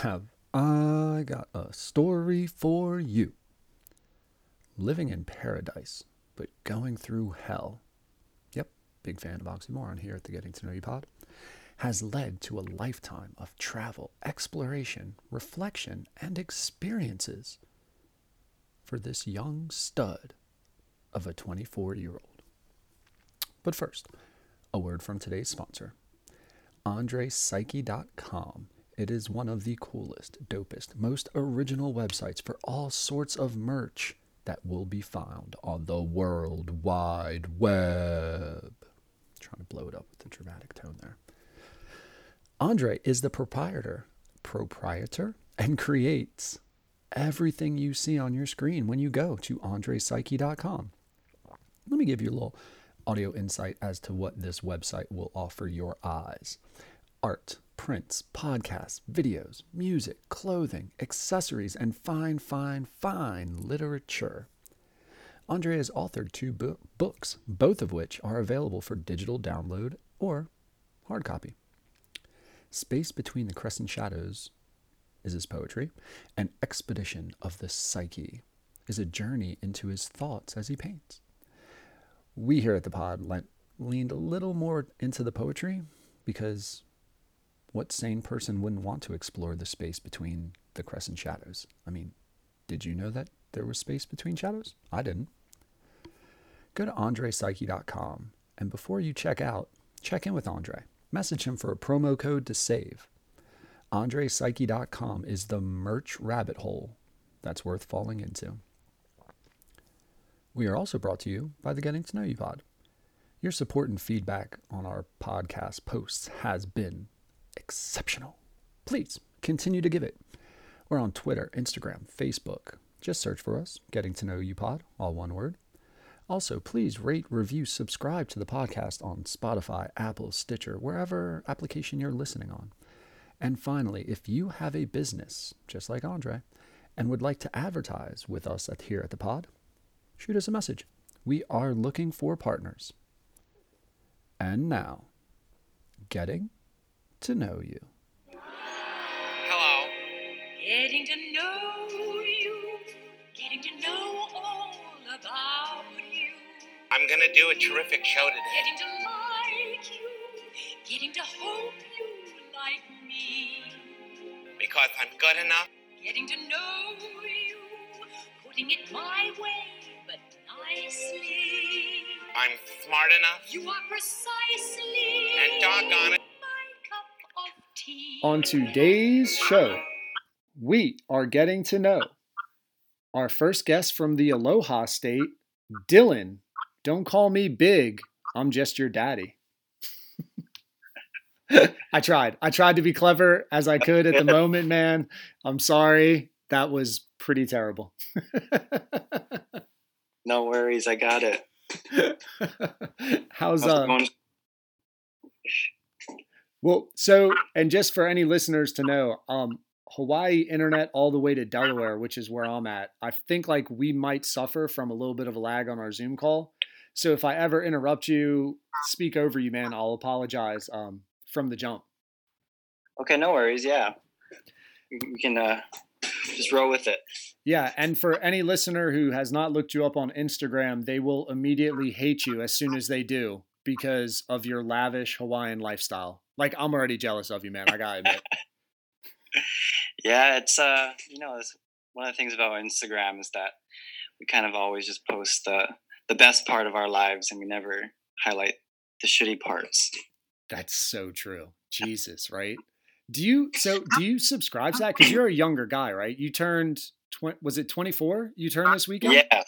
have I got a story for you. Living in paradise, but going through hell. Yep, big fan of oxymoron here at the Getting to Know You pod. Has led to a lifetime of travel, exploration, reflection, and experiences for this young stud of a 24 year old. But first, a word from today's sponsor, AndrePsyche.com. It is one of the coolest, dopest, most original websites for all sorts of merch that will be found on the World Wide Web. trying to blow it up with the dramatic tone there. Andre is the proprietor, proprietor, and creates everything you see on your screen when you go to AndrePsyche.com. Let me give you a little audio insight as to what this website will offer your eyes art, prints, podcasts, videos, music, clothing, accessories, and fine, fine, fine literature. Andre has authored two bo- books, both of which are available for digital download or hard copy. Space Between the Crescent Shadows is his poetry, and Expedition of the Psyche is a journey into his thoughts as he paints. We here at the pod le- leaned a little more into the poetry because what sane person wouldn't want to explore the space between the crescent shadows? I mean, did you know that there was space between shadows? I didn't. Go to andrepsyche.com and before you check out, check in with Andre. Message him for a promo code to save. AndrePsyche.com is the merch rabbit hole that's worth falling into. We are also brought to you by the Getting to Know You Pod. Your support and feedback on our podcast posts has been exceptional. Please continue to give it. We're on Twitter, Instagram, Facebook. Just search for us, Getting to Know You Pod, all one word. Also, please rate, review, subscribe to the podcast on Spotify, Apple, Stitcher, wherever application you're listening on. And finally, if you have a business, just like Andre, and would like to advertise with us at, here at the pod, shoot us a message. We are looking for partners. And now, getting to know you. Hello. Getting to know you, getting to know all about you, I'm gonna do a terrific show today. getting to like you, getting to hope you like me, Because I'm good enough. getting to know you, putting it my way, but nicely. I'm smart enough. You are precisely And doggone it. On today's show, we are getting to know our first guest from the Aloha State, Dylan. Don't call me big, I'm just your daddy. I tried. I tried to be clever as I could at the moment, man. I'm sorry. That was pretty terrible. No worries, I got it. How's How's it uh going? Well, so and just for any listeners to know, um, Hawaii internet all the way to Delaware, which is where I'm at. I think like we might suffer from a little bit of a lag on our Zoom call. So if I ever interrupt you, speak over you, man, I'll apologize um, from the jump. Okay, no worries. Yeah, we, can uh, just roll with it. Yeah, and for any listener who has not looked you up on Instagram, they will immediately hate you as soon as they do because of your lavish Hawaiian lifestyle. Like I'm already jealous of you, man. I gotta admit. Yeah, it's uh, you know, it's one of the things about Instagram is that we kind of always just post the the best part of our lives, and we never highlight the shitty parts. That's so true. Jesus, right? Do you so do you subscribe to that? Because you're a younger guy, right? You turned twenty. Was it 24? You turned this weekend. Yeah,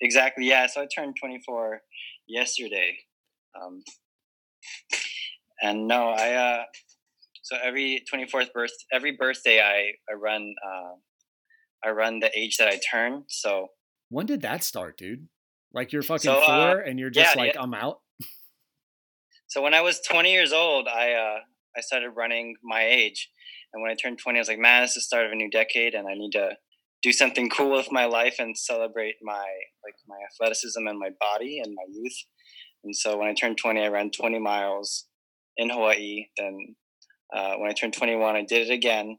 exactly. Yeah, so I turned 24 yesterday, um, and no, I uh, so every 24th birth, every birthday, I I run uh, I run the age that I turn. So When did that start, dude? Like you're fucking So, uh, four, and you're just yeah, like, yeah. I'm out. So when I was 20 years old, I uh, I started running my age, and when I turned 20, I was like, man, it's the start of a new decade, and I need to do something cool with my life and celebrate my like my athleticism and my body and my youth. And so when I turned 20, I ran 20 miles in Hawaii. Then uh, when I turned 21, I did it again.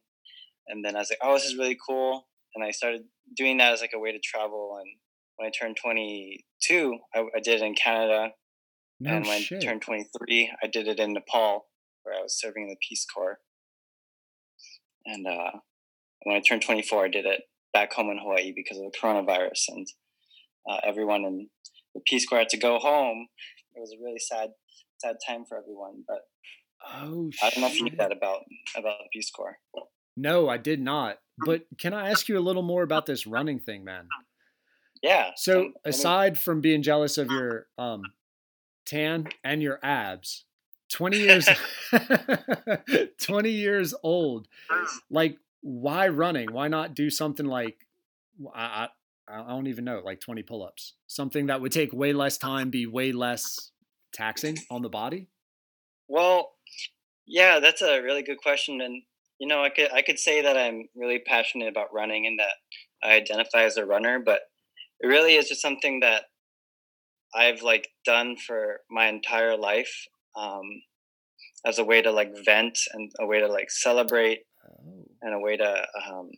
and then I was like, oh, this is really cool, and I started doing that as like a way to travel. And when I turned 22, I, I did it in Canada, No and when shit. I turned 23, I did it in Nepal, where I was serving in the Peace Corps. And uh, when I turned 24, I did it back home in Hawaii because of the coronavirus, and uh, everyone in the Peace Corps had to go home. It was a really sad, sad time for everyone. But oh I don't know if you knew that about about the Peace Corps. No, I did not. But can I ask you a little more about this running thing, man? Yeah. So some- I mean, aside from being jealous of your um tan and your abs, 20 years 20 years old. Like why running? Why not do something like I I, don't even know, like 20 pull-ups. Something that would take way less time, be way less taxing on the body? Well, yeah, that's a really good question, and you know, I could I could say that I'm really passionate about running and that I identify as a runner, but it really is just something that I've like done for my entire life um, as a way to like vent and a way to like celebrate Oh. and a way to um,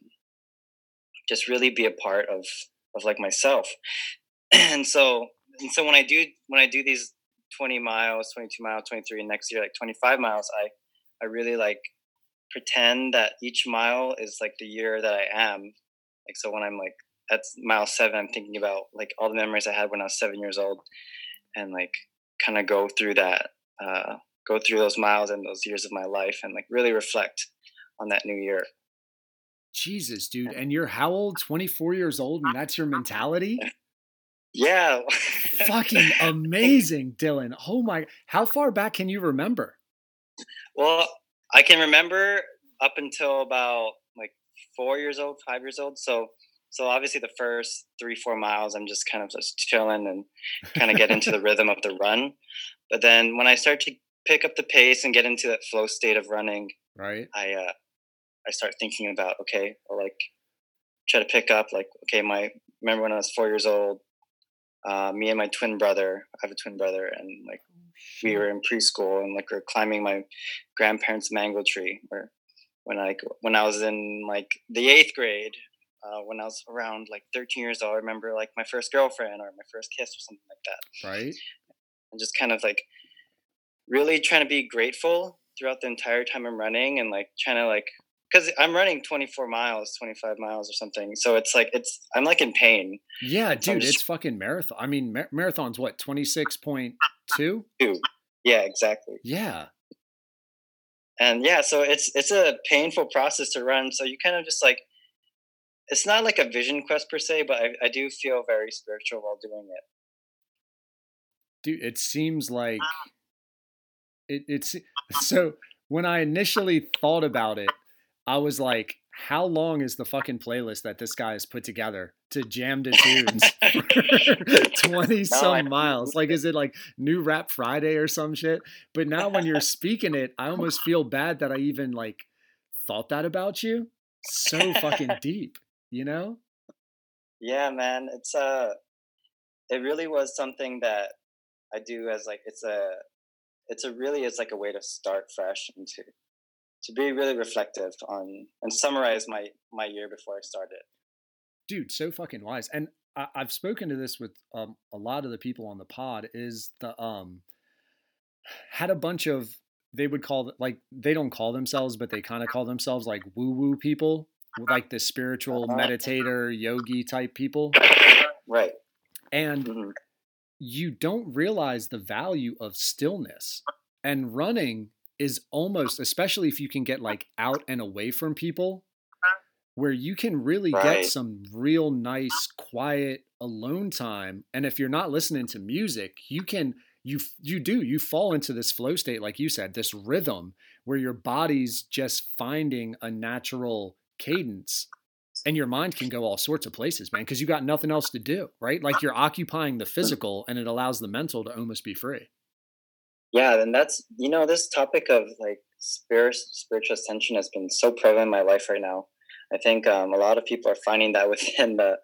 just really be a part of like myself. and so and so when I do when I do these 20 miles, 22 miles, 23, and next year like 25 miles, I I really like pretend that each mile is like the year that I am. Like so when I'm like at mile seven, I'm thinking about like all the memories I had when I was seven years old, and like kind of go through that, uh, go through those miles and those years of my life, and like really reflect on that new year. Jesus, dude. And you're how old? 24 years old and that's your mentality? Yeah. Fucking amazing, Dylan. Oh my, how far back can you remember? well, I can remember up until about like four years old, five years old. So, so obviously the first three, four miles, I'm just kind of just chilling and kind of get into the rhythm of the run. But then when I start to pick up the pace and get into that flow state of running, Right? I uh, I start thinking about okay, or like try to pick up like okay, my remember when I was four years old, uh, me and my twin brother, I have a twin brother, and like we were in preschool and like we are climbing my grandparents' mango tree, or when I when I was in like the eighth grade. Uh, when I was around like 13 years old, I remember like my first girlfriend or my first kiss or something like that Right? and just kind of like really trying to be grateful throughout the entire time I'm running and like trying to like because I'm running 24 miles, 25 miles or something. So it's like it's I'm like in pain Yeah, So dude, just- it's fucking marathon. I mean, mar- marathon's what, 26.2? too. Yeah, exactly. Yeah. And yeah, so it's it's a painful process to run. So you kind of just like it's not like a vision quest per se, but I, I do feel very spiritual while doing it. Dude, it seems like it, it's so when I initially thought about it, I was like, how long is the fucking playlist that this guy has put together to jam to tunes for 20 I some miles? Like, is it like New Rap Friday or some shit? But now when you're speaking it, I almost feel bad that I even like thought that about you. So fucking deep, you know? Yeah, man, it's uh it really was something that I do as like it's a it's a really it's like a way to start fresh and to to be really reflective on and summarize my my year before I started. dude so fucking wise and I, i've spoken to this with um, a lot of the people on the pod is the um had a bunch of they would call like they don't call themselves but they kind of call themselves like woo woo people like the spiritual Uh-huh. meditator yogi type people Right. and hmm you don't realize the value of stillness and running is almost especially if you can get like out and away from people where you can really get some real nice quiet alone time and if you're not listening to music you can you you do you fall into this flow state like you said this rhythm where your body's just finding a natural cadence and your mind can go all sorts of places man because you got nothing else to do right? Like you're occupying the mm. physical and it allows the mental to almost be free Yeah, and that's you know this topic of like spirit spiritual ascension has been so prevalent in my life right now. I think um, a lot of people are finding that within the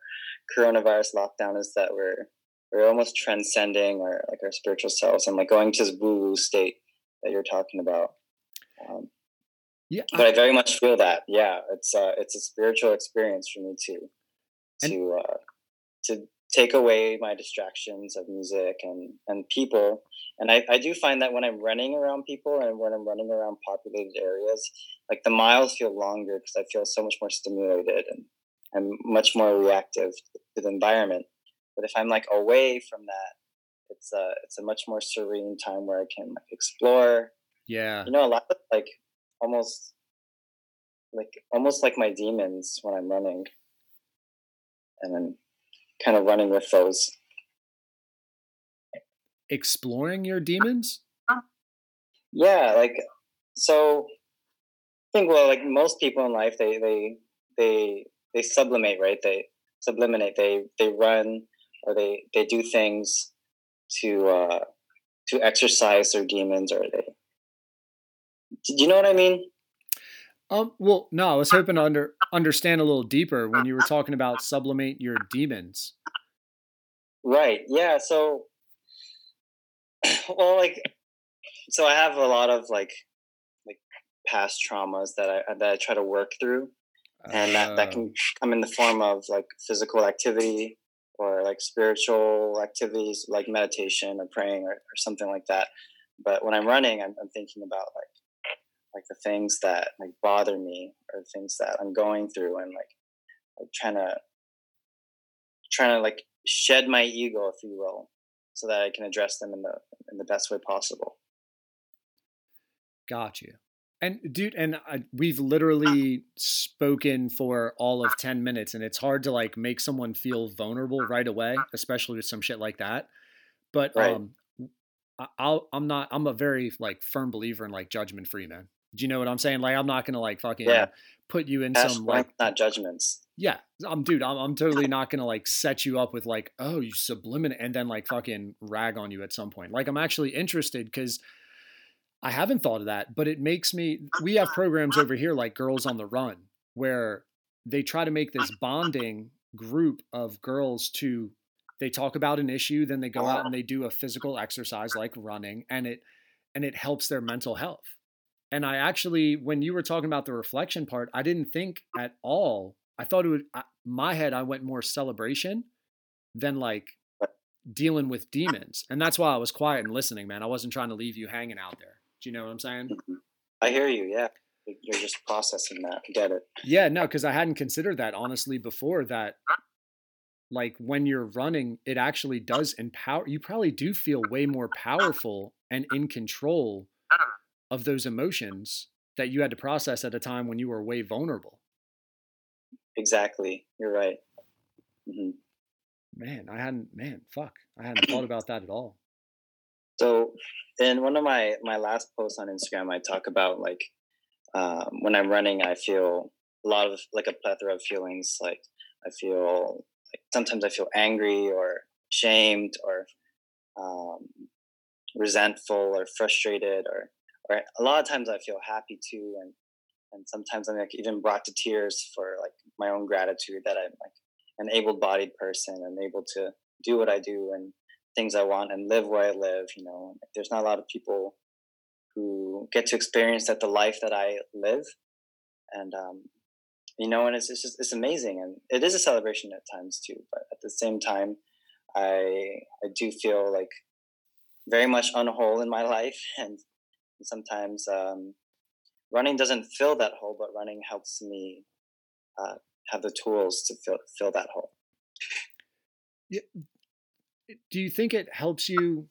coronavirus lockdown is that we're we're almost transcending our like our spiritual selves and like going to this woo woo state that you're talking about. Um, Yeah, but I very much feel that. Yeah, it's uh, it's a spiritual experience for me too, And- to uh, to take away my distractions of music and and people. And I, I do find that when I'm running around people and when I'm running around populated areas, like the miles feel longer because I feel so much more stimulated and I'm much more reactive to the environment. But if I'm like away from that, it's a it's a much more serene time where I can like explore yeah. you know a lot of like almost like almost like my demons when i'm running and i'm kind of running with those Exploring your demons. yeah like so i think well like most people in life they they they they sublimate right they subliminate they they run or they they do things to uh to exercise their demons or they do you know what i mean Um. Well, no, I was hoping to under understand a little deeper when you were talking about sublimate your demons. Right. Yeah. So, well, like, so I have a lot of like, like past traumas that I that I try to work through, and that that Uh, can come in the form of like physical activity or like spiritual activities like meditation or praying or, or something like that. But when I'm running, I'm, I'm thinking about like like the things that like bother me or things that I'm going through and like like trying to trying to like shed my ego, if you will, so that I can address them in the in the best way possible. Got you. And dude, and I, we've literally spoken for all of 10 minutes and it's hard to like make someone feel vulnerable right away, especially with some shit like that. But Right. um I- I'll I'm not I'm a very like firm believer in like judgment free, man. Do you know what I'm saying? Like I'm not going to like fucking Yeah. put you in some like not judgments. yeah, I'm dude, I'm I'm totally not going to like set you up with like, "Oh, you subliminate and then like fucking rag on you at some point." Like I'm actually interested cuz I haven't thought of that, but it makes me we have programs over here like Girls on the Run where they try to make this bonding group of girls to they talk about an issue, then they go out and they do a physical exercise like running and it and it helps their mental health. And I actually when you were talking about the reflection part, I didn't think at all. I thought it would I, my head I went more celebration than like dealing with demons. And that's why I was quiet and listening, man. I wasn't trying to leave you hanging out there. Do you know what I'm saying? Mm-hmm. I hear you. Yeah, you're just processing that. Get it? Yeah, no, because I hadn't considered that honestly before that like when you're running, it actually does empower you probably do feel way more powerful and in control of those emotions that you had to process at a time when you were way vulnerable. Exactly. You're right. hmm Man, I hadn't man, fuck. I hadn't thought about that at all. So, in one of my my last posts on Instagram, I talk about like um, when I'm running, I feel a lot of like a plethora of feelings. Like I feel like sometimes I feel angry or shamed or um, resentful or frustrated or or a lot of times I feel happy too and and sometimes I'm like even brought to tears for like my own gratitude that I'm like an able-bodied person and able to do what I do and things I want and live where I live. You know, there's not a lot of people who get to experience that the life that I live, and um, you know, and it's it's just it's amazing, and it is a celebration at times too. But at the same time, I I do feel like very much on whole in my life, and sometimes um, running doesn't fill that hole, but running helps me uh, have the tools to fill fill that hole. Yeah. Do you think it helps you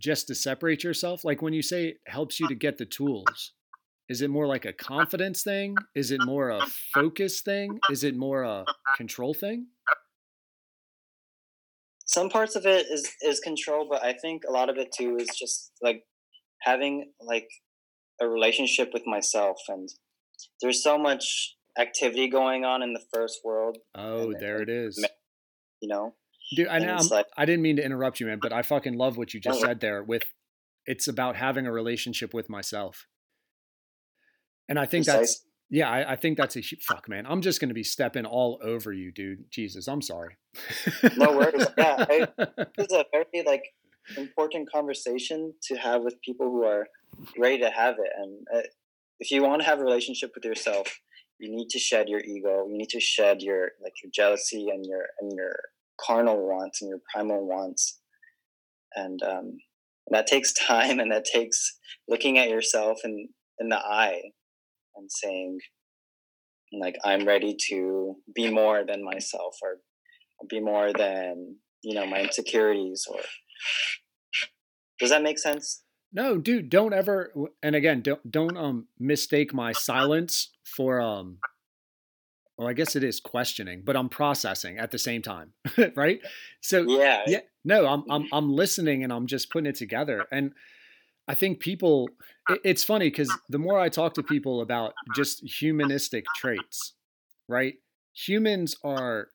just to separate yourself? Like when you say it helps you to get the tools, is it more like a confidence thing? Is it more a focus thing? Is it more a control thing? some parts of it is is control but i think a lot of it too is just like having like a relationship with myself and there's so much activity going on in the first world Oh, there it is. you know Dude, I, and know, I'm- like- I didn't mean to interrupt you, man, but I fucking love what you just uh-huh. said there with it's about having a relationship with myself. And I think that's yeah, I, I think that's a fuck, man. I'm just gonna be stepping all over you, dude. Jesus, I'm sorry. No worries. Yeah, this is a very like important conversation to have with people who are ready to have it and uh, if you want to have a relationship with yourself, you need to shed your ego. You need to shed your like your jealousy and your and your carnal wants and your primal wants, and um, that takes time and that takes looking at yourself in in the eye and saying like i'm ready to be more than myself or be more than you know my insecurities or does that make sense No, dude, don't ever and again, don't don't um mistake my silence for um well, I guess it is questioning, but I'm processing at the same time, right? So yeah yeah, no, I'm I'm I'm listening and I'm just putting it together. And I think people it, it's funny because the more I talk to people about just humanistic traits, right? Humans are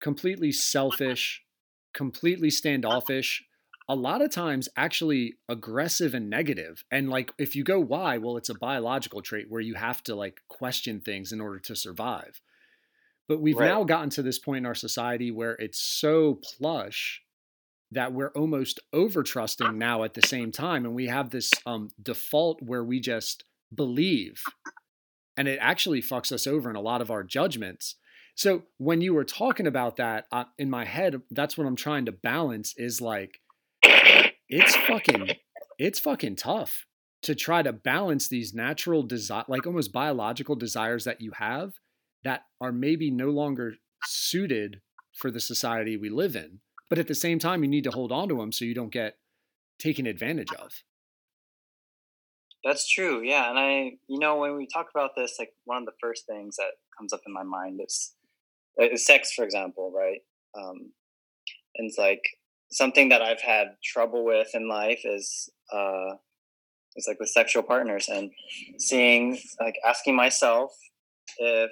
completely selfish, completely standoffish, a lot of times actually aggressive and negative. And like if you go why, well, it's a biological trait where you have to like question things in order to survive. But we've Right. now gotten to this point in our society where it's so plush that we're almost over trusting now at the same time. And we have this um, default where we just believe. And it actually fucks us over in a lot of our judgments. So when you were talking about that uh, in my head, that's what I'm trying to balance is like, it's fucking, it's fucking tough to try to balance these natural desire, like almost biological desires that you have that are maybe no longer suited for the society we live in. But at the same time, you need to hold on to them so you don't get taken advantage of. That's true. Yeah, and I, you know, when we talk about this, like one of the first things that comes up in my mind is, is sex, for example, right? Um, and it's like something that I've had trouble with in life is, uh, is like with sexual partners and seeing, like, asking myself if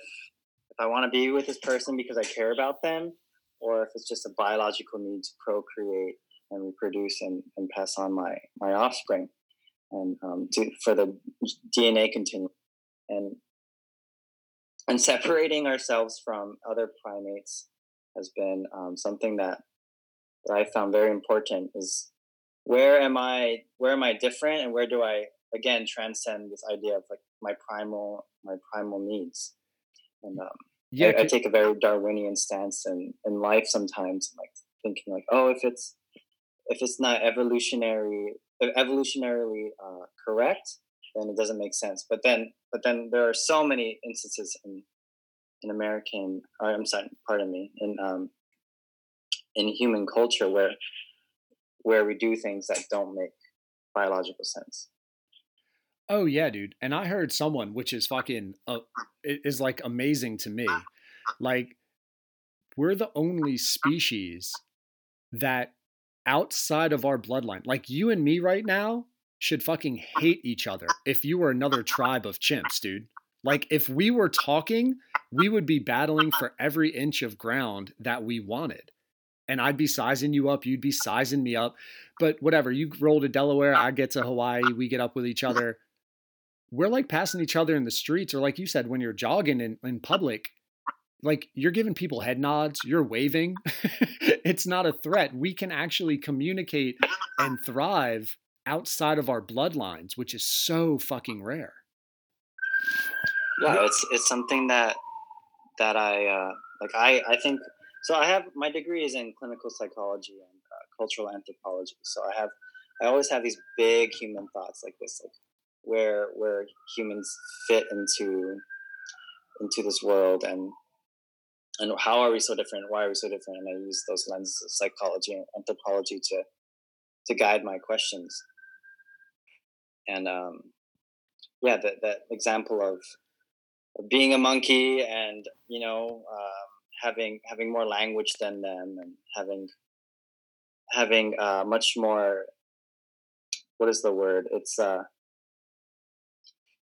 if I want to be with this person because I care about them, or if it's just a biological need to procreate and reproduce and, and pass on my my offspring and um, to, for the DNA continuum and and separating ourselves from other primates has been um, something that that I found very important. Is where am I? Where am I different? And where do I again transcend this idea of like my primal my primal needs? And um, Yeah, I take a very Darwinian stance in in life sometimes, like thinking like, oh, if it's if it's not evolutionary evolutionarily uh, correct, then it doesn't make sense. But then, but then there are so many instances in in American, or I'm sorry, pardon me, in um, in human culture where where we do things that don't make biological sense. Oh yeah, dude. And I heard someone, which is fucking, uh, is like amazing to me. Like, we're the only species that outside of our bloodline, like you and me right now, should fucking hate each other if you were another tribe of chimps, dude. Like, if we were talking, we would be battling for every inch of ground that we wanted. And I'd be sizing you up, you'd be sizing me up. But whatever, you roll to Delaware, I get to Hawaii, we get up with each other we're like passing each other in the streets or like you said when you're jogging in, in public like you're giving people head nods you're waving it's not a threat we can actually communicate and thrive outside of our bloodlines which is so fucking rare Yeah, it's it's something that that I uh, like. I I think so. I have my degree is in clinical psychology and uh, cultural anthropology. So I have I always have these big human thoughts like this, like where where humans fit into into this world and and how are we so different? Why are we so different? And I use those lenses of psychology and anthropology to to guide my questions. And um, yeah, that that example of being a monkey and you know um, having having more language than them and having having uh, much more what is the word? It's uh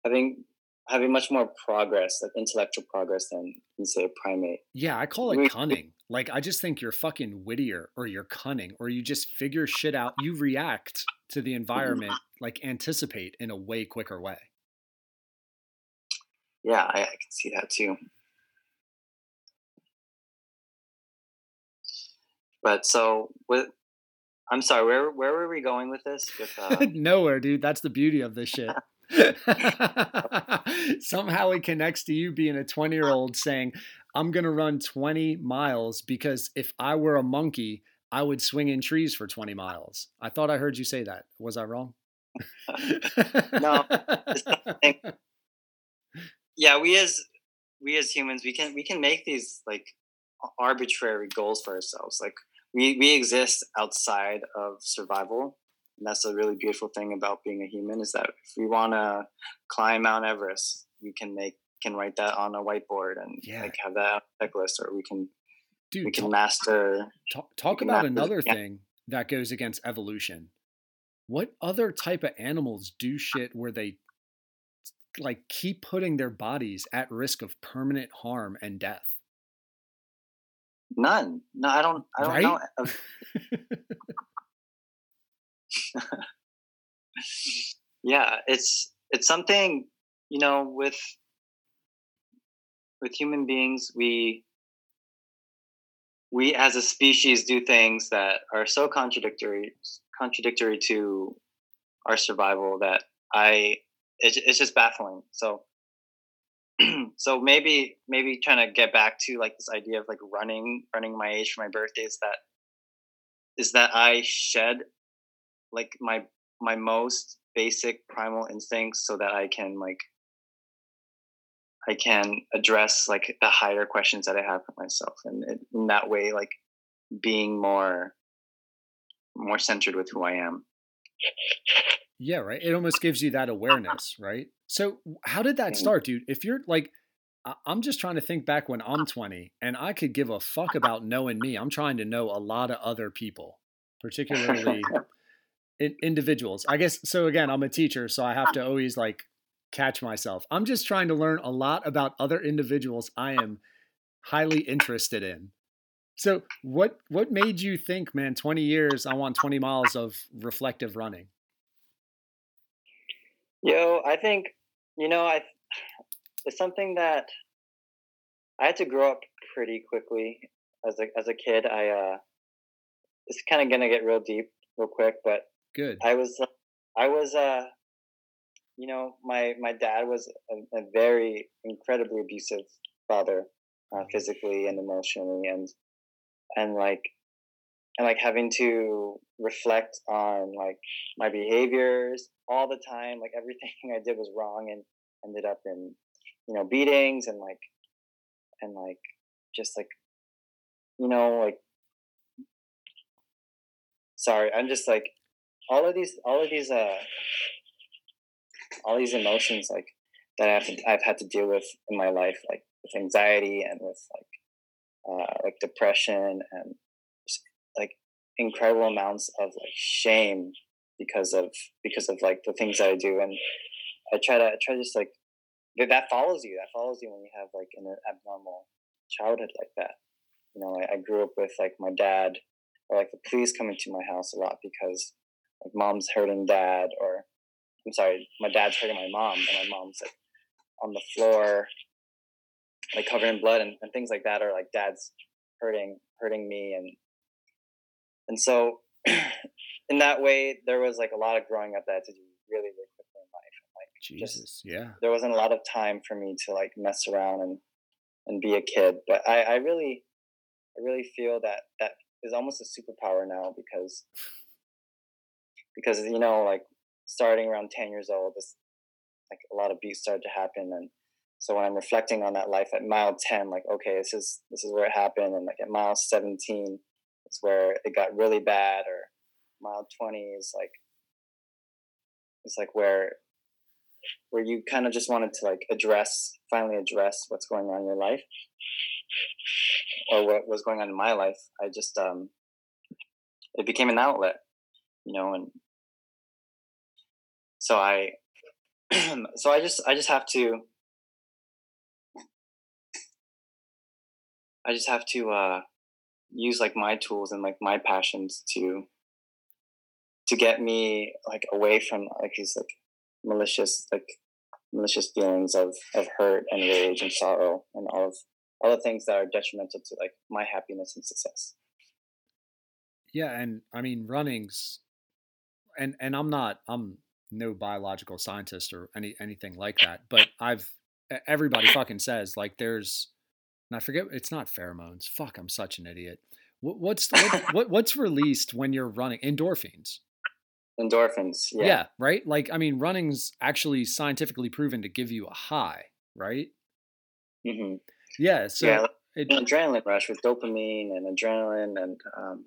having having much more progress like intellectual progress than, say a primate. Yeah i call it cunning. Like i just think you're fucking wittier or you're cunning or you just figure shit out. You react to the environment like anticipate in a way quicker way. Yeah I, I can see that too but so with i'm sorry where where were we going with this with uh, nowhere dude that's the beauty of this shit Somehow it connects to you being a 20 year old saying, I'm going to run 20 miles because if I were a monkey, I would swing in trees for 20 miles. I thought I heard you say that. Was I wrong? No, yeah, we as we as humans, we can we can make these like arbitrary goals for ourselves. Like we we exist outside of survival, and that's a really beautiful thing about being a human is that if we want to climb Mount Everest, we can make can write that on a whiteboard and Yeah. like have that checklist, or we can we can talk, master. talk, talk about it, another yeah. thing that goes against evolution. What other type of animals do shit where they like keep putting their bodies at risk of permanent harm and death? None. No, I don't. I don't Right? know. Uh, yeah it's it's something you know with with human beings we we as a species do things that are so contradictory contradictory to our survival that i it's, it's just baffling so so maybe maybe trying to get back to like this idea of like running running my age for my birthday is that is that i shed like my my most basic primal instincts so that I can like I can address like the higher questions that I have for myself and it- in that way like being more more centered with who I am. Yeah, right. It almost gives you that awareness, right? So, how did that Mhm. start, dude? If you're like, I'm just trying to think back when I'm 20 and I could give a fuck about knowing me. I'm trying to know a lot of other people, particularly in, individuals. I guess so. Again, I'm a teacher, so I have to always like catch myself. I'm just trying to learn a lot about other individuals I am highly interested in. So, what what made you think, man? 20 years, I want 20 miles of reflective running. Yo, I think you know I it's something that I had to grow up pretty quickly as a as a kid. I uh it's kind of gonna get real deep real quick, but Good. I was I was uh you know my my dad was a, a very incredibly abusive father uh, physically and emotionally and and like and like having to reflect on like my behaviors all the time like everything I did was wrong and ended up in you know beatings and like and like just like you know like sorry i'm just like all of these all of these uh all these emotions like that I've, I've had to deal with in my life like with anxiety and with like uh like depression and like incredible amounts of like shame because of because of like the things that i do. And i try to I try to just like that follows you. That follows you when you have like an abnormal childhood like that. You know I, I grew up with like my dad or like the police coming to my house a lot because like mom's hurting dad or I'm sorry, my dad's hurting my mom and my mom's like on the floor like covered in blood and, and things like that or like dad's hurting hurting me and and so in that way there was like a lot of growing up that I had to do really, really quickly in life. Like just- Jesus. Yeah. there wasn't a lot of time for me to like mess around and and be a kid but i i really i really feel that that is almost a superpower now because because you know like starting around 10 years old this like a lot of beats started to happen and so when i'm reflecting on that life at mile 10 like okay this is this is where it happened and like at mile 17 it's where it got really bad or mile 20 is like it's like where where you kind of just wanted to like address finally address what's going on in your life. Or what was going on in my life. I just um it became an outlet you know and so i so i just i just have to i just have to uh use like my tools and like my passions to to get me like away from like these like malicious like malicious feelings of of hurt and rage and sorrow and all of all the things that are detrimental to like my happiness and success. Yeah, and I mean running's and and I'm not I'm no biological scientist or any anything like that, but I've everybody fucking says like there's and I forget it's not pheromones. Fuck, I'm such an idiot. What, what's what, what what's released when you're running endorphins? Endorphins. Yeah. Yeah. right. Like I mean, running's actually scientifically proven to give you a high, right? Mm-hmm. Yeah. So yeah. like it, an adrenaline rush with dopamine and adrenaline and um,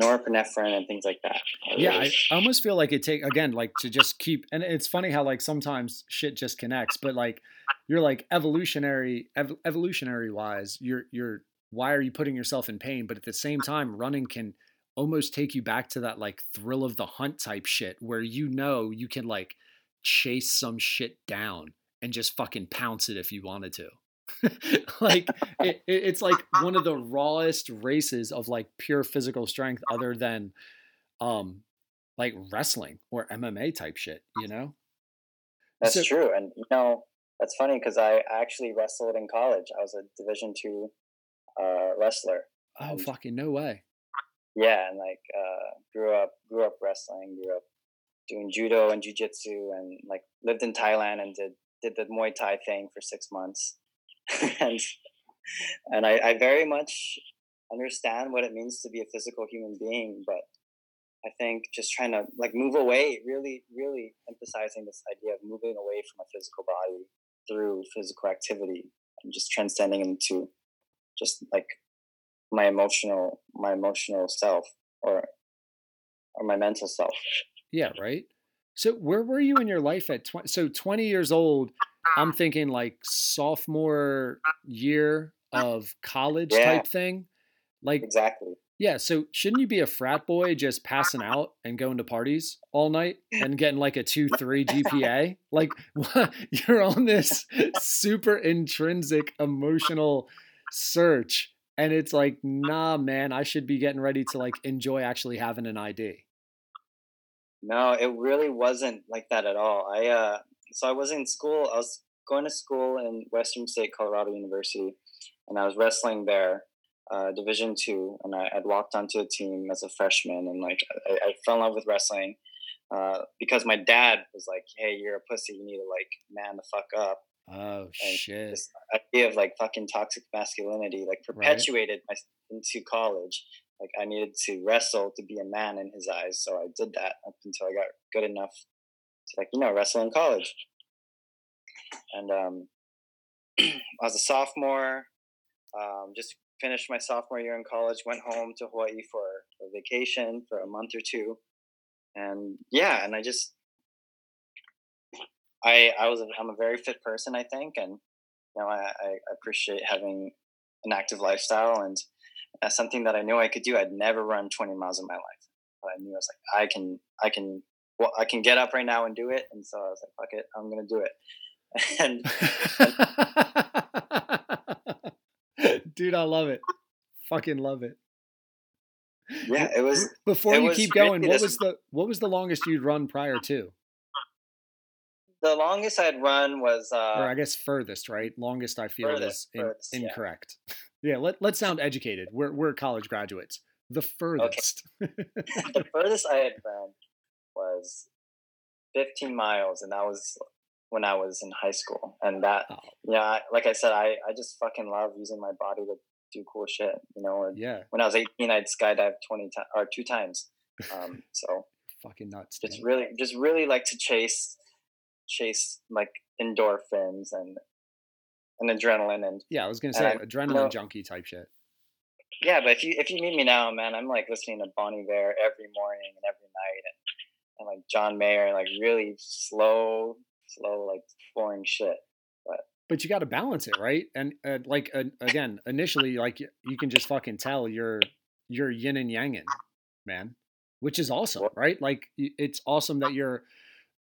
norepinephrine and things like that. yeah, I. Almost feel like it take again like to just keep and it's funny how like sometimes shit just connects, but like you're like evolutionary ev- evolutionary wise, you're you're why are you putting yourself in pain? But at the same time, running can almost take you back to that like thrill of the hunt type shit where you know you can like chase some shit down and just fucking pounce it if you wanted to. like it, it- it's like one of the rawest races of like pure physical strength other than um like wrestling or MMA type shit, you know? That's So- true, and you know that's funny because I actually wrestled in college. I was a Division two uh, wrestler. Oh And- fucking no way. Yeah, and like uh, grew up grew up wrestling, grew up doing judo and jujitsu, and like lived in Thailand and did did the Muay Thai thing for six months, and and I, I very much understand what it means to be a physical human being, but I think just trying to like move away, really, really emphasizing this idea of moving away from a physical body through physical activity and just transcending into just like my emotional my emotional self or or my mental self. Yeah, right. So where were you in your life at 20 so 20 years old? I'm thinking like sophomore year of college Yeah. type thing. Like Exactly. Yeah, so shouldn't you be a frat boy just passing out and going to parties all night and getting like a 2 3 GPA? Like what? you're on this super intrinsic emotional search and it's like, "Nah, man, I should be getting ready to like enjoy actually having an ID." No, it really wasn't like that at all. I uh so I was in school. I was going to school in Western State Colorado University, and I was wrestling there, uh, Division two, and I had walked onto a team as a freshman, and like I, I fell in love with wrestling. Uh, because my dad was like, "Hey, you're a pussy. You need to like man the fuck up." Oh And shit. this idea of like fucking toxic masculinity like Right. perpetuated my into college like i needed to wrestle to be a man in his eyes so i did that up until i got good enough to like you know wrestle in college. And um i was a sophomore um just finished my sophomore year in college went home to hawaii for a vacation for a month or two. And yeah and i just I I was a, I'm a very fit person I think and you know I, I appreciate having an active lifestyle. And that's something that I knew I could do I'd never run 20 miles in my life. But I knew I was like I can I can well I can get up right now and do it and so I was like fuck it I'm gonna do it and Dude, I love it. Fucking love it. yeah it was Before it you was keep going, what was the what was the longest you'd run prior to? the longest I'd run was uh, or I guess furthest, right? Longest I feel furthest, is in, furthest, incorrect. Yeah. let let's sound educated. We're we're college graduates. The furthest. the furthest I had run was 15 miles, and that was when I was in high school. And that, Oh. yeah, I- like I said, I, I just fucking love using my body to do cool shit. You know, and yeah, when I was 18, I'd skydive 20 times or two times. Um, so fucking nuts. just man. really, just really like to chase, chase like endorphins and and adrenaline and yeah, I was gonna say I- adrenaline know- junkie type shit. yeah. But if you if you meet me now, man, I'm like listening to Bon Iver every morning and every night, and and like John Mayer, like really slow, slow, like boring shit. But but you got to balance it, right? And uh, like uh, again, initially, like you can just fucking tell you're you're yin and yanging, man, which is awesome, right? Like it's awesome that you're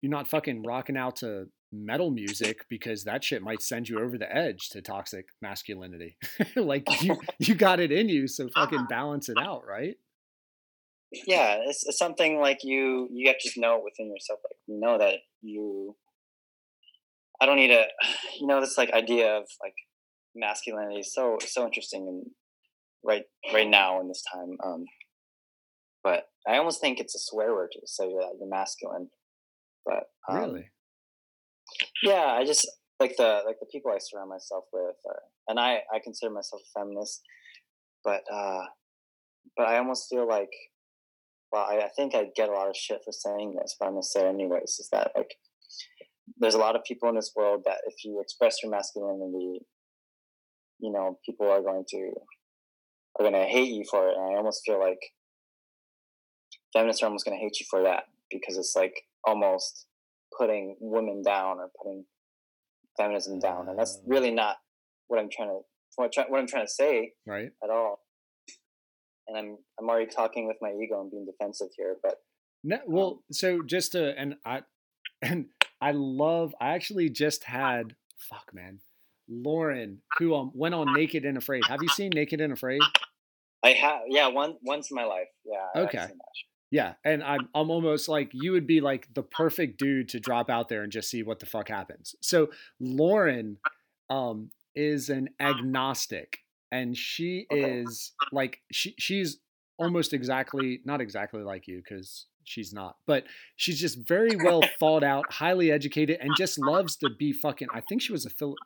you're not fucking rocking out to metal music because that shit might send you over the edge to toxic masculinity. like you you got it in you, so fucking balance it out, right? Yeah, it's, it's something like you you have to just know within yourself, like you know that you. I don't need a, you know, this like idea of like masculinity is so so interesting and right right now in this time. Um, but I almost think it's a swear word to say that you're masculine. But um, really? yeah, I just like the like the people I surround myself with, are, and I I consider myself a feminist, but uh, but I almost feel like, well, I, I think I get a lot of shit for saying this, but I'm gonna say it anyways. Is that like there's a lot of people in this world that if you express your masculinity, you know, people are going to are going to hate you for it. And I almost feel like feminists are almost going to hate you for that because it's like almost putting women down or putting feminism down, and that's Uh. really not what I'm trying to what, what I'm trying to say Right? at all. And I'm I'm already talking with my ego and being defensive here, but No, well, so just to and I and I love. I actually just had fuck man, Lauren who um went on Naked and Afraid. Have you seen Naked and Afraid? I have yeah one once in my life yeah Okay. Yeah, and I'm I'm almost like you would be like the perfect dude to drop out there and just see what the fuck happens. So Lauren um is an agnostic and she Okay. is like she she's almost exactly not exactly like you cuz she's not, but she's just very well thought out, highly educated and just uh-huh. loves to be fucking I think she was a phil-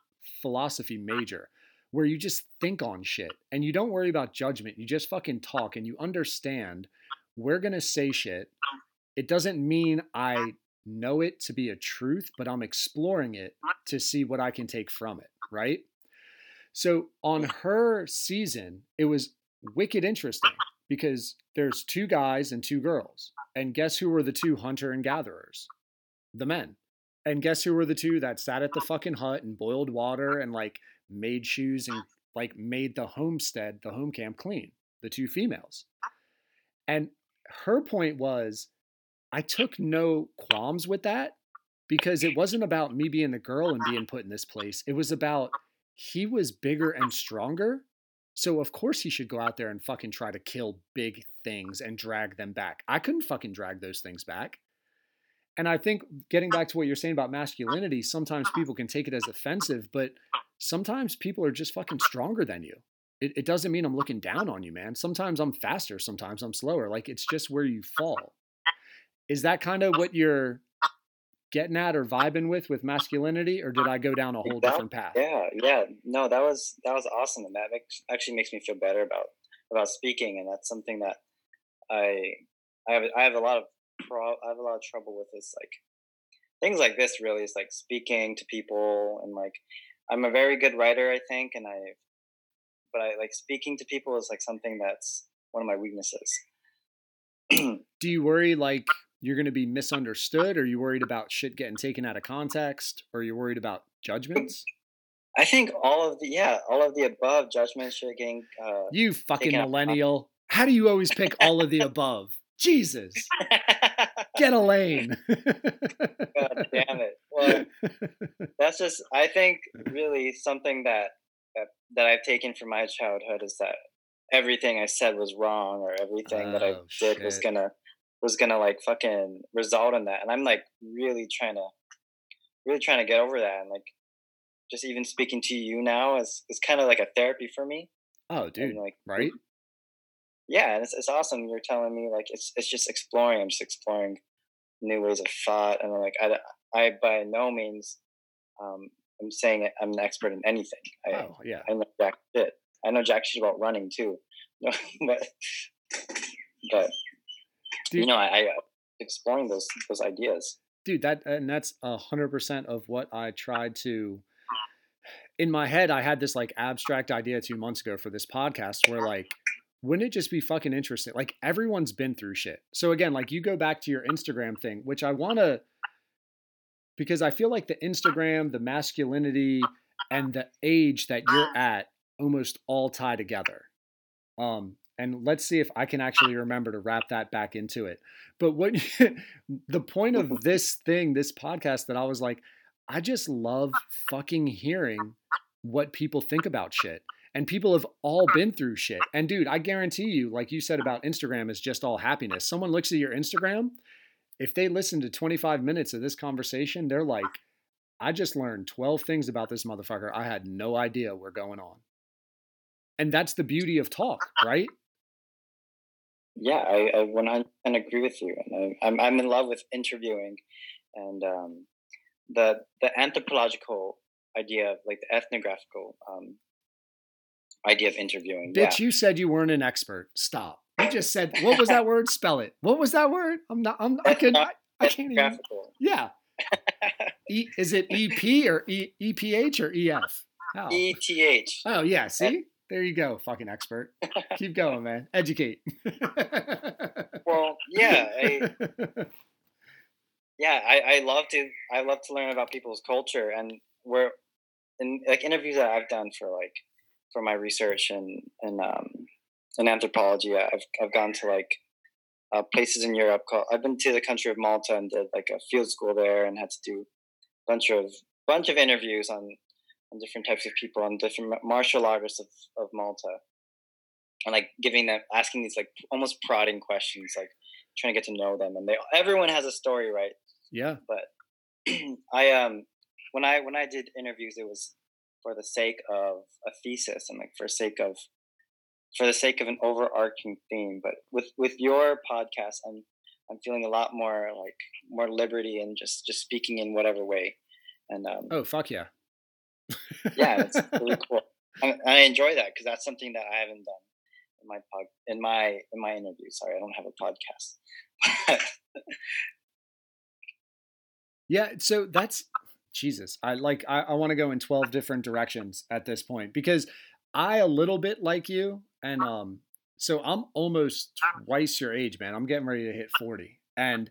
philosophy major where you just think on shit and you don't worry about judgment. You just fucking talk and you understand we're going to say shit. It doesn't mean I know it to be a truth, but I'm exploring it to see what I can take from it, right? So on her season, it was wicked interesting because there's two guys and two girls. And guess who were the two hunter and gatherers? The men. And guess who were the two that sat at the fucking hut and boiled water and like made shoes and like made the homestead, the home camp clean? The two females. And her point was, I took no qualms with that because it wasn't about me being the girl and being put in this place. It was about he was bigger and stronger. So of course he should go out there and fucking try to kill big things and drag them back. I couldn't fucking drag those things back. And I think getting uh back to what you're saying about masculinity, sometimes uh-huh. people can take it as offensive, but sometimes people are just fucking stronger than you. It, it doesn't mean I'm looking down on you, man. Sometimes I'm faster, sometimes I'm slower. Like it's just where you fall. Is that kind of what you're getting at or vibing with with masculinity, or did I go down a whole That- different path? Yeah, yeah. No, that was that was awesome, and that makes, actually makes me feel better about about speaking, and that's something that I I have I have a lot of pro, I have a lot of trouble with is like things like this. Really, is like speaking to people, and like I'm a very good writer, I think, and I but I like speaking to people is like something that's one of my weaknesses. Do you worry like you're going to be misunderstood? Are you worried about shit getting taken out of context? Or are you worried about judgments? I think all of the yeah, all of the above judgment shit getting uh, You fucking millennial. How do you always pick all of the above? Jesus, get a lane. God damn it. Well, that's just I think really something that, that that I've taken from my childhood is that everything I said was wrong or everything that I Oh, did was gonna was gonna like fucking result in that. And I'm like really trying to really trying to get over that and like just even speaking to you now is is kind of like a therapy for me. oh, dude, And like right? yeah, and it's it's awesome. You're telling me like it's it's just exploring. I'm just exploring new ways of thought, and like I I by no means um I'm saying it, I'm an expert in anything. I Oh, yeah. I know jack shit. I know jack shit about running too. No, but but you know I, I uh, exploring those those ideas. dude that and that's a hundred percent of what i tried to in my head i had this like abstract idea two months ago for this podcast where like wouldn't it just be fucking interesting? Like everyone's been through shit. So again like you go back to your instagram thing which i want to because i feel like the instagram the masculinity and the age that you're at almost all tie together. Um and let's see if i can actually remember to wrap that back into it but what the point of this thing, this podcast, that I was like, I just love fucking hearing what people think about shit. And people have all been through shit. And dude, I guarantee you, like you said about Instagram, is just all happiness. Someone looks at your Instagram, if they listen to 25 minutes of this conversation, they're like, I just learned 12 things about this motherfucker. I had no idea were going on. And that's the beauty of talk, right? Yeah, I, I 100% agree with you, and I, I'm I'm in love with interviewing and um, the the anthropological idea of like the ethnographical um, idea of interviewing. Bitch, yeah. you said you weren't an expert. Stop. You just said what was that word? Spell it. What was that word? I'm not. I'm. I could. I, I can't even. Yeah. E, is it EP or e, EPH or EF? How? ETH. Oh yeah. See, there you go. Fucking expert. Keep going, man. Educate. Well, yeah, I, yeah. I, I love to I love to learn about people's culture, and where in like interviews that I've done for like for my research and and um in anthropology, I've I've gone to like uh, places in Europe. Called, I've been to the country of Malta and did like a field school there, and had to do a bunch of bunch of interviews on on different types of people on different martial artists of, of Malta, and like giving them asking these like almost prodding questions, like trying to get to know them. And they everyone has a story, right? yeah. But I um when I when I did interviews, it was for the sake of a thesis and like for sake of for the sake of an overarching theme. But with with your podcast, I'm I'm feeling a lot more like more liberty and just just speaking in whatever way. And um, Oh fuck yeah. Yeah, it's really cool. And I enjoy that because that's something that I haven't done in my pod in my in my interview. Sorry, I don't have a podcast. Yeah, so that's Jesus. I like I, I want to go in 12 different directions at this point because I a little bit like you and um so I'm almost twice your age, man. I'm getting ready to hit 40. And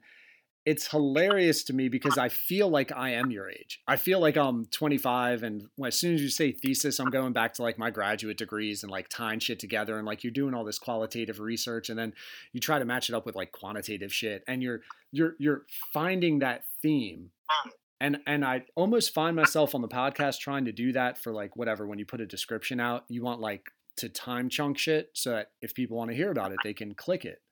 it's hilarious to me because I feel like I am your age. I feel like I'm 25 and as soon as you say thesis, I'm going back to like my graduate degrees and like tying shit together and like you're doing all this qualitative research and then you try to match it up with like quantitative shit and you're you're you're finding that theme and and I almost find myself on the podcast trying to do that for like whatever when you put a description out you want like to time chunk shit so that if people want to hear about it they can click it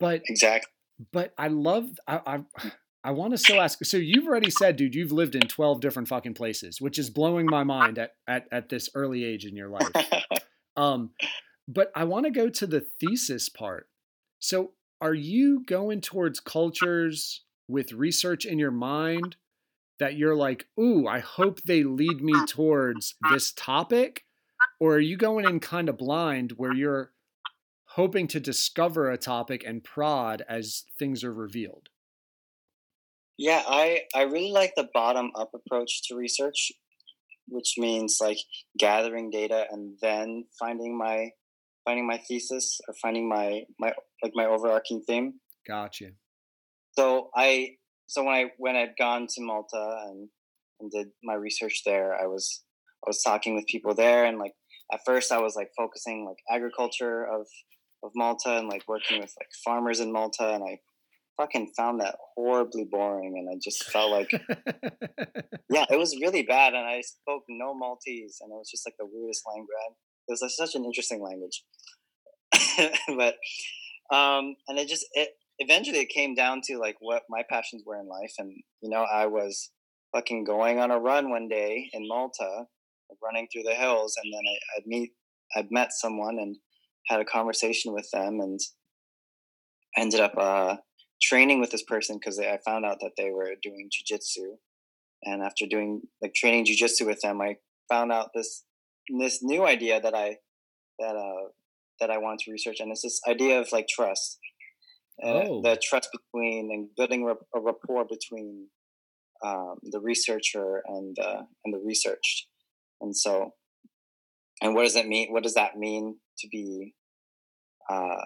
but exactly. But I love I I, I want to still ask so you've already said dude you've lived in 12 different fucking places which is blowing my mind at at, at this early age in your life um, but I want to go to the thesis part. So, are you going towards cultures with research in your mind that you're like, ooh, I hope they lead me towards this topic? Or are you going in kind of blind where you're hoping to discover a topic and prod as things are revealed? Yeah, I I really like the bottom up approach to research, which means like gathering data and then finding my finding my thesis or finding my my like my overarching theme. Gotcha. So I so when I when I'd gone to Malta and and did my research there, I was I was talking with people there and like at first I was like focusing like agriculture of of Malta and like working with like farmers in Malta and I fucking found that horribly boring and I just felt like yeah, it was really bad, and I spoke no Maltese, and it was just like the weirdest language. It was like, such an interesting language, but um, and it just it eventually it came down to like what my passions were in life, and you know I was fucking going on a run one day in Malta, like, running through the hills, and then I, I'd meet I'd met someone and had a conversation with them, and ended up uh, training with this person because I found out that they were doing jujitsu and after doing like training jujitsu with them, I found out this this new idea that I that uh that I wanted to research, and it's this idea of like trust, uh, Oh. the trust between and building a rapport between um, the researcher and uh, and the researched, and so and what does that mean? What does that mean to be uh,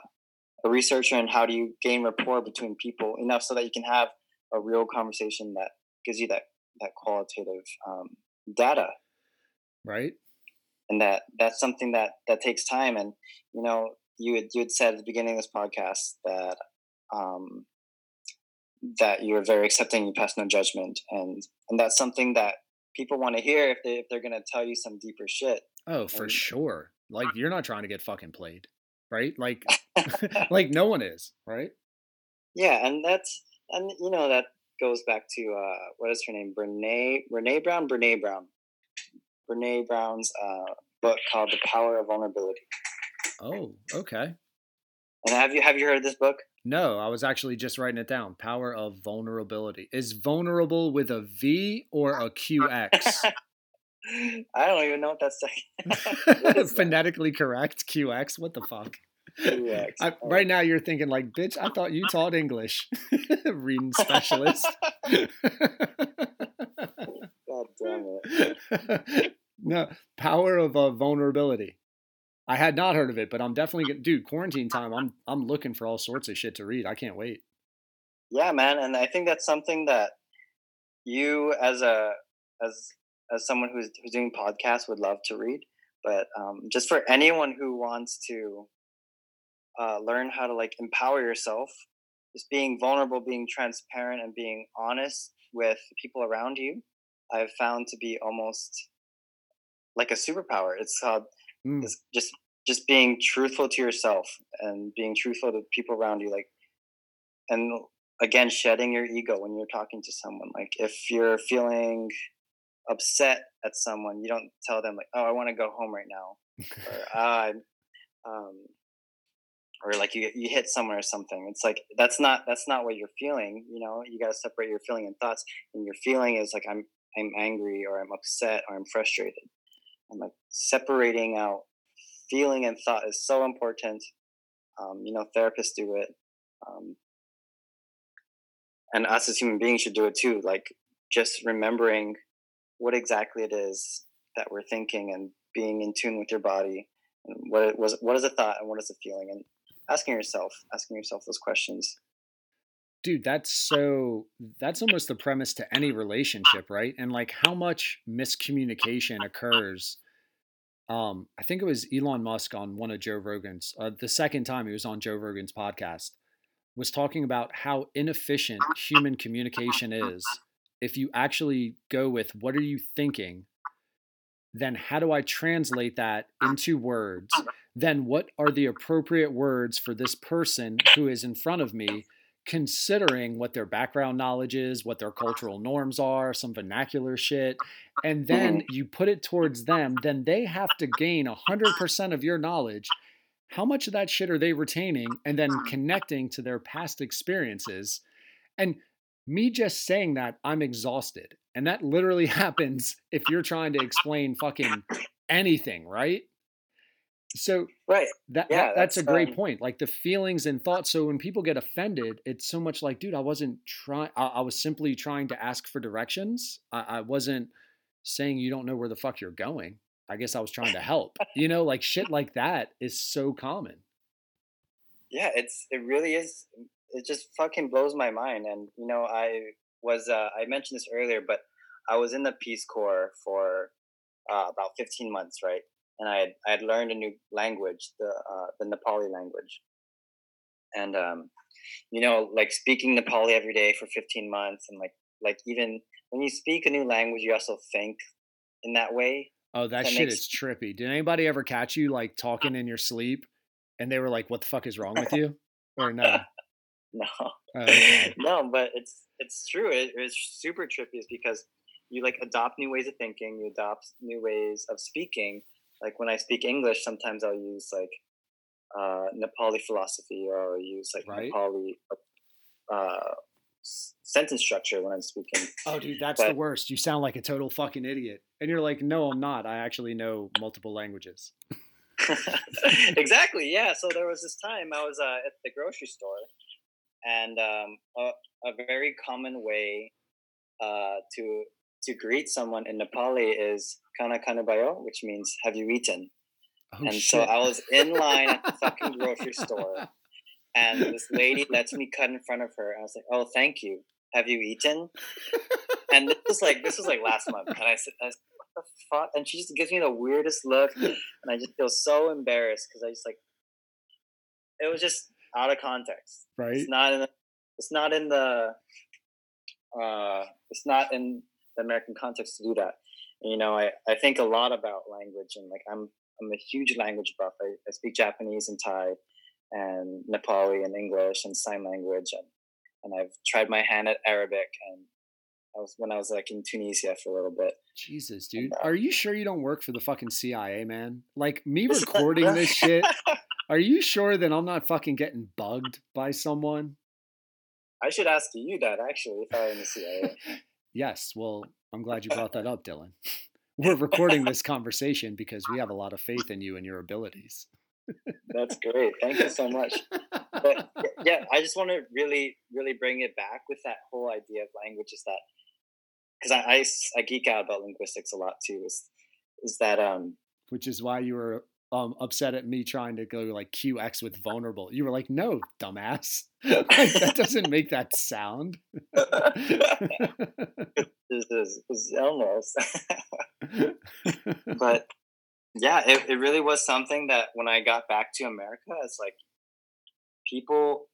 a researcher, and how do you gain rapport between people enough so that you can have a real conversation that gives you that that qualitative um, data. Right? and that that's something that that takes time. And you know you had you had said at the beginning of this podcast that um that you're very accepting you pass no judgment. And and that's something that people want to hear if they if they're going to tell you some deeper shit. Oh, for And- sure. Like you're not trying to get fucking played, right? Like like no one is, right? yeah and that's and you know that goes back to uh what is her name brene renee brown brene brown brene brown's uh book called the power of vulnerability Oh, okay. and have you have you heard of this book No, I was actually just writing it down. Power of vulnerability. Is vulnerable with a V or a QX? I don't even know what that's like. What is that? Phonetically correct, QX. What the fuck? QX. I, right now, you're thinking like, bitch. I thought you taught English, reading specialist. God damn it. no, power of uh, vulnerability. I had not heard of it, but I'm definitely gonna- dude. Quarantine time. I'm I'm looking for all sorts of shit to read. I can't wait. Yeah, man, and I think that's something that you, as a as as someone who's who's doing podcasts, would love to read. But um, just for anyone who wants to uh, learn how to like empower yourself, just being vulnerable, being transparent, and being honest with people around you, I've found to be almost like a superpower. It's called Mm. it's just just being truthful to yourself and being truthful to people around you like and again shedding your ego when you're talking to someone like if you're feeling upset at someone you don't tell them like oh i want to go home right now or ah, I'm, um or like you you hit someone or something. It's like that's not that's not what you're feeling you know? You got to separate your feeling and thoughts and your feeling is like i'm i'm angry or i'm upset or i'm frustrated. And like separating out feeling and thought is so important. Um, you know therapists do it um, and us as human beings should do it too like just remembering what exactly it is that we're thinking and being in tune with your body and what it was what is a thought and what is a feeling? And asking yourself asking yourself those questions. Dude that's so that's almost the premise to any relationship right? And like how much miscommunication occurs um i think it was elon musk on one of joe rogan's uh, the second time he was on joe rogan's podcast was talking about how inefficient human communication is if you actually go with what are you thinking then how do i translate that into words then what are the appropriate words for this person who is in front of me considering what their background knowledge is, what their cultural norms are, some vernacular shit, and then mm-hmm. you put it towards them, then they have to gain 100% of your knowledge. How much of that shit are they retaining and then connecting to their past experiences? And me just saying that, I'm exhausted. And that literally happens if you're trying to explain fucking anything, right? So right that, Yeah, that that's a great um, point. Like the feelings and thoughts. So when people get offended, it's so much like, dude, I wasn't trying. I, I was simply trying to ask for directions. I, I wasn't saying you don't know where the fuck you're going. I guess I was trying to help. You know, like shit like that is so common. yeah it's it really is it just fucking blows my mind and you know i was uh, i mentioned this earlier but i was in the peace corps for uh, about 15 months right and i had i had learned a new language the uh, the nepali language and um you know like speaking nepali every day for 15 months and like like even when you speak a new language you also think in that way Oh, that, That shit makes- is trippy. Did anybody ever catch you like talking in your sleep and they were like, what the fuck is wrong with you? Or no? No Oh, no, but it's it's true. It, it's super trippy, is because you like adopt new ways of thinking, you adopt new ways of speaking. Like when I speak English, sometimes I'll use like uh, Nepali philosophy, or I'll use like Right. Nepali uh, sentence structure when I'm speaking. Oh, dude, that's the worst. You sound like a total fucking idiot. And you're like, no, I'm not. I actually know multiple languages. exactly. Yeah. So there was this time I was uh, at the grocery store, and um, a, a very common way uh, to to greet someone in Nepali is "kana kana bayo," which means "Have you eaten?" Oh, and shit. so I was in line at the fucking grocery store, and this lady lets me cut in front of her. I was like, "Oh, thank you. Have you eaten?" and this was like this was like last month, and I said, I said, "What the fuck?" And she just gives me the weirdest look, and I just feel so embarrassed because I just like it was just out of context. right? It's not in the, it's not in the uh, it's not in the American context to do that. And, you know, I, I think a lot about language and like I'm I'm a huge language buff. I, I speak Japanese and Thai and Nepali and English and sign language and and I've tried my hand at Arabic and I was when I was like in Tunisia for a little bit. Jesus, dude. uh, Are you sure you don't work for the fucking CIA, man? Like me recording this shit. Are you sure that I'm not fucking getting bugged by someone? I should ask you that actually if I were in the CIA. Yes. Well, I'm glad you brought that up, Dylan. We're recording this conversation because we have a lot of faith in you and your abilities. That's great. Thank you so much. But yeah, I just want to really, really bring it back with that whole idea of language is that because I I geek out about linguistics a lot too. Is is that um Which is why you were um, upset at me trying to go like QX with vulnerable. You were like, no, dumbass. like, that doesn't make that sound. is, is almost but yeah it, it really was something that when i got back to america it's like people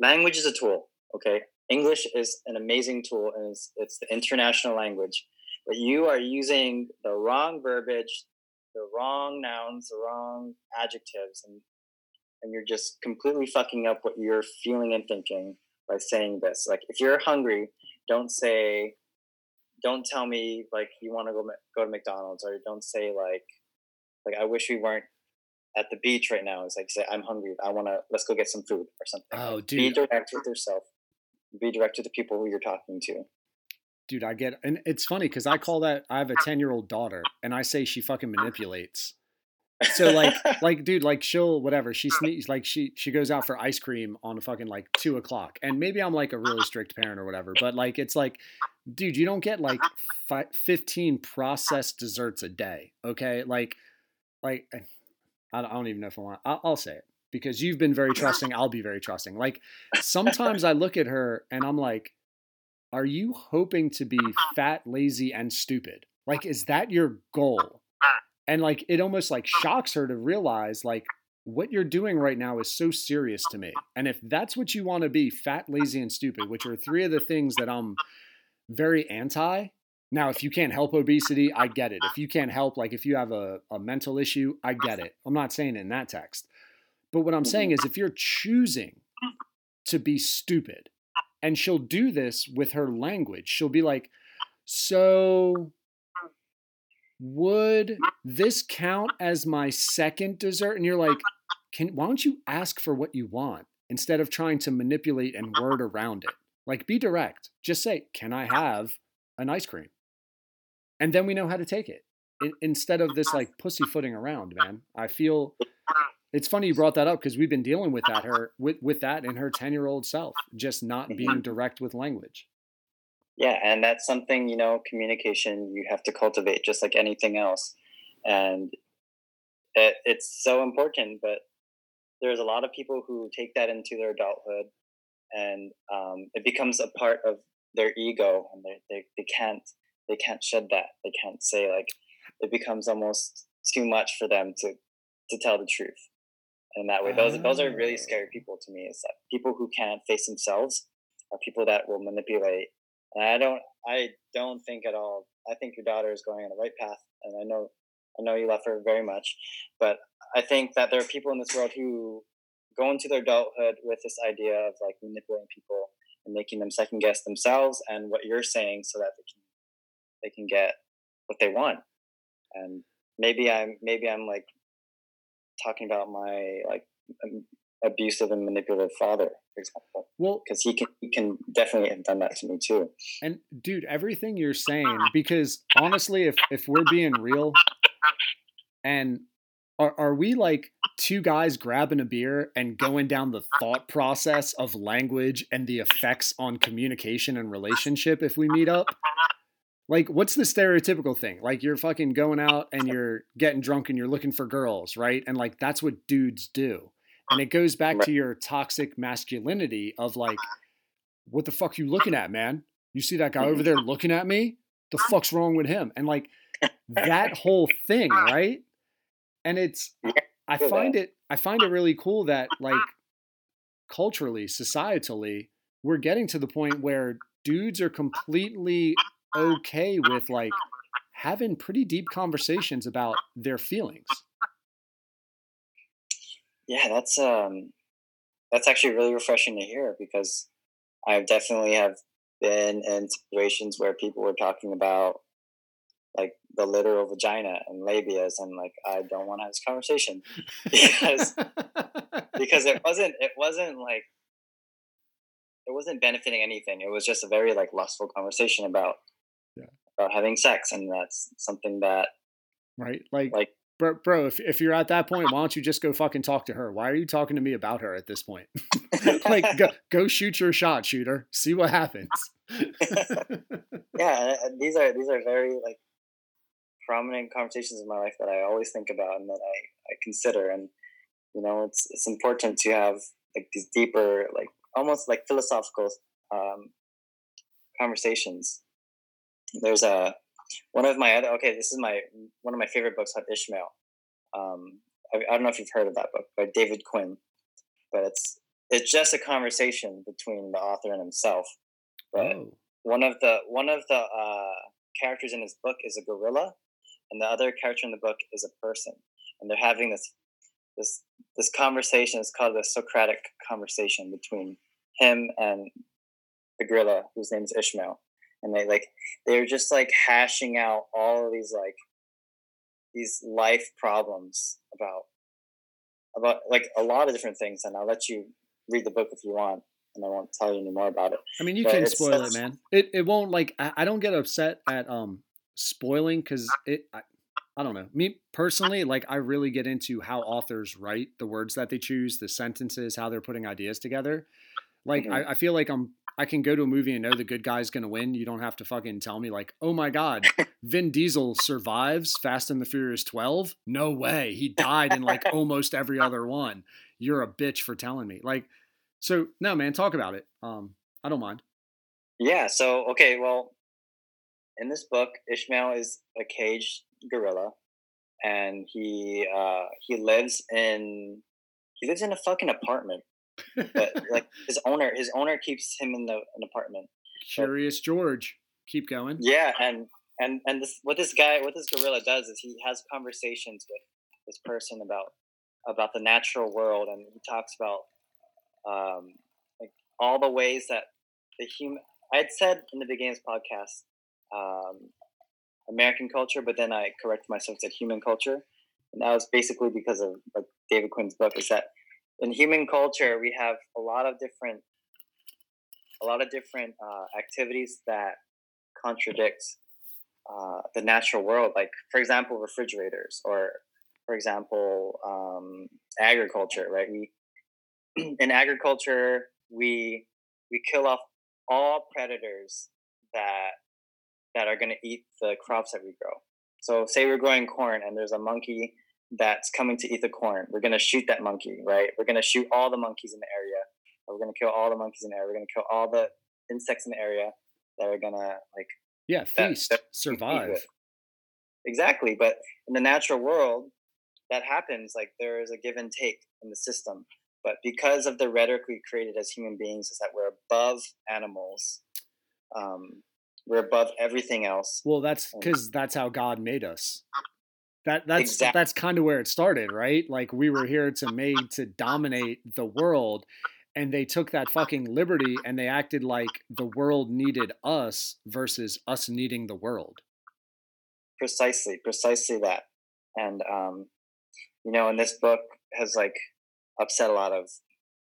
language is a tool okay english is an amazing tool and it's, it's the international language but you are using the wrong verbiage the wrong nouns the wrong adjectives and and you're just completely fucking up what you're feeling and thinking by saying this like if you're hungry don't say don't tell me like you want to go go to McDonald's or don't say like like I wish we weren't at the beach right now. It's like say I'm hungry. I want to let's go get some food or something. oh, Like, be direct with yourself. Be direct to the people who you're talking to. Dude, I get and it's funny because I call that I have a 10 year old daughter and I say she fucking manipulates. So like like dude, like she'll whatever, she sneaks like she she goes out for ice cream on a fucking like two o'clock. And maybe I'm like a really strict parent or whatever, but like it's like, dude, you don't get like fi- 15 processed desserts a day. Okay. Like like eh, I don't, I don't even know if I want I'll, I'll say it because you've been very trusting. I'll be very trusting. Like sometimes I look at her and I'm like, are you hoping to be fat, lazy, and stupid? Like, is that your goal? And like, it almost like shocks her to realize like what you're doing right now is so serious to me. And if that's what you want to be, fat, lazy, and stupid, which are three of the things that I'm very anti. Now, if you can't help obesity, I get it. If you can't help, like if you have a, a mental issue, I get it. I'm not saying it in that text. But what I'm saying mm-hmm. is if you're choosing to be stupid, and she'll do this with her language, she'll be like, So, would this count as my second dessert? And you're like, can, Why don't you ask for what you want instead of trying to manipulate and word around it? Like, be direct. Just say, Can I have an ice cream? And then we know how to take it in, instead of this like pussyfooting around, man. I feel it's funny you brought that up because we've been dealing with that her with with that in her 10 year old self just not being direct with language Yeah, and that's something you know communication you have to cultivate just like anything else, and it, it's so important. But there's a lot of people who take that into their adulthood, and um, it becomes a part of their ego, and they, they they can't they can't shed that. They can't say like it becomes almost too much for them to to tell the truth. And that way, those those are really ah. scary people to me. Is that people who can't face themselves are people that will manipulate. And I don't I don't think at all. I think your daughter is going on the right path, and I know I know you love her very much, but I think that there are people in this world who go into their adulthood with this idea of like manipulating people and making them second guess themselves and what you're saying so that they can they can get what they want. And maybe I'm maybe I'm like talking about my like um, abusive and manipulative father, for example, well because he can he can definitely have done that to me too. and dude everything you're saying because honestly if if we're being real and are, are we like two guys grabbing a beer and going down the thought process of language and the effects on communication and relationship if we meet up like what's the stereotypical thing? Like you're fucking going out and you're getting drunk and you're looking for girls right? And like that's what dudes do. And it goes back to your toxic masculinity of like what the fuck you looking at man? You see that guy over there looking at me? The fuck's wrong with him? And like that whole thing right? And it's i find it i find it really cool that like culturally societally we're getting to the point where dudes are completely okay with like having pretty deep conversations about their feelings Yeah, that's um that's actually really refreshing to hear because I definitely have been in situations where people were talking about like the literal vagina and labias and like I don't want to have this conversation because because it wasn't it wasn't like it wasn't benefiting anything. It was just a very like lustful conversation about. About having sex, and that's something that right? Like, like bro, bro, if if you're at that point, why don't you just go fucking talk to her? Why are you talking to me about her at this point? like, go go shoot your shot, shooter. See what happens. yeah, and these are these are very like prominent conversations in my life that I always think about and that I, I consider and you know it's it's important to have like these deeper like almost like philosophical um, conversations. There's a one of my other okay this is my one of my favorite books called Ishmael. Um, I, I don't know if you've heard of that book by David Quinn, but it's it's just a conversation between the author and himself. But oh, one of the one of the uh, characters in his book is a gorilla, and the other character in the book is a person, and they're having this this this conversation. It's called the Socratic conversation between him and the gorilla, whose name is Ishmael, and they like they're just like hashing out all of these like these life problems about about like a lot of different things, and I'll let you read the book if you want, and I won't tell you any more about it. I mean, you But can spoil it, man. It it won't like I, I don't get upset at um spoiling because it. I, I don't know. Me personally, like I really get into how authors write the words that they choose, the sentences, how they're putting ideas together. Like Mhm. I, I feel like I'm I can go to a movie and know the good guy's gonna win. You don't have to fucking tell me like, oh my god, Vin Diesel survives Fast and the Furious 12. No way, he died in like almost every other one. You're a bitch for telling me. Like, so no man, talk about it. Um, I don't mind. Yeah. So okay, well, in this book, Ishmael is a caged gorilla, and he uh, he lives in he lives in a fucking apartment. But like his owner, his owner keeps him in the an apartment. Curious George, keep going. Yeah, and and and this what this guy what this gorilla does is he has conversations with this person about about the natural world, and he talks about um, like all the ways that the human. I had said in the beginning of this podcast um, American culture, but then I corrected myself and said human culture, and that was basically because of like David Quinn's book. Is that in human culture we have a lot of different a lot of different uh, activities that contradict uh, the natural world. Like, for example, refrigerators, or for example, um, agriculture. Right? We in agriculture we we kill off all predators that that are going to eat the crops that we grow. So, say we're growing corn and there's a monkey that's coming to eat the corn. We're going to shoot that monkey, right? We're going to shoot all the monkeys in the area. We're going to kill all the monkeys in the area. We're going to kill all the insects in the area that are going to like Yeah, feast, that feed survive. Exactly, but in the natural world, that happens. Like there is a give and take in the system. But because of the rhetoric we created as human beings, is that we're above animals. Um, we're above everything else. Well, that's because that's how God made us. That that's Exact- that's kind of where it started, right? Like we were here to made to dominate the world, and they took that fucking liberty and they acted like the world needed us versus us needing the world. precisely precisely that and um you know and this book has like upset a lot of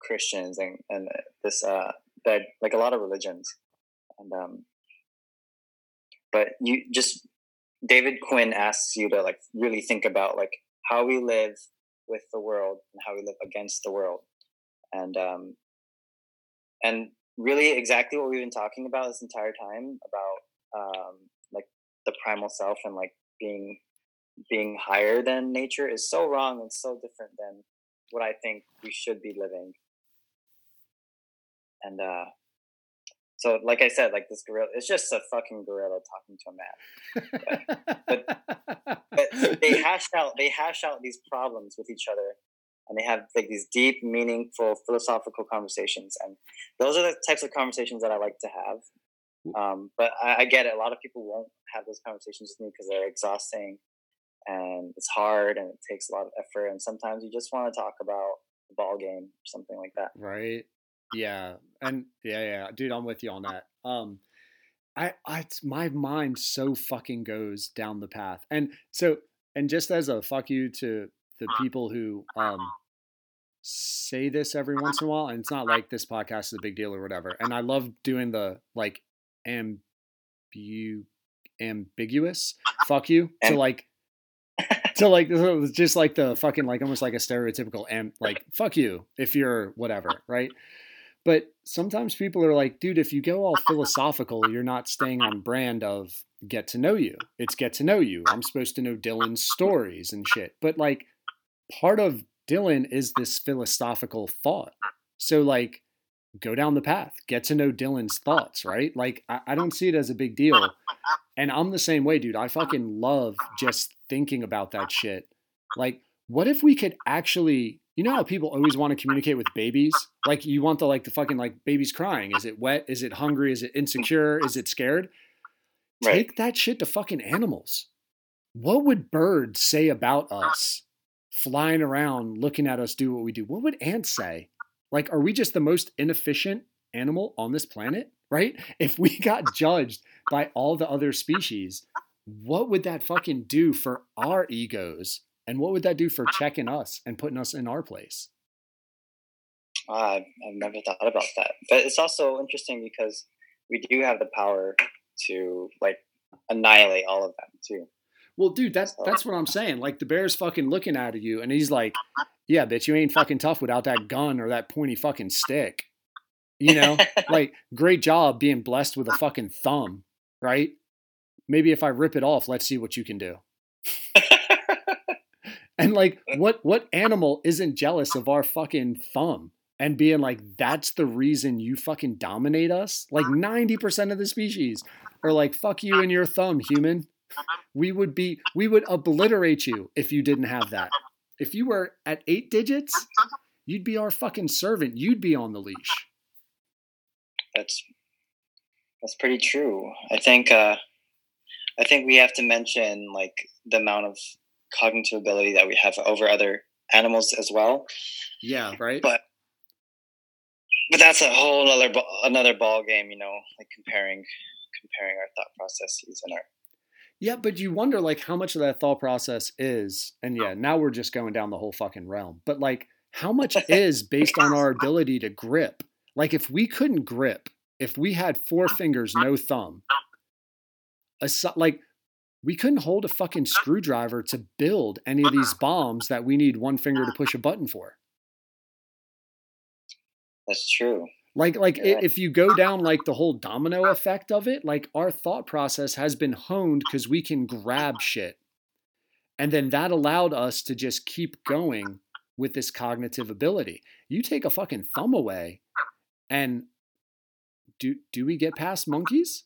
christians and and this uh that like a lot of religions and um but you just david quinn asks you to like really think about like how we live with the world and how we live against the world and um and really exactly what we've been talking about this entire time about um like the primal self and like being being higher than nature is so wrong and so different than what I think we should be living. And uh so like I said, like this gorilla it's just a fucking gorilla talking to a man. But they hash out they hash out these problems with each other and they have like these deep, meaningful philosophical conversations. And those are the types of conversations that I like to have. Um, but I, I get it. A lot of people won't have those conversations with me because they're exhausting and it's hard and it takes a lot of effort. And sometimes you just want to talk about a ball game or something like that. right? Yeah, and yeah, yeah, dude, I'm with you on that. Um, I, I it's- my mind so fucking goes down the path. And so and just as a fuck you to the people who um say this every once in a while, and it's not like this podcast is a big deal or whatever. And I love doing the like ambu ambiguous fuck you to like to like just like the fucking like almost like a stereotypical am like fuck you if you're whatever right but sometimes people are like dude if you go all philosophical you're not staying on brand of get to know you. It's get to know you. I'm supposed to know dylan's stories and shit. But like part of dylan is this philosophical thought. So like go down the path. Get to know dylan's thoughts right? Like i, I don't see it as a big deal. And I'm the same way, dude. I fucking love just thinking about that shit. Like, what if we could actually, you know how people always want to communicate with babies? Like, you want the like the fucking like baby's crying. Is it wet? Is it hungry? Is it insecure? Is it scared? Right. Take that shit to fucking animals. What would birds say about us flying around looking at us do what we do? What would ants say? Like, are we just the most inefficient animal on this planet? Right? If we got judged by all the other species, what would that fucking do for our egos? And what would that do for checking us and putting us in our place? Ah, I've, never thought about that. But it's also interesting because we do have the power to like annihilate all of them too. Well, dude, that's that's what I'm saying. Like the bear's fucking looking at you, and he's like, "Yeah, bitch, you ain't fucking tough without that gun or that pointy fucking stick." You know, like great job being blessed with a fucking thumb, right? Maybe if I rip it off, let's see what you can do. And like, what what animal isn't jealous of our fucking thumb and being like, that's the reason you fucking dominate us? Like ninety percent of the species are like, fuck you and your thumb, human. We would be, we would obliterate you if you didn't have that. If you were at eight digits, you'd be our fucking servant. You'd be on the leash. that's that's pretty true. I think uh, I think we have to mention like the amount of cognitive ability that we have over other animals as well. Yeah, right. But but that's a whole other another ball game, you know, like comparing comparing our thought processes and our Yeah, but you wonder like how much of that thought process is, and oh. yeah, now we're just going down the whole fucking realm. But like, how much is based on our ability to grip? Like, if we couldn't grip, if we had four fingers, no thumb, like we couldn't hold a fucking screwdriver to build any of these uh-uh. bombs that we need one finger to uh-uh. push a button for. that's true. Like, like Yeah. if you go down like the whole domino effect of it, like our thought process has been honed because we can grab uh-uh. shit. And then that allowed us to just keep going with this cognitive ability. You take a fucking thumb away, and do do we get past monkeys?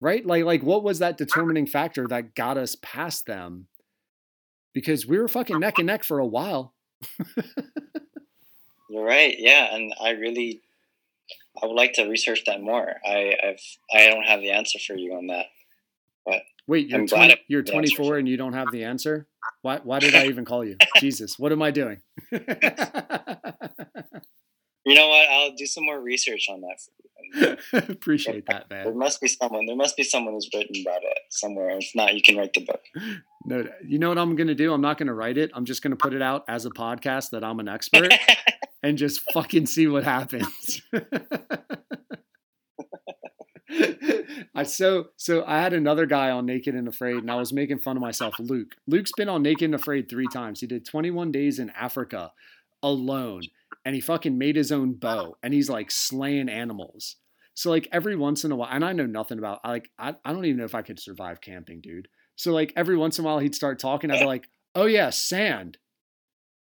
Right? Like like what was that determining factor that got us past them? Because we were fucking neck and neck for a while. You're right. Yeah, and I really I would like to research that more. I I've I don't have the answer for you on that. Wait, you're 20, you're 24 and you don't have the answer? Why why did I even call you? Jesus, what am I doing? You know what? I'll do some more research on that. Appreciate that, man. there must be someone. There must be someone who's written about it somewhere. If not, you can write the book. No, you know what I'm going to do? I'm not going to write it. I'm just going to put it out as a podcast that I'm an expert and just fucking see what happens. I so so I had another guy on Naked and Afraid, and I was making fun of myself. Luke. Luke's been on Naked and Afraid three times. He did 21 days in Africa alone, and he fucking made his own bow, and he's like slaying animals. So like every once in a while, and I know nothing about like I, I don't even know if I could survive camping, dude. So like every once in a while he'd start talking, I'd be like, oh yeah, sand.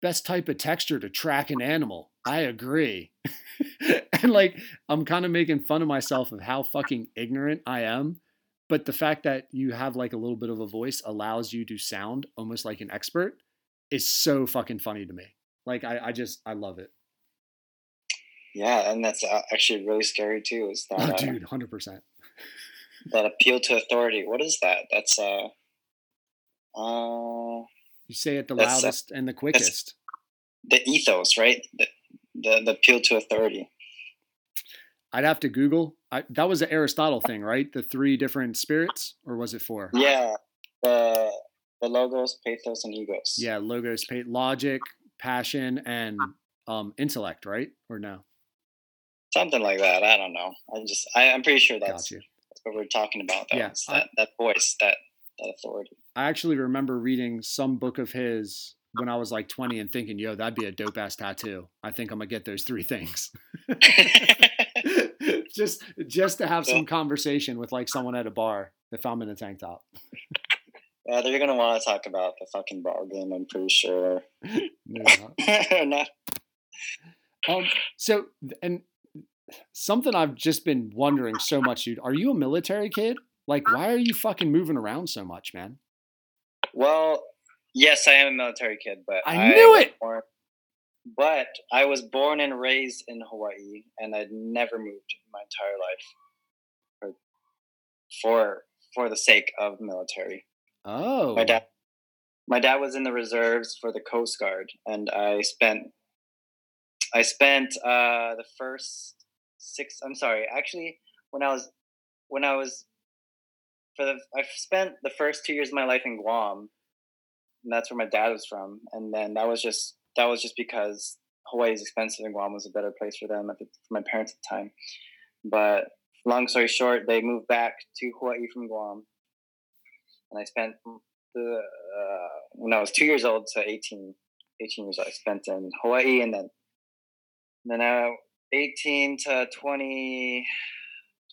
Best type of texture to track an animal. I agree. and like I'm kind of making fun of myself of how fucking ignorant I am. But the fact that you have like a little bit of a voice allows you to sound almost like an expert is so fucking funny to me. Like I, I just I love it. Yeah, and that's uh, actually really scary too. Is that Oh, uh, dude, hundred percent. that appeal to authority? What is that? That's uh, uh, You say it the uh, loudest and the quickest. the ethos, right? The, the the appeal to authority. I'd have to Google. I, that was the Aristotle thing, right? The three different spirits, or was it four? Yeah, the the logos, pathos, and egos. Yeah, logos, pa- logic, passion, and um, intellect, right? Or no? Something like that. I don't know. I'm just I, I'm pretty sure that's, that's what we're talking about. Though. Yeah, I- that that voice, that that authority. I actually remember reading some book of his when I was like 20 and thinking, yo, that'd be a dope ass tattoo. I think I'm gonna get those three things. just just to have some conversation with like someone at a bar if I'm in a tank top. Yeah, they're gonna want to talk about the fucking ball game. I'm pretty sure. No, Or. Um, so and something I've just been wondering so much, dude. Are you a military kid? Like, why are you fucking moving around so much, man? Well, yes, I am a military kid, but I knew was it! born- but I was born and raised in Hawaii, and I'd never moved in my entire life for for for the sake of military. Oh, My dad, my dad was in the reserves for the Coast Guard, and I spent I spent uh, the first six. I'm sorry, actually, when I was when I was for the I spent the first two years of my life in Guam, and that's where my dad was from. And then that was just that was just because Hawaii is expensive and Guam was a better place for them for my parents at the time. But long story short, they moved back to Hawaii from Guam, and I spent the uh, when I was two years old to 18, 18 years old. I spent in Hawaii, and then then I 18 to 20,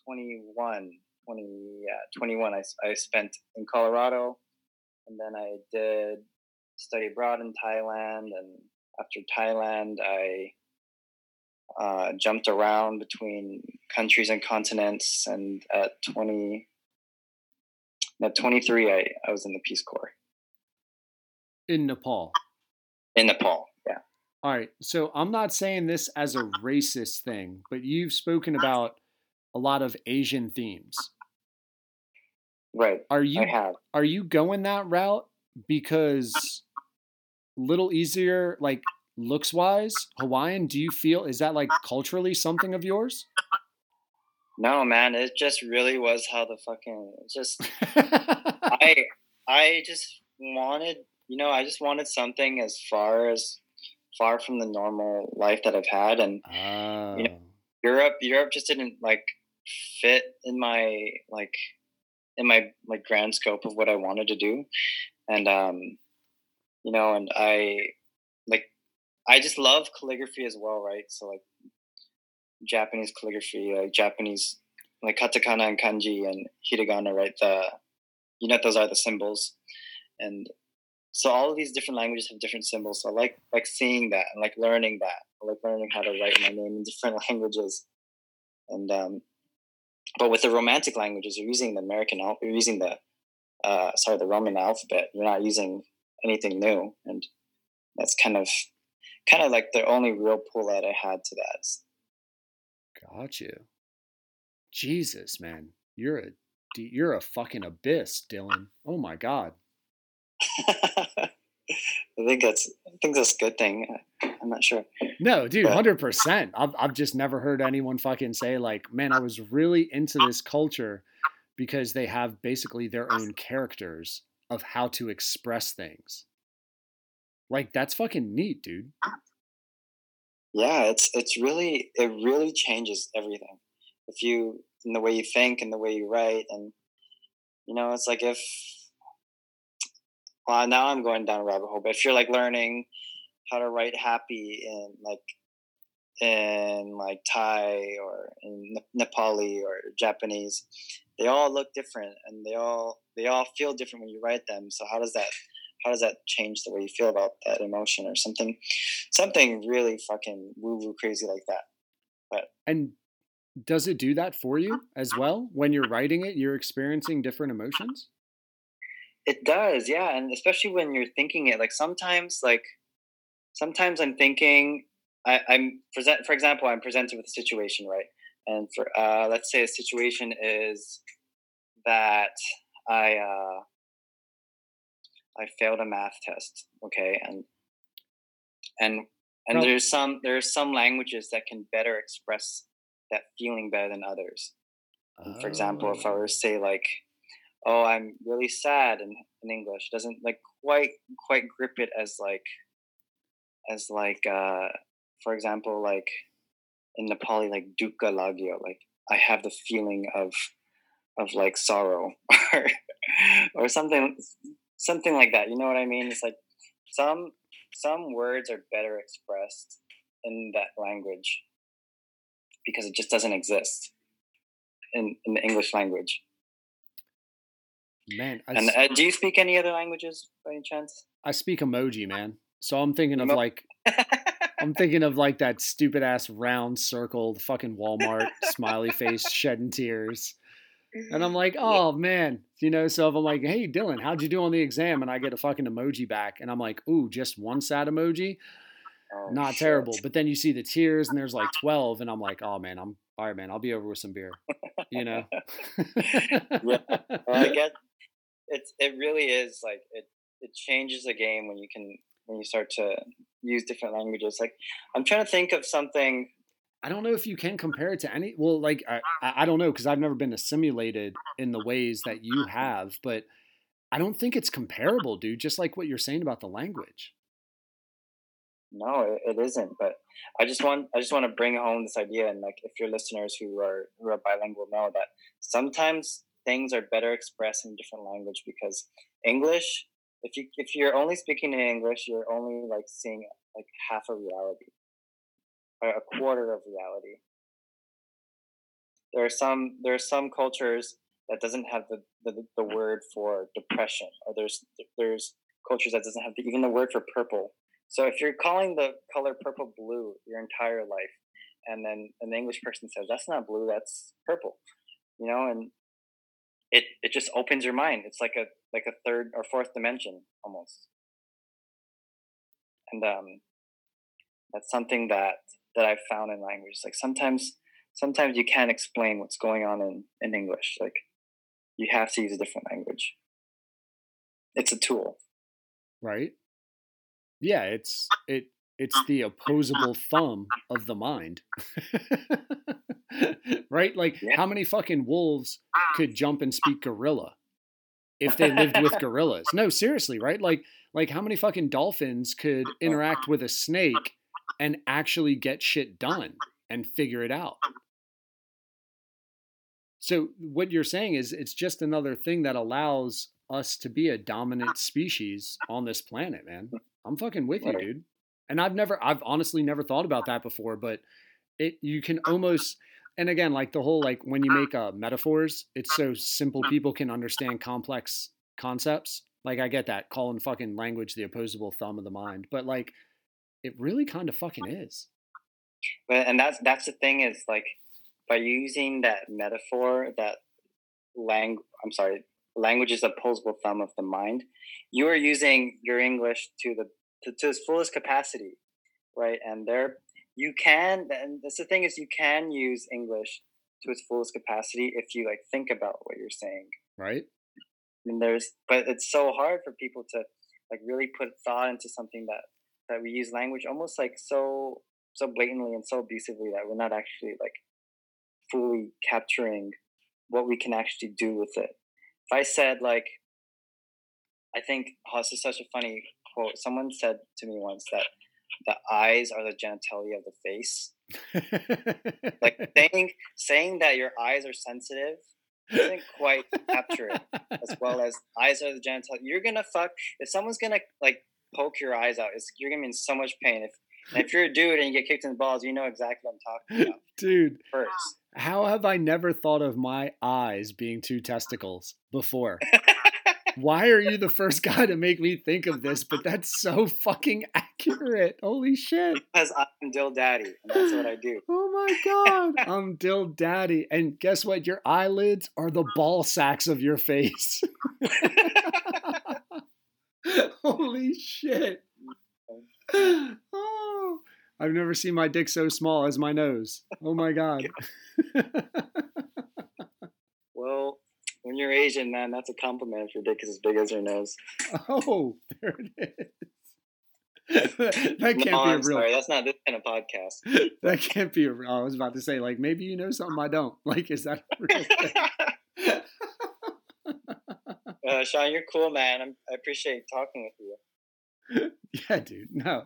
21, 20, yeah, 21, I, I spent in Colorado. And then I did study abroad in Thailand. And after Thailand, I uh, jumped around between countries and continents. And at 20, at 23, I, I was in the Peace Corps in Nepal. in Nepal. All right. So I'm not saying this as a racist thing, but you've spoken about a lot of Asian themes. Right. Are you I have. are you going that route because a little easier like looks wise Hawaiian do you feel is that like culturally something of yours? No, man, it just really was how the fucking just I I just wanted, you know, I just wanted something as far as far from the normal life that I've had and oh. Europe Europe just didn't like fit in my like in my like grand scope of what I wanted to do. And um you know, and I like I just love calligraphy as well, right? So like Japanese calligraphy, like Japanese like katakana and kanji and hiragana, right? The you know those are the symbols. And so all of these different languages have different symbols. So I like like seeing that and like learning that. I like learning how to write my name in different languages. And um but with the romantic languages, you're using the American you're using the uh sorry, the Roman alphabet. You're not using anything new. And that's kind of kind of like the only real pull that I had to that. Got you. Jesus, man. You're a you're a fucking abyss, Dylan. Oh my god. I think that's I think that's a good thing. I'm not sure. No, dude, hundred percent. I've I've just never heard anyone fucking say like, man, I was really into this culture because they have basically their own characters of how to express things. Like that's fucking neat, dude. Yeah, it's it's really it really changes everything. If you in the way you think and the way you write and you know, it's like if well now I'm going down a rabbit hole, but if you're like learning how to write happy in like in like Thai or in Nepali or Japanese, they all look different and they all they all feel different when you write them. So how does that how does that change the way you feel about that emotion or something something really fucking woo woo crazy like that. But and does it do that for you as well? When you're writing it, you're experiencing different emotions? It does, yeah, and especially when you're thinking it. Like sometimes, like sometimes I'm thinking, I, I'm present. For example, I'm presented with a situation, right? And for uh, let's say a situation is that I uh, I failed a math test, okay, and and and Well- there's some there's some languages that can better express that feeling better than others. For example, if I were to say like, "Oh, I'm really sad," in, in English, doesn't like quite quite grip it as like as like uh for example like in Nepali like dukkha lagyo, like I have the feeling of of like sorrow or or something something like that. You know what I mean? It's like some some words are better expressed in that language because it just doesn't exist in, in the English language. Man, I, And uh, do you speak any other languages by any chance? I speak emoji, man. So I'm thinking of like I'm thinking of like that stupid ass round circle, the fucking Walmart smiley face shedding tears. And I'm like, oh man, you know. So if I'm like, hey Dylan, how'd you do on the exam? And I get a fucking emoji back, and I'm like, ooh, just one sad emoji, Oh, not shit. terrible. But then you see the tears, and there's like 12, and I'm like, oh man, I'm all right, man. I'll be over with some beer, you know. Well, I get it's it really is like it it changes the game when you can when you start to use different languages. Like I'm trying to think of something. I don't know if you can compare it to any. Well, like I, I don't know because I've never been assimilated in the ways that you have, but I don't think it's comparable, dude. Just like what you're saying about the language. No, it, it isn't. But I just want I just want to bring home this idea, and like if your listeners who are who are bilingual know that sometimes things are better expressed in different language because English. If you if you're only speaking in English, you're only like seeing like half of reality, or a quarter of reality. There are some there are some cultures that doesn't have the, the, the word for depression, or there's there's cultures that doesn't have the, even the word for purple. So if you're calling the color purple blue your entire life, and then an English person says that's not blue, that's purple, you know, and it it just opens your mind. It's like a like a third or fourth dimension almost, and um, that's something that that I've found in language. Like sometimes sometimes you can't explain what's going on in in English. Like you have to use a different language. It's a tool. right? Yeah, it's it it's the opposable thumb of the mind. right? Like how many fucking wolves um, could jump and uh speak gorilla if they lived with gorillas? No, seriously, right? Like like how many fucking dolphins could interact with a snake and actually get shit done and figure it out? So what you're saying is it's just another thing that allows us to be a dominant species on this planet, man. I'm fucking with you, dude. And I've never I've honestly never thought about that before, but it you can almost and again like the whole like when you make uh, metaphors, it's so simple people can understand complex concepts. Like I get that calling fucking language the opposable thumb of the mind, but like it really kind of fucking is. But and that's that's the thing is like by using that metaphor that lang I'm sorry, language is the opposable thumb of the mind. You are using your English to the to, to its fullest capacity, right? And there you can and that's the thing is you can use English to its fullest capacity if you like think about what you're saying. Right? and there's but it's so hard for people to like really put thought into something that that we use language almost like so so blatantly and so abusively that we're not actually like fully capturing what we can actually do with it if i said like i think oh, this is such a funny quote someone said to me once that the eyes are the genitalia of the face like saying saying that your eyes are sensitive doesn't quite capture it as well as eyes are the genital. You're gonna fuck if someone's gonna like poke your eyes out. It's, you're gonna be in so much pain. If if you're a dude and you get kicked in the balls, you know exactly what I'm talking about. Dude, First, how have I never thought of my eyes being two testicles before? Why are you the first guy to make me think of this? But that's so fucking accurate. Holy shit. because I'm Dill Daddy, and that's what I do. Oh my god. I'm Dill Daddy. And guess what? Your eyelids are the ball sacks of your face. Holy shit. Oh, I've never seen my dick so small as my nose. Oh my god. You're Asian, man, that's a compliment if your dick is as big as your nose. Oh, there it is. that can't no, be a real. sorry. That's not this kind of podcast. That can't be a real. I was about to say, like, maybe you know something I don't. Like, is that a real thing? uh, Sean, you're cool, man. I'm, I appreciate talking with you. yeah, dude. No.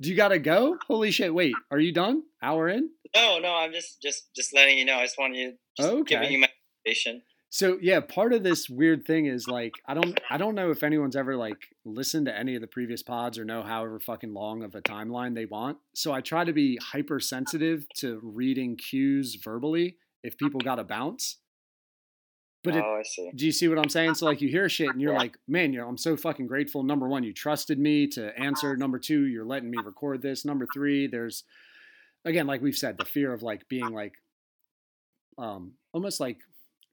Do you gotta go? Holy shit! Wait, are you done? Hour in? No, no, I'm just just just letting you know. I just wanted you just giving you my information. So yeah, part of this weird thing is like I don't I don't know if anyone's ever like listened to any of the previous pods or know however fucking long of a timeline they want. So I try to be hypersensitive to reading cues verbally if people got a bounce. But it, oh, I see. do you see what I'm saying? So like you hear shit and you're Yeah. like, man, you know, I'm so fucking grateful. Number one, you trusted me to answer. Number two, you're letting me record this. Number three, there's again, like we've said, the fear of like being like um almost like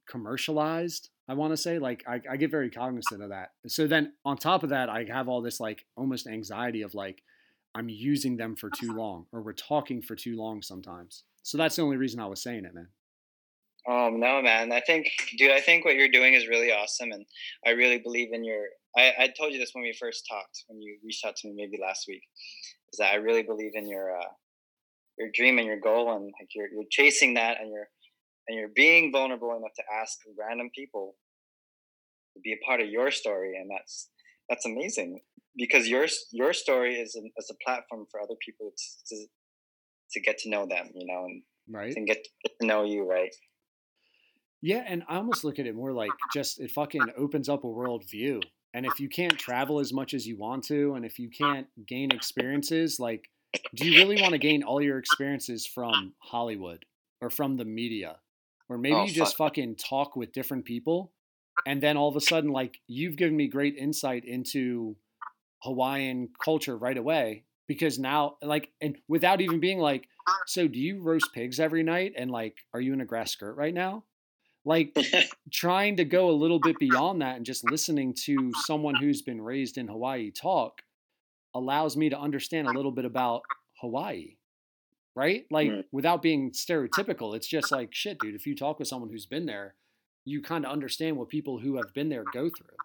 commercialized. I want to say like I, I get very cognizant of that. So then on top of that, I have all this like almost anxiety of like I'm using them for too long or we're talking for too long sometimes. So that's the only reason I was saying it, man. Um, no, man. I think, dude, I think what you're doing is really awesome, and I really believe in your. I, I told you this when we first talked, when you reached out to me maybe last week, is that I really believe in your uh, your dream and your goal, and like you're you're chasing that, and you're and you're being vulnerable enough to ask random people to be a part of your story, and that's that's amazing because your your story is an, is a platform for other people to, to to get to know them, you know, and Right. and get get to know you, right? Yeah, and I almost look at it more like just it fucking opens up a world view. And if you can't travel as much as you want to, and if you can't gain experiences, like, do you really want to gain all your experiences from Hollywood or from the media? Or maybe Oh, you just fucking talk with different people, and then all of a sudden, like, you've given me great insight into Hawaiian culture right away because now, like, and without even being like, so do you roast pigs every night? And like, are you in a grass skirt right now? Like, trying to go a little bit beyond that and just listening to someone who's been raised in Hawaii talk allows me to understand a little bit about Hawaii. Right? Like Mm. without being stereotypical, it's just like shit, dude. If you talk with someone who's been there, you kind of understand what people who have been there go through.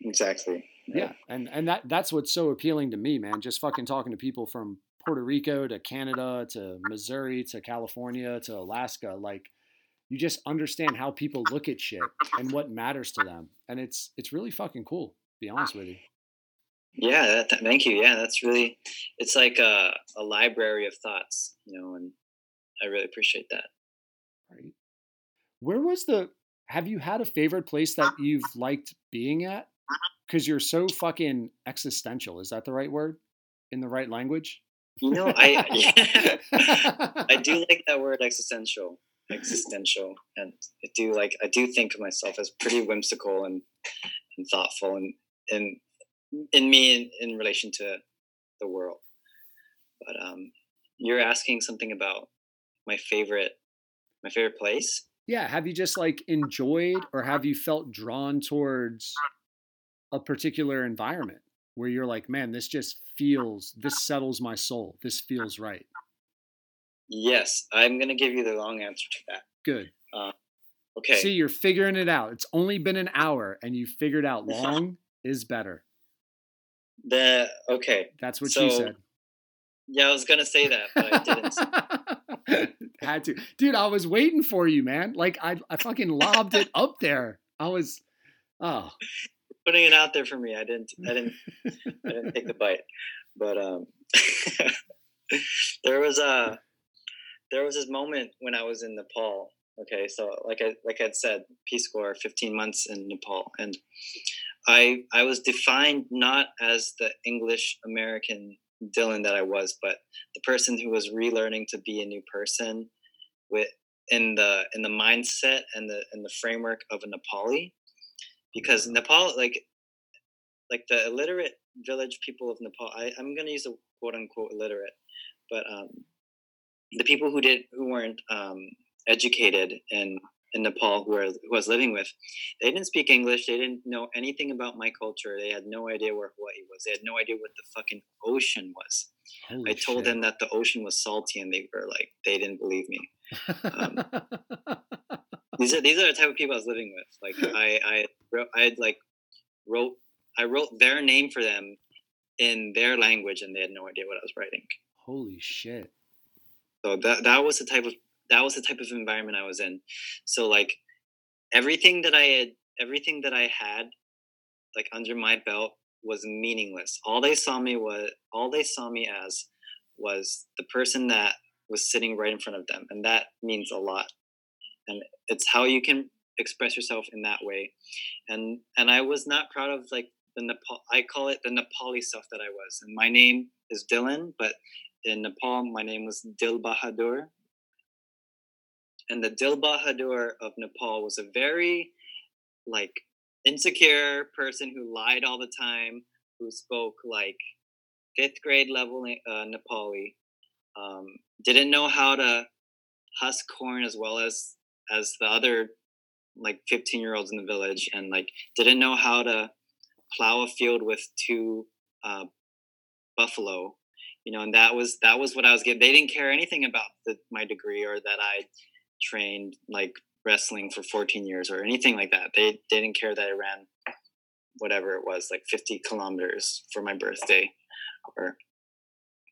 exactly. Yeah, and and that that's what's so appealing to me, man. Just fucking talking to people from Puerto Rico to Canada to Missouri to California to Alaska, like you just understand how people look at shit and what matters to them, and it's it's really fucking cool. To be honest with you. Yeah, that, that- thank you. Yeah, that's really, it's like a, a library of thoughts, you know, and I really appreciate that. Right. Where was the? Have you had a favorite place that uh-huh. you've liked being at? Uh-huh. Because you're so fucking existential. Is that the right word? In the right language? You know, I, I do like that word existential, existential. And I do like, I do think of myself as pretty whimsical and, and thoughtful and, and in me in, in relation to the world. But um, you're asking something about my favorite, my favorite place. Yeah, have you just like enjoyed or have you felt drawn towards a particular environment where you're like, man, this just feels, this settles my soul. This feels right. Yes, I'm going to give you the long answer to that. Good. Okay. See, you're figuring it out. It's only been an hour and you figured out long is better. The okay. That's what she So, said. Yeah, I was gonna say that, but I didn't. Had to. Dude, I was waiting for you, man. Like I I fucking lobbed it up there. I was oh. Putting it out there for me. I didn't. I didn't. I didn't take the bite. But um, there was a there was this moment when I was in Nepal. Okay, so like I like I'd said, Peace Corps, 15 months in Nepal, and I I was defined not as the English American Dylan that I was, but the person who was relearning to be a new person with in the in the mindset and the in the framework of a Nepali, because Nepal like like the illiterate village people of Nepal. I, I'm gonna use a quote unquote illiterate, but um, the people who did who weren't um, educated in in Nepal who, are, who I was living with, they didn't speak English. They didn't know anything about my culture. They had no idea where Hawaii was. They had no idea what the fucking ocean was. Holy I told shit. them that the ocean was salty, and they were like, they didn't believe me. um, These are these are the type of people I was living with. Like I I wrote, I had like wrote I wrote their name for them in their language and they had no idea what I was writing. Holy shit. So that that was the type of that was the type of environment I was in. So like everything that I had everything that I had like under my belt was meaningless. All they saw me was all they saw me as was the person that was sitting right in front of them and that means a lot. And it's how you can express yourself in that way. And and I was not proud of like the Nepal I call it the Nepali stuff that I was. And my name is Dylan, but in Nepal my name was Dil Bahadur. And the Dil Bahadur of Nepal was a very like insecure person who lied all the time, who spoke like fifth grade level uh, Nepali, um, didn't know how to husk corn as well as as the other like 15 year olds in the village, and like didn't know how to plow a field with two uh, buffalo. You know, and that was that was what I was getting. They didn't care anything about the, my degree or that I trained like wrestling for 14 years or anything like that. They, they didn't care that I ran whatever it was, like 50 kilometers for my birthday, or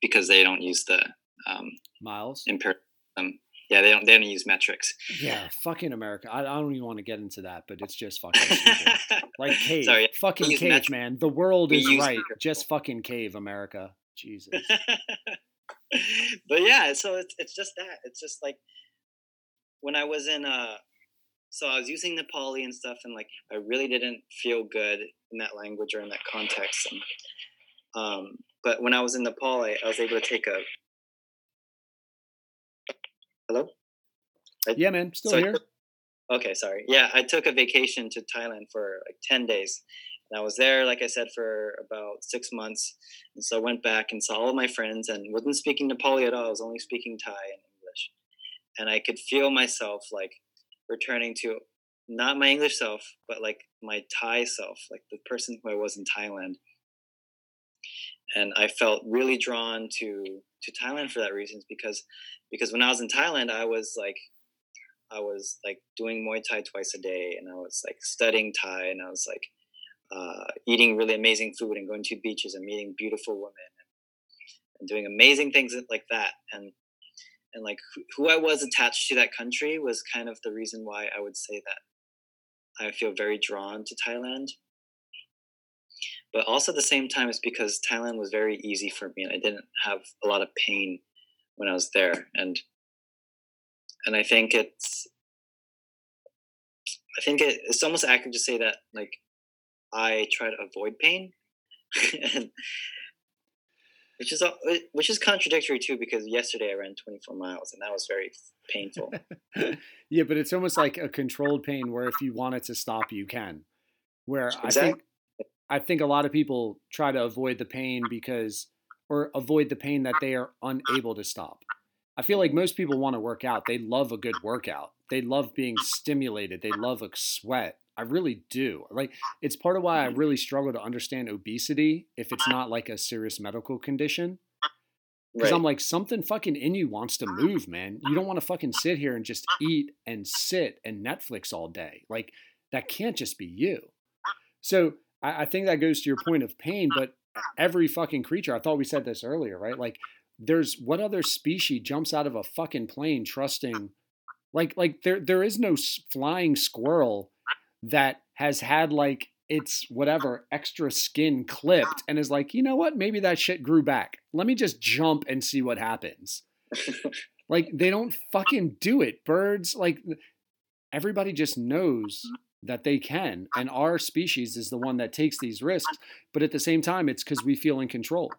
because they don't use the um, Miles. imperial. Um, yeah, they don't. They don't use metrics. Yeah, fucking America. I, I don't even want to get into that, but it's just fucking. Like cave, Sorry, fucking cave, metric- man. The world we is right. metric. Just fucking cave, America. Jesus. but yeah, so it's it's just that. It's just like when I was in uh so I was using Nepali and stuff and like I really didn't feel good in that language or in that context. And um but when I was in Nepal I, I was able to take a Hello? Yeah, man. Still So here. took- Okay, sorry. Yeah, I took a vacation to Thailand for like 10 days. And I was there, like I said, for about six months. And so I went back and saw all of my friends and wasn't speaking Nepali at all. I was only speaking Thai and. And I could feel myself like returning to not my English self, but like my Thai self, like the person who I was in Thailand. And I felt really drawn to to Thailand for that reason because because when I was in Thailand, I was like I was like doing Muay Thai twice a day, and I was like studying Thai, and I was like uh, eating really amazing food and going to beaches and meeting beautiful women and, and doing amazing things like that. And and like who, I was attached to that country was kind of the reason why I would say that I feel very drawn to Thailand. But also at the same time, it's because Thailand was very easy for me, and I didn't have a lot of pain when I was there, and and I think it's I think it, it's almost accurate to say that like I try to avoid pain, and which is uh, which is contradictory too because yesterday I ran 24 miles and that was very painful. yeah, but it's almost like a controlled pain where if you want it to stop, you can. Where I think I think a lot of people try to avoid the pain because or avoid the pain that they are unable to stop. I feel like most people want to work out. They love a good workout. They love being stimulated. They love a sweat. I really do. Like it's part of why I mm-hmm. really struggle to understand obesity if it's not like a serious medical condition. Because right. I'm like, something fucking in you wants to move, man. You don't want to fucking sit here and just eat and sit and Netflix all day. Like, that can't just be you. So I, I think that goes to your point of pain, but every fucking creature, I thought we said this earlier, right? Like, there's what other species jumps out of a fucking plane trusting, like, like there there is no flying squirrel that has had like its whatever extra skin clipped and is like, you know what? Maybe that shit grew back. Let me just jump and see what happens. like they don't fucking do it. Birds, like everybody just knows that they can. And our species is the one that takes these risks. But at the same time, it's because we feel in control.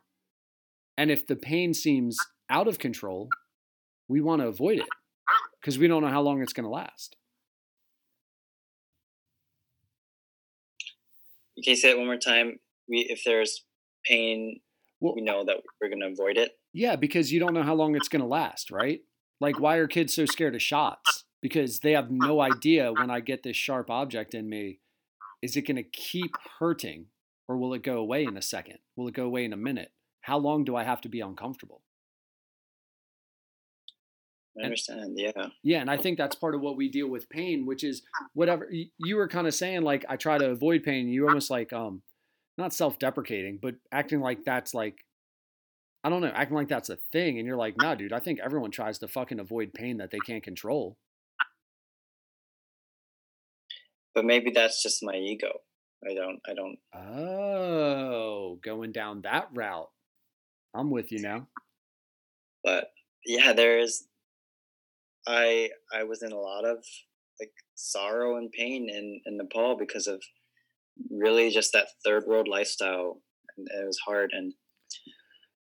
And if the pain seems out of control, we want to avoid it because we don't know how long it's going to last. Can you say it one more time? We if there's pain, Well, we know that we're gonna avoid it. Yeah, because you don't know how long it's going to last, right? Like, why are kids so scared of shots? Because they have no idea when I get this sharp object in me, is it going to keep hurting or will it go away in a second? Will it go away in a minute? How long do I have to be uncomfortable? I understand. Yeah. Yeah, and I think that's part of what we deal with pain, which is whatever you were kind of saying. Like I try to avoid pain. You almost like um, not self-deprecating, but acting like that's like I don't know, acting like that's a thing and you're like, "Nah, dude, I think everyone tries to fucking avoid pain that they can't control." But maybe that's just my ego. I don't I don't Oh, going down that route. I'm with you now. but yeah, there is I I was in a lot of like sorrow and pain in, in Nepal because of really just that third world lifestyle. And it was hard and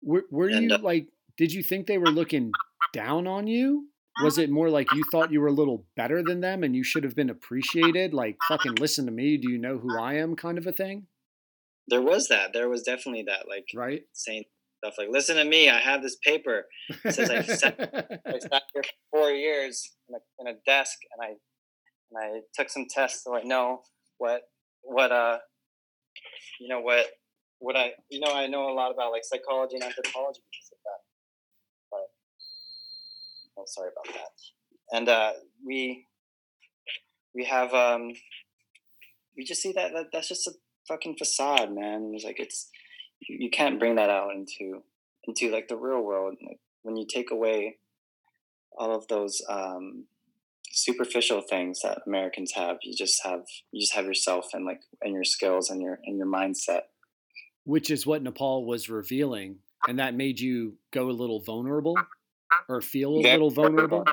Were, were And, you uh, like, did you think they were looking down on you? Was it more like you thought you were a little better than them and you should have been appreciated? Like, fucking listen to me. Do you know who I am? kind of a thing, there was that. There was definitely that like right? saying stuff like, listen to me, I have this paper. It says I sat, I sat here for four years in a, in a desk and I and I took some tests so I know what what uh you know what what I you know I know a lot about like psychology and anthropology because of that. But oh sorry about that. And uh we we have um we just see that, that that's just a fucking facade, man. It's like it's you, can't bring that out into into like the real world like, when you take away all of those um superficial things that Americans have. You just have you just have yourself and like and your skills and your and your mindset. Which is what Nepal was revealing. And that made you go a little vulnerable or feel a Very little vulnerable.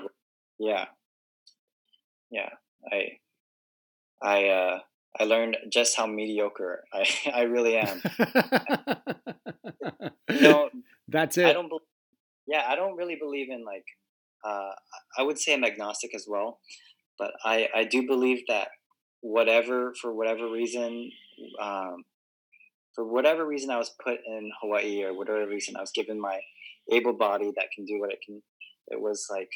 Yeah, yeah. I I uh I learned just how mediocre I I really am. You know, That's I it. don't. bel yeah, I don't really believe in like. Uh, I would say I'm agnostic as well, but I I do believe that whatever for whatever reason, um, for whatever reason I was put in Hawaii or whatever reason I was given my able body that can do what it can. It was like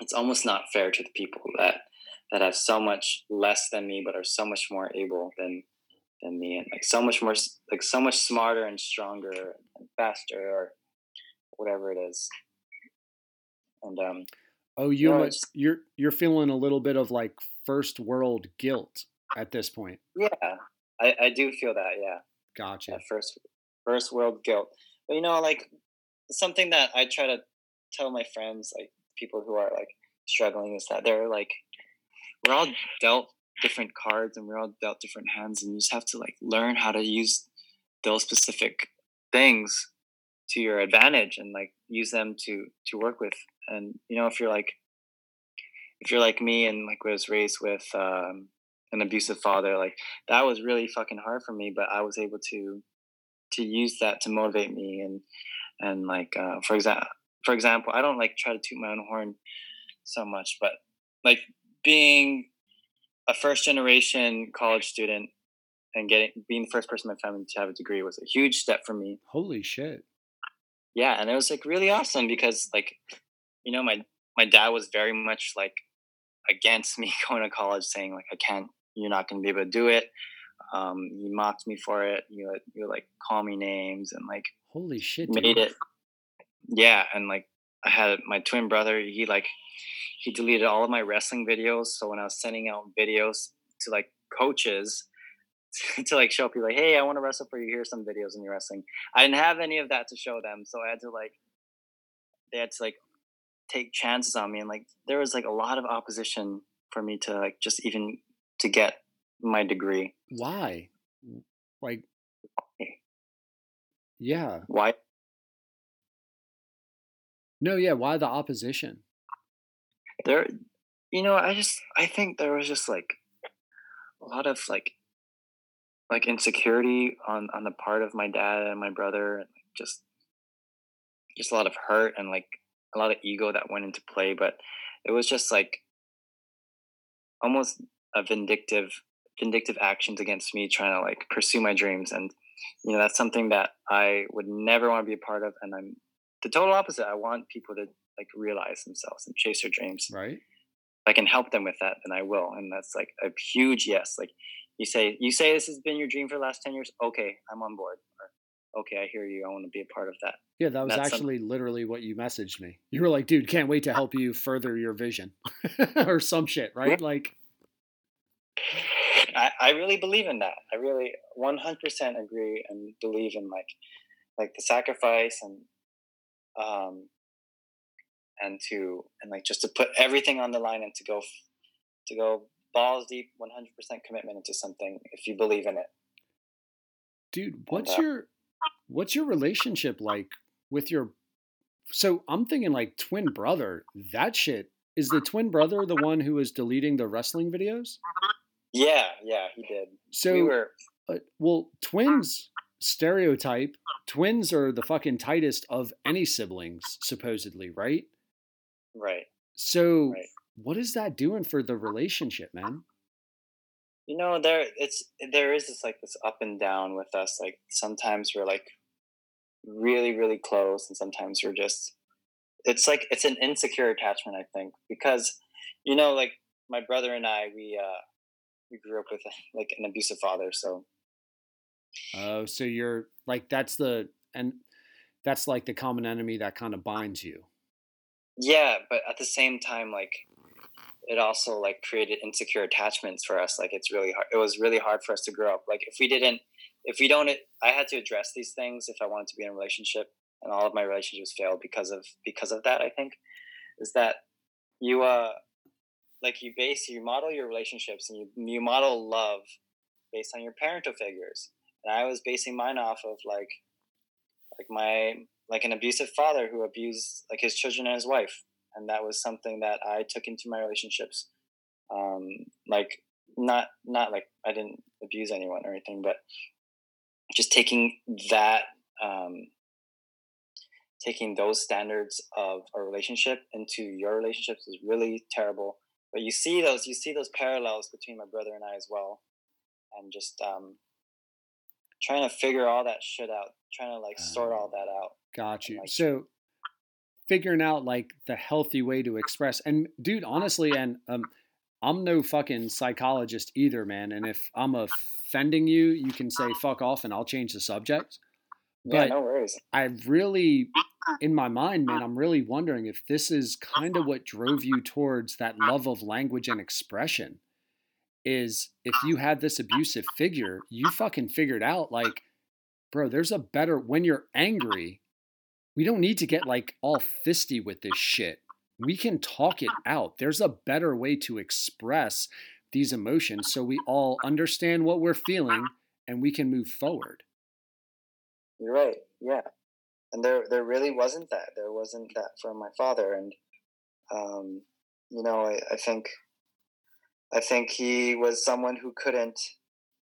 it's almost not fair to the people that that have so much less than me but are so much more able than than me and like so much more like so much smarter and stronger and faster or whatever it is and um Oh, you No, almost, it's- you're you're feeling a little bit of like first world guilt at this point. yeah i i do feel that yeah Gotcha. that first first world guilt but you know like something that i try to tell my friends like people who are like struggling is that they're like we're all dealt different cards and we're all dealt different hands and you just have to like learn how to use those specific things to your advantage and like use them to to work with. And you know if you're like if you're like me and like was raised with um an abusive father like that was really fucking hard for me but i was able to to use that to motivate me and and like uh, for example for example i don't like try to toot my own horn so much but like being a first generation college student and getting being the first person in my family to have a degree was a huge step for me Holy shit. yeah and it was like really awesome because like you know my my dad was very much like against me going to college saying like i can't you're not going to be able to do it um he mocked me for it you would you like call me names and like Holy shit. made dude. it yeah and like i had my twin brother he like he deleted all of my wrestling videos so when i was sending out videos to like coaches to like show people like hey i want to wrestle for you here's some videos in your wrestling i didn't have any of that to show them so i had to like they had to like take chances on me and like there was like a lot of opposition for me to like just even to get my degree Why? Like, yeah. why No, yeah. Why the opposition? There you know i just i think there was just like a lot of like like insecurity on on the part of my dad and my brother and just just a lot of hurt and like a lot of ego that went into play but it was just like almost a vindictive vindictive actions against me trying to like pursue my dreams and you know that's something that i would never want to be a part of and i'm the total opposite. I want people to like realize themselves and chase their dreams Right. if I can help them with that, then I will. And that's like a huge yes. Like you say, you say this has been your dream for the last 10 years. Okay, I'm on board. Or, okay, I hear you. I want to be a part of that. Yeah, that was actually literally what you messaged me. You were like, dude, can't wait to help you further your vision or some shit, right? Like, I, I really believe in that. I really 100% agree and believe in like like the sacrifice and um and to and like just to put everything on the line and to go to go balls deep 100% commitment into something if you believe in it. dude what's uh, your what's your relationship like with your so i'm thinking like twin brother that shit is the twin brother the one who was deleting the wrestling videos Yeah, yeah, he did. so we were uh, well twins stereotype twins are the fucking tightest of any siblings supposedly right right. so Right. what is that doing for the relationship man You know, there it's there is this like this up and down with us. Like sometimes we're like really, really close, and sometimes we're just it's like it's an insecure attachment, I think, because you know, like my brother and I, we uh we grew up with like an abusive father, so oh so you're like that's the and that's like the common enemy that kind of binds you yeah. But at the same time, like it also like created insecure attachments for us. Like it's really hard. It was really hard for us to grow up. Like if we didn't, if we don't, I had to address these things if I wanted to be in a relationship, and all of my relationships failed because of because of that. I think is that you uh like you base you model your relationships and you you model love based on your parental figures, and I was basing mine off of like like my like an abusive father who abused like his children and his wife and that was something that I took into my relationships. Um, like not not like I didn't abuse anyone or anything, but just taking that um, taking those standards of a relationship into your relationships is really terrible. But you see those you see those parallels between my brother and I as well, and just um, trying to figure all that shit out, trying to like sort all that out. Got you. Like- So figuring out like the healthy way to express and dude, honestly, and um I'm no fucking psychologist either, man. And if I'm offending you, you can say fuck off and I'll change the subject. Yeah, But no worries. I've really in my mind, man, I'm really wondering if this is kind of what drove you towards that love of language and expression. Is if you had this abusive figure, you fucking figured out like, bro, there's a better when you're angry, we don't need to get like all fisty with this shit. We can talk it out. There's a better way to express these emotions so we all understand what we're feeling and we can move forward. You're right. Yeah, and there there really wasn't that. There wasn't that from my father, and um, you know, I, I think I think he was someone who couldn't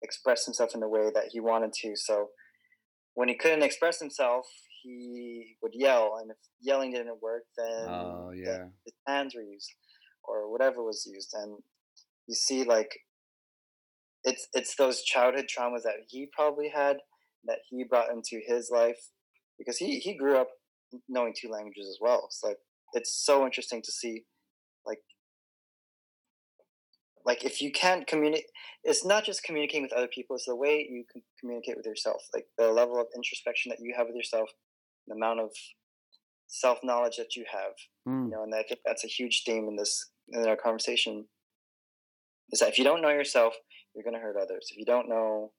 express himself in the way that he wanted to. So when he couldn't express himself, he would yell, and if yelling didn't work, then Oh yeah. his hands were used or whatever was used and you see like it's it's those childhood traumas that he probably had that he brought into his life because he he grew up knowing two languages as well so like it's so interesting to see like like if you can't communicate it's not just communicating with other people it's the way you can communicate with yourself like the level of introspection that you have with yourself the amount of self knowledge that you have Mm. you know and i think that's a huge theme in this in our conversation is that if you don't know yourself you're going to hurt others if you don't know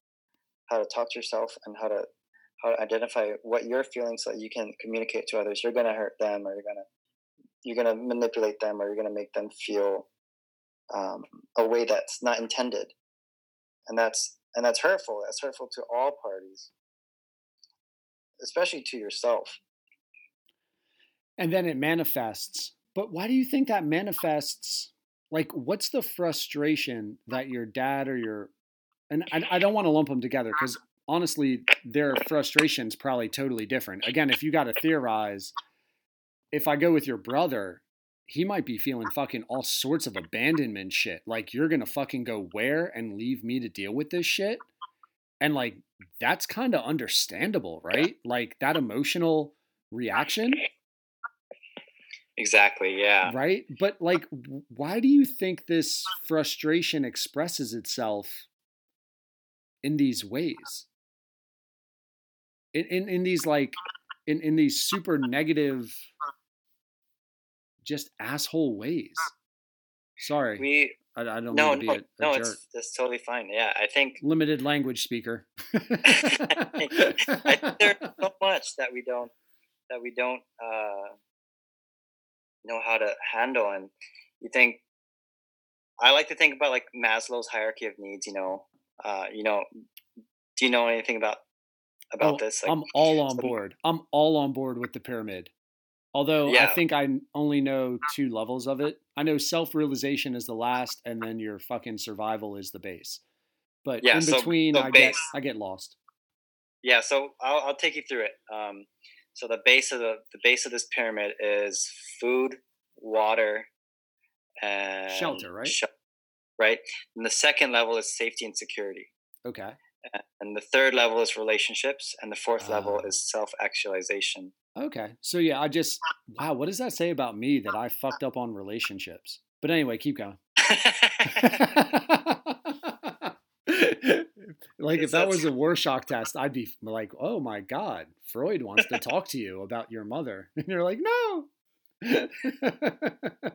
how to talk to yourself and how to how to identify what you're feeling so that you can communicate to others you're going to hurt them or you're going to you're going to manipulate them or you're going to make them feel um, a way that's not intended and that's and that's hurtful that's hurtful to all parties especially to yourself and then it manifests. But why do you think that manifests? Like, what's the frustration that your dad or your and I, I don't want to lump them together because honestly, their frustration's probably totally different. Again, if you got to theorize, if I go with your brother, he might be feeling fucking all sorts of abandonment shit. Like, you're gonna fucking go where and leave me to deal with this shit, and like that's kind of understandable, right? Like that emotional reaction exactly yeah right but like why do you think this frustration expresses itself in these ways in in, in these like in, in these super negative just asshole ways sorry we I, I don't no, mean to be no, a, a no, it's that's totally fine. Yeah, I think Limited language speaker. I think there's so much that we don't that we don't uh, know how to handle, and you think I like to think about like Maslow's hierarchy of needs. You know, uh, you know, do you know anything about about Oh, this? Like, I'm all on some- board. I'm all on board with the pyramid. Although I think I only know two levels of it. I know self realization is the last, and then your fucking survival is the base. But Yeah, in between, so I get I get lost. yeah, so I'll, I'll take you through it. Um, so the base of the the base of this pyramid is food, water, and Shelter, right? shel- right. And the second level is safety and security. Okay. And the third level is relationships and the fourth level Ah. is self-actualization Okay. So yeah, I just wow. What does that say about me that I fucked up on relationships? But anyway, keep going. like if that was a Rorschach test, I'd be like, "Oh my god, Freud wants to talk to you about your mother," and you're like, "No."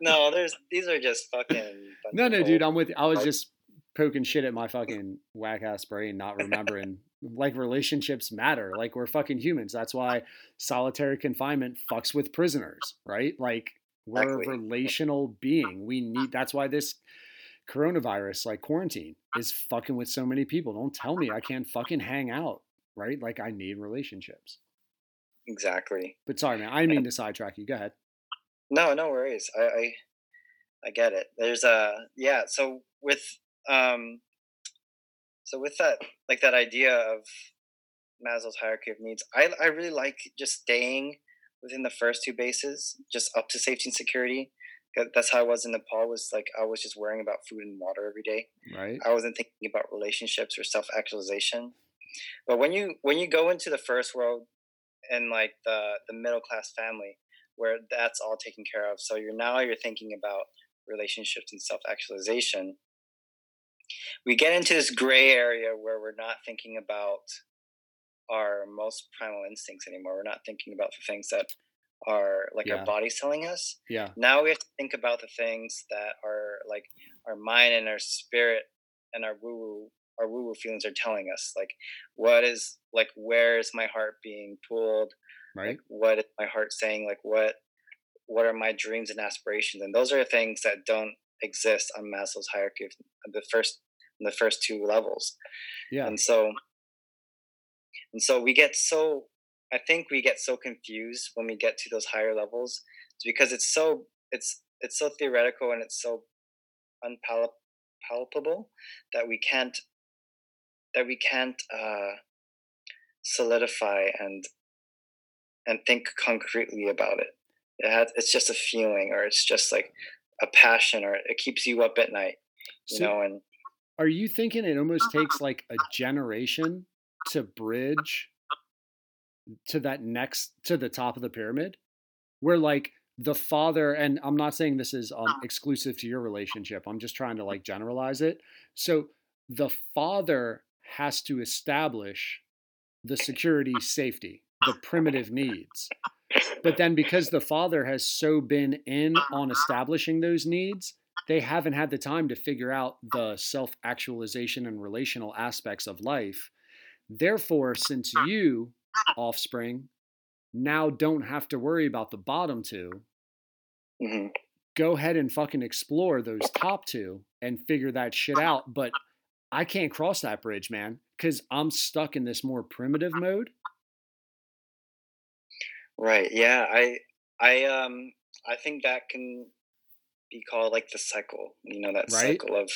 no there's these are just fucking no, no, dude, I'm with you. I was just poking shit at my fucking whack ass brain, not remembering. like relationships matter. Like we're fucking humans. That's why solitary confinement fucks with prisoners, right? Like we're a relational being. We need. That's why this coronavirus, like quarantine, is fucking with so many people. Don't tell me I can't fucking hang out, right? Like I need relationships. exactly But sorry, man, I mean to sidetrack you. Go ahead. no no worries I, I i get it there's a yeah so with um so with that like that idea of maslow's hierarchy of needs i i really like just staying within the first two bases just up to safety and security. that's how i was in nepal was like i was just worrying about food and water every day Right? I wasn't thinking about relationships or self actualization. But when you when you go into the first world and like the the middle class family where that's all taken care of, so you're now you're thinking about relationships and self actualization. We get into this gray area where we're not thinking about our most primal instincts anymore. We're not thinking about the things that are like Yeah. our body's telling us Yeah. now we have to think about the things that are like our mind and our spirit and our woo woo our woo woo feelings are telling us like what is like where is my heart being pulled Right? like what is my heart saying like what what are my dreams and aspirations and those are things that don't exist on maslow's hierarchy of the first the first two levels Yeah. and so and so we get so i think we get so confused when we get to those higher levels it's because it's so it's it's so theoretical and it's so unpalpable that we can't that we can't uh solidify and and think concretely about it it has it's just a feeling or it's just like a passion or it keeps you up at night you So- know and Are you thinking it almost takes like a generation to bridge to that next to the top of the pyramid? Where like the father and I'm not saying this is um, exclusive to your relationship. I'm just trying to like generalize it. So the father has to establish the security, safety, the primitive needs. But then because the father has so been in on establishing those needs, they haven't had the time to figure out the self actualization and relational aspects of life. Therefore, since you, offspring, now don't have to worry about the bottom two, mhm. go ahead and fucking explore those top two and figure that shit out. But I can't cross that bridge, man, because I'm stuck in this more primitive mode. Right. Yeah. I I um I think that can be called like the cycle. You know, that Right. cycle of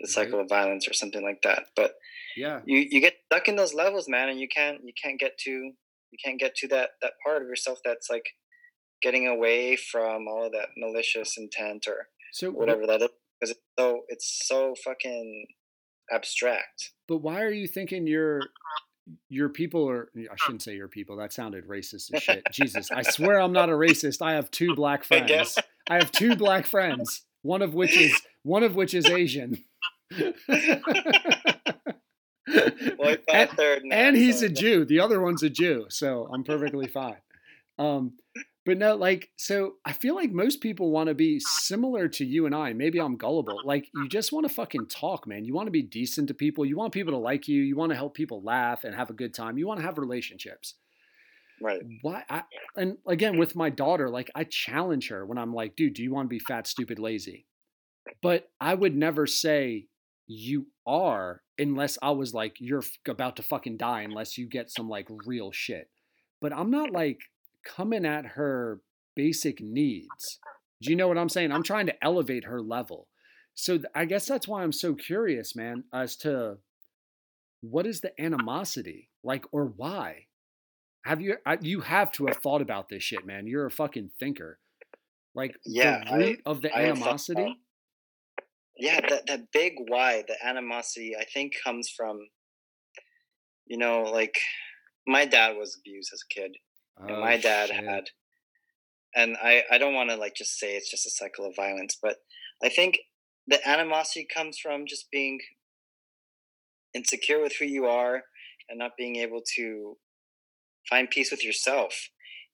the cycle of violence or something like that. But Yeah. you you get stuck in those levels, man, and you can't you can't get to you can't get to that that part of yourself that's like getting away from all of that malicious intent or So, wh- whatever that is because it's so it's so fucking abstract. but why are you thinking your your people are I shouldn't say your people, that sounded racist as shit. Jesus, I swear I'm not a racist. I have two black friends. I have two black friends, one of which is one of which is Asian. Well, he's got and, a third now, and he's a Jew. The other one's a Jew, so I'm perfectly fine. Um, But no, like, so I feel like most people want to be uh-huh. similar to you and I. Maybe I'm gullible. Uh-huh. Like, you just want to fucking talk, man. You want to be decent to people. You want people to like you. You want to help people laugh and have a good time. You want to have relationships. Right. Why? I, and again, with my daughter, like, I challenge her when I'm like, dude, do you want to be fat, stupid, lazy? But I would never say you are unless I was like, you're about to fucking die unless you get some like real shit. But I'm not like coming at her basic needs. Do you know what I'm saying? I'm trying to elevate her level. So th- I guess that's why I'm so curious, man, as to what is the animosity like or why? Have you I, you have to have thought about this shit, man. You're a fucking thinker. Like Yeah, the I- root of the I animosity. yeah that that big why the animosity i think comes from you know like my dad was abused as a kid and Oh, my dad shit. had and i i don't want to like just say it's just a cycle of violence but i think the animosity comes from just being insecure with who you are and not being able to find peace with yourself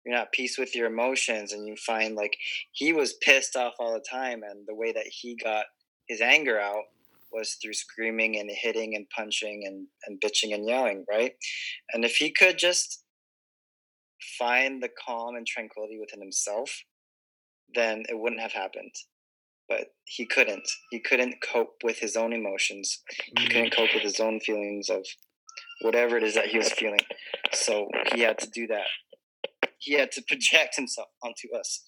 you're not peace with your emotions and you find like he was pissed off all the time and the way that he got his anger out was through screaming and hitting and punching and, and bitching and yelling right and if he could just find the calm and tranquility within himself then it wouldn't have happened. But he couldn't. He couldn't cope with his own emotions. He Mm. couldn't cope with his own feelings of whatever it is that he was feeling. So he had to do that. He had to project himself onto us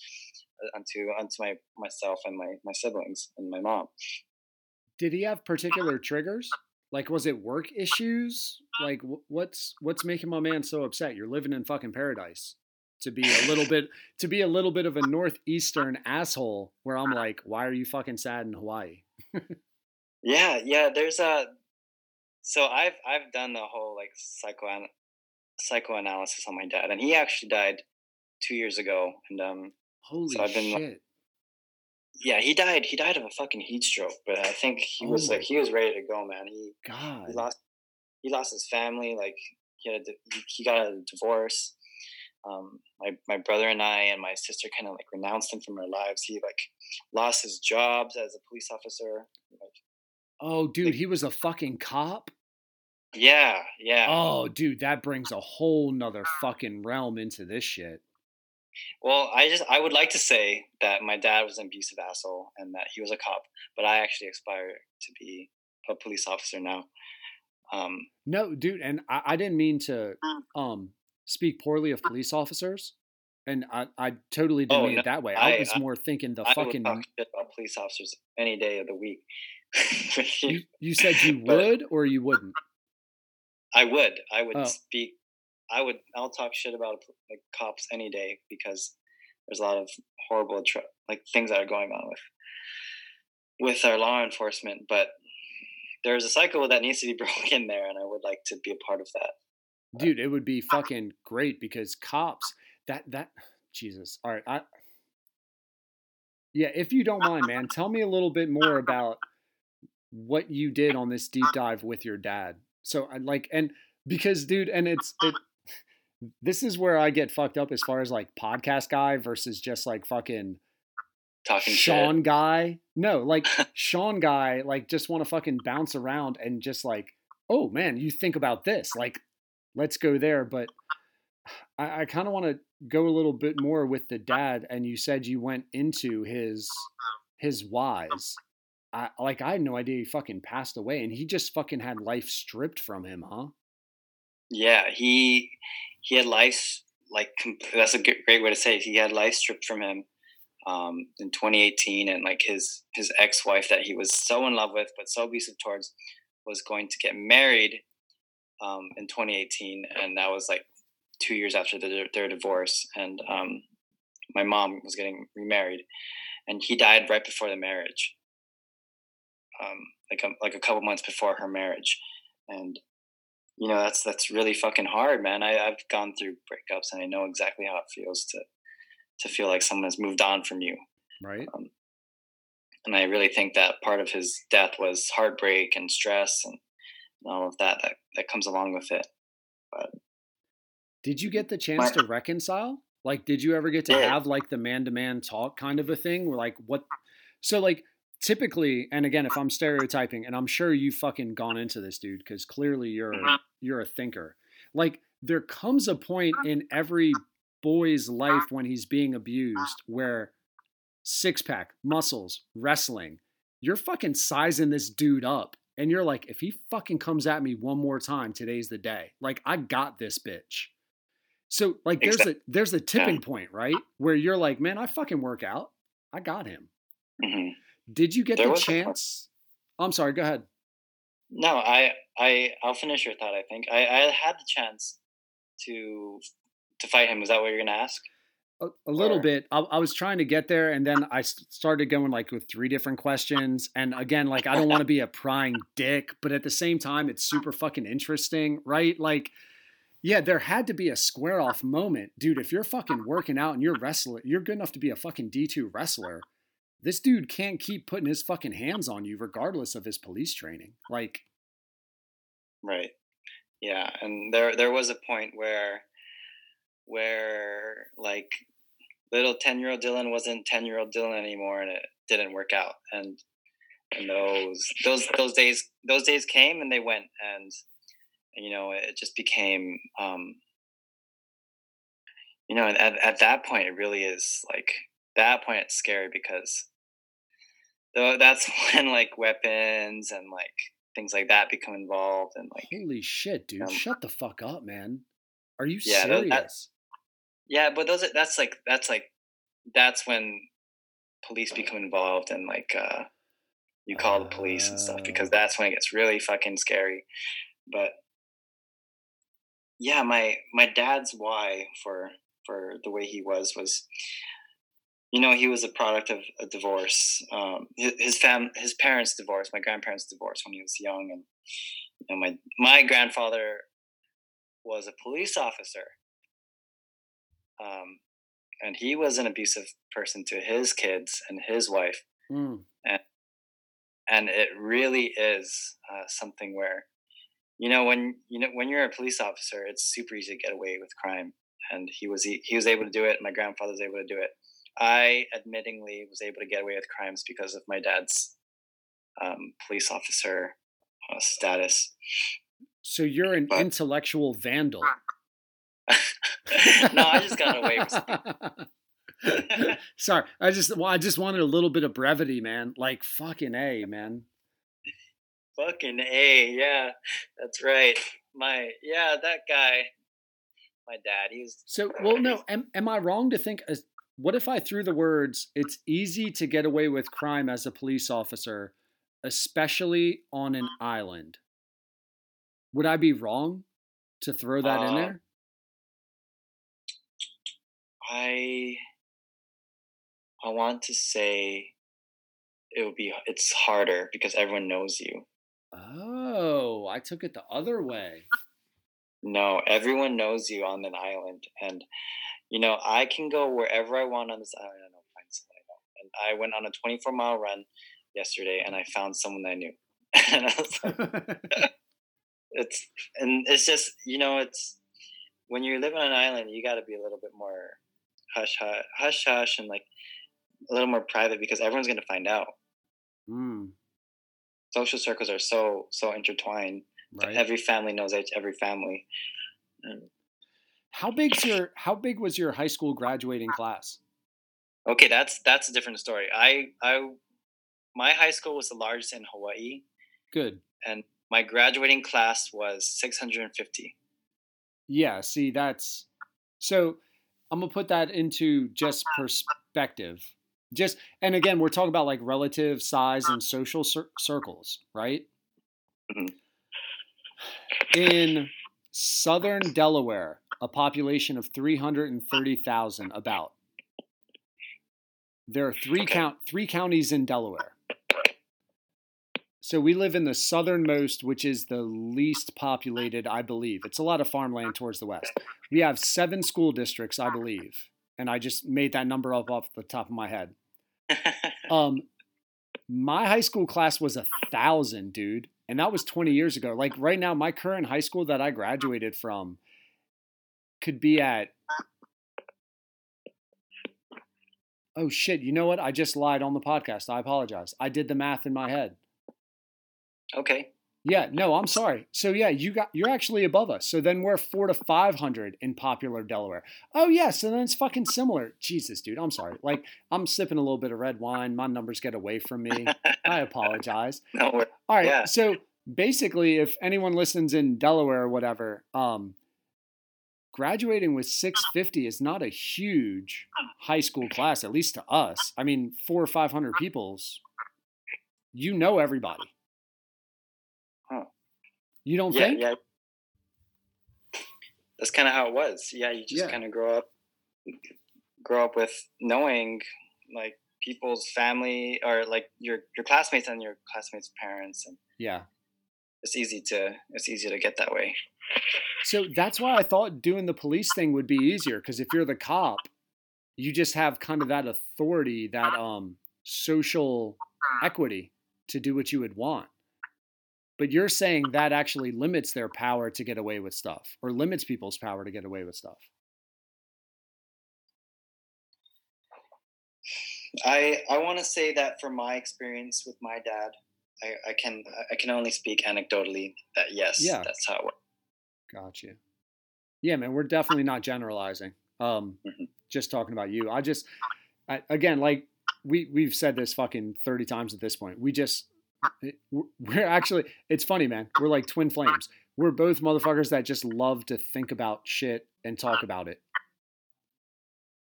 uh, onto onto my myself and my my siblings and my mom. Did he have particular triggers? Like, was it work issues? Like, what's what's making my man so upset? You're living in fucking paradise. To be a little bit, to be a little bit of a northeastern asshole, where I'm like, why are you fucking sad in Hawaii? yeah yeah there's a so i've i've done the whole like psycho psychoanalysis on my dad and he actually died two years ago and um Holy I've been, like, shit! Yeah he died he died of a fucking heat stroke but i think he Oh was like he was ready to go man. He God, he lost he lost his family like he had a, di- he- got a divorce. Um my my brother and i and my sister kind of like renounced him from our lives. He like lost his jobs as a police officer like oh dude, he was a fucking cop. yeah yeah. Oh, dude, that brings a whole nother fucking realm into this shit. Well i just i would like to say that my dad was an abusive asshole and that he was a cop but i actually aspire to be a police officer now um No, dude, and I, I didn't mean to um speak poorly of police officers, and I, I totally didn't Oh, mean no, it that way. I, I- was more thinking the i fucking. would talk shit about police officers any day of the week You, you said you would or you wouldn't. I would. I would Oh. speak. I would. I'll talk shit about like cops any day because there's a lot of horrible like things that are going on with with our law enforcement. But there's a cycle that needs to be broken there, and I would like to be a part of that. Dude, it would be fucking great because cops that that Jesus. All right, I Yeah, if you don't mind, man, tell me a little bit more about what you did on this deep dive with your dad. So I like and because dude, and it's it this is where I get fucked up as far as like podcast guy versus just like fucking Talking Sean shit. guy. No, like Sean guy, like just want to fucking bounce around and just like, oh man, you think about this. Like, let's go there. But I, I kind of want to go a little bit more with the dad. And you said you went into his his whys. I like I had no idea he fucking passed away and he just fucking had life stripped from him, huh? Yeah, he he had life like that's a great way to say it. He had life stripped from him um, in 2018, and like his his ex wife that he was so in love with but so abusive towards was going to get married um, in 2018, and that was like two years after the, their divorce, and um, my mom was getting remarried, and he died right before the marriage, um, like a, like a couple months before her marriage, and you know that's that's really fucking hard man I, i've gone through breakups and i know exactly how it feels to to feel like someone has moved on from you Right? Um, and i really think that part of his death was heartbreak and stress and, and all of that that that comes along with it but Did you get the chance My- to reconcile? Like, did you ever get to Yeah. have like the man to man talk kind of a thing? Where like what? So like typically, and again, if I'm stereotyping, and I'm sure you fucking gone into this, dude, because clearly you're you're a thinker. Like there comes a point in every boy's life when he's being abused where six pack, muscles, wrestling, you're fucking sizing this dude up. And you're like, if he fucking comes at me one more time, today's the day. Like, I got this bitch. So, like, there's a there's a tipping point, right? Where you're like, man, I fucking work out. I got him. Mhm. Did you get There the was a point- chance? Oh, I'm sorry, go ahead. No, I, I, I'll finish your thought. I think I, I had the chance to, to fight him. Is that what you're gonna ask? A, a little Or- bit. I, I was trying to get there, and then I started going like with three different questions. And again, like I don't want to be a prying dick, but at the same time, it's super fucking interesting, right? Like, yeah, there had to be a square off moment, dude. If you're fucking working out and you're wrestler, you're good enough to be a fucking D two wrestler. This dude can't keep putting his fucking hands on you, regardless of his police training. Like, Right. Yeah, and there there was a point where where like little 10-year-old Dylan wasn't 10-year-old Dylan anymore and it didn't work out and and those those those days those days came and they went and, you know it just became um you know at, at that point it really is like that point it's scary because that's when like weapons and like things like that become involved and like holy shit, dude! Um, Shut the fuck up, man. Are you Yeah, serious? that- yeah but those that's like that's like that's when police become involved and like uh you call the police and stuff because Oh. that's when it gets really fucking scary but yeah my my dad's why for for the way he was was you know he was a product of a divorce um his, his fam his parents divorced my grandparents divorced when he was young and you know my my grandfather was a police officer. Um and he was an abusive person to his kids and his wife. Mm. and it really is uh, something where you know when you know when you're a police officer it's super easy to get away with crime. And he was he, he was able to do it my grandfather was able to do it i admittingly was able to get away with crimes because of my dad's um, police officer uh, status So you're an But- intellectual vandal. no i just got away with something Sorry, I just well, I just wanted a little bit of brevity, man. Like fucking a, man. fucking a yeah that's right my yeah that guy my dad he was So, well, no, am am I wrong to think? As, what if I threw the words? It's easy to get away with crime as a police officer, especially on an island. Would I be wrong to throw that in Uh, there? I I want to say it would be it's harder because everyone knows you. Oh, I took it the other way. No, everyone knows you on an island, and you know I can go wherever I want on this island and I'll find someone I know. And I went on a 24 mile run yesterday, and I found someone I knew. and I was like, it's and it's just you know it's when you live on an island, you got to be a little bit more hush hush hush hush and like a little more private because everyone's going to find out. Hmm, social circles are so so intertwined. right. Every family knows each every family. And, How big's your How big was your high school graduating class? okay, that's that's a different story. I I my high school was the largest in Hawaii, Good. and my graduating class was 650. Yeah, see, that's so I'm gonna put that into just perspective. Just and again, we're talking about like relative size and social cir- circles, right? Mhm. In southern Delaware, a population of 330,000 about. There are three Okay. count three counties in Delaware. So we live in the southernmost, which is the least populated, I believe. It's a lot of farmland towards the west. We have seven school districts, I believe, and I just made that number up off the top of my head. Um, my high school class was a thousand, dude, and that was 20 years ago. Like right now, my current high school that I graduated from could be at Oh shit! You know what? I just lied on the podcast. I apologize. I did the math in my head. Okay. Yeah, no, I'm sorry. So yeah, you got you're actually above us. So then we're four to five hundred in popular Delaware. Oh yeah, so then it's fucking similar. Jesus, dude, I'm sorry. Like I'm sipping a little bit of red wine. My numbers get away from me. I apologize. No, All right. Yeah. So basically, if anyone listens in Delaware or whatever, um, graduating with 650 is not a huge high school class, at least to us. I mean, four or 500 people's, you know everybody. Huh. You don't yeah, think? yeah. That's kind of how it was. Yeah, you just Yeah. kind of grow up, grow up with knowing like people's family or like your your classmates and your classmates' parents, and Yeah. It's easy to it's easy to get that way. So that's why I thought doing the police thing would be easier because if you're the cop, you just have kind of that authority, that um social equity to do what you would want. But you're saying that actually limits their power to get away with stuff or limits people's power to get away with stuff. I I want to say that from my experience with my dad, I, I can I can only speak anecdotally that yes, Yeah. that's how it works. Got you. Yeah, man, we're definitely not generalizing. Um, Mhm. just talking about you. I just, I, again, like we we've said this fucking thirty times at this point. We just, we're we're actually. It's funny, man. We're like twin flames. We're both motherfuckers that just love to think about shit and talk about it.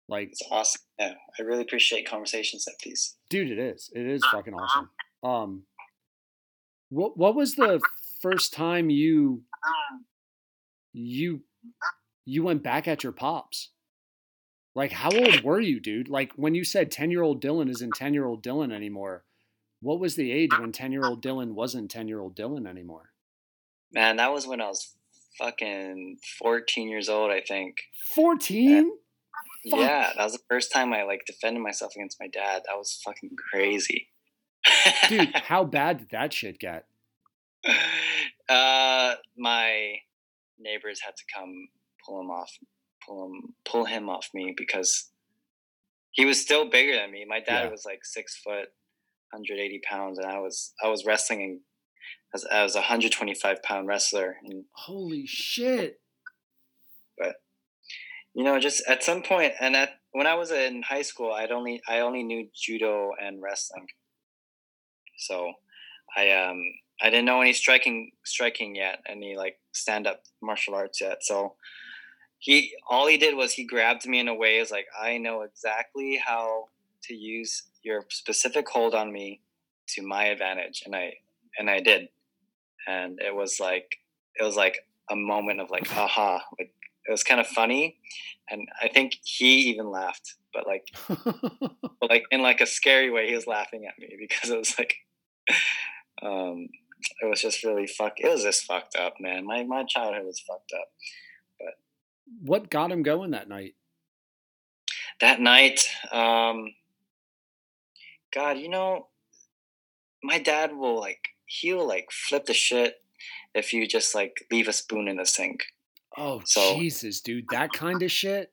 Like, It's awesome. Yeah, I really appreciate conversations like these. dude, it is. It is fucking awesome. Um, what what was the first time you you you went back at your pops? Like, how old were you, dude? Like, when you said 10 year old Dylan isn't 10 year old Dylan anymore, what was the age when 10 year old Dylan wasn't 10 year old Dylan anymore? Man, that was when I was fucking 14 years old, I think. 14? Yeah, that was the first time I like defended myself against my dad. That was fucking crazy. Dude, how bad did that shit get? uh, my neighbors had to come pull him off, pull him, pull him off me because he was still bigger than me. My dad Yeah. was like six foot, 180 pounds, and I was I was wrestling in, as I was a 125 pound wrestler, and Holy shit. But you know, just at some point, and at when I was in high school, I'd only I only knew judo and wrestling, so I um I didn't know any striking striking yet, any like stand up martial arts yet. So he all he did was he grabbed me in a way is like I know exactly how to use your specific hold on me to my advantage, and I and I did, and it was like it was like a moment of like aha, like it was kind of funny, and I think he even laughed, but like but like in like a scary way, he was laughing at me because it was like, um, it was just really fuck. It was just fucked up, man. My my childhood was fucked up. But what got him going that night? That night, um, God, you know, my dad will like he'll like flip the shit if you just like leave a spoon in the sink. Oh, So- Jesus, dude. That kind of shit?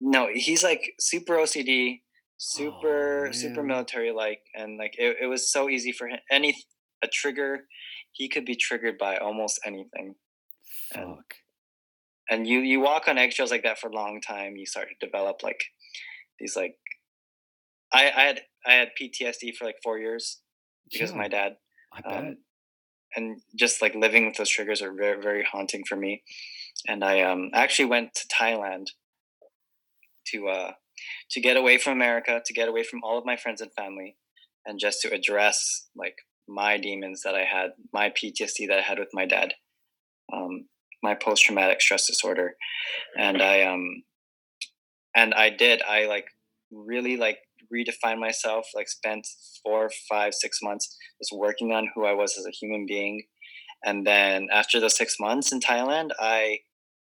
No, he's like super OCD, super Oh, super military like, and like it, it was so easy for him. Any a trigger, he could be triggered by almost anything. And- Fuck. And you you walk on eggshells like that for a long time. You start to develop like these like. I I had I had PTSD for like four years because of Yeah, my dad. I bet. um, and just like living with those triggers are very very haunting for me and i um actually went to thailand to uh to get away from america to get away from all of my friends and family and just to address like my demons that i had my ptsd that i had with my dad um my post-traumatic stress disorder and i um and i did i like really like redefined myself like spent four five six months just working on who I was as a human being. And then after those six months in Thailand, I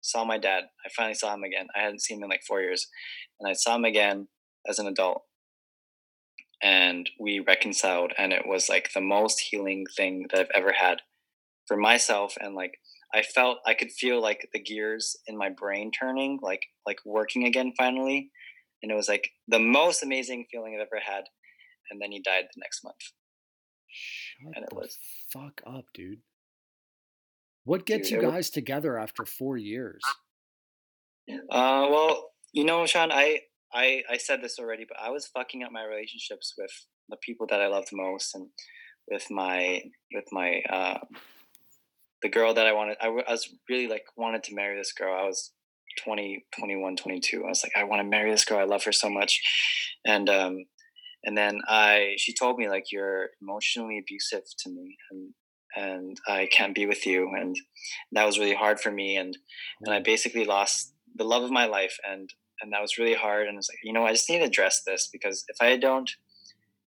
saw my dad. I finally saw him again. I hadn't seen him in like four years. And I saw him again as an adult. And we reconciled. And it was like the most healing thing that I've ever had for myself. And like, I felt I could feel like the gears in my brain turning, like like working again finally. and it was like the most amazing feeling I've ever had. And then he died the next month. Shut And it the was- fuck up, dude. What gets you guys together after four years? Uh, well, you know, Sean, I, I, I said this already, but I was fucking up my relationships with the people that I loved most, and with my, with my, uh, the girl that I wanted. I, w- I was really like wanted to marry this girl. I was 20, 21, 22. I was like, I want to marry this girl. I love her so much, and um, and then I, she told me like, you're emotionally abusive to me, and and I can't be with you, and that was really hard for me, and and I basically lost the love of my life, and and that was really hard. And it's like, you know, I just need to address this because if I don't,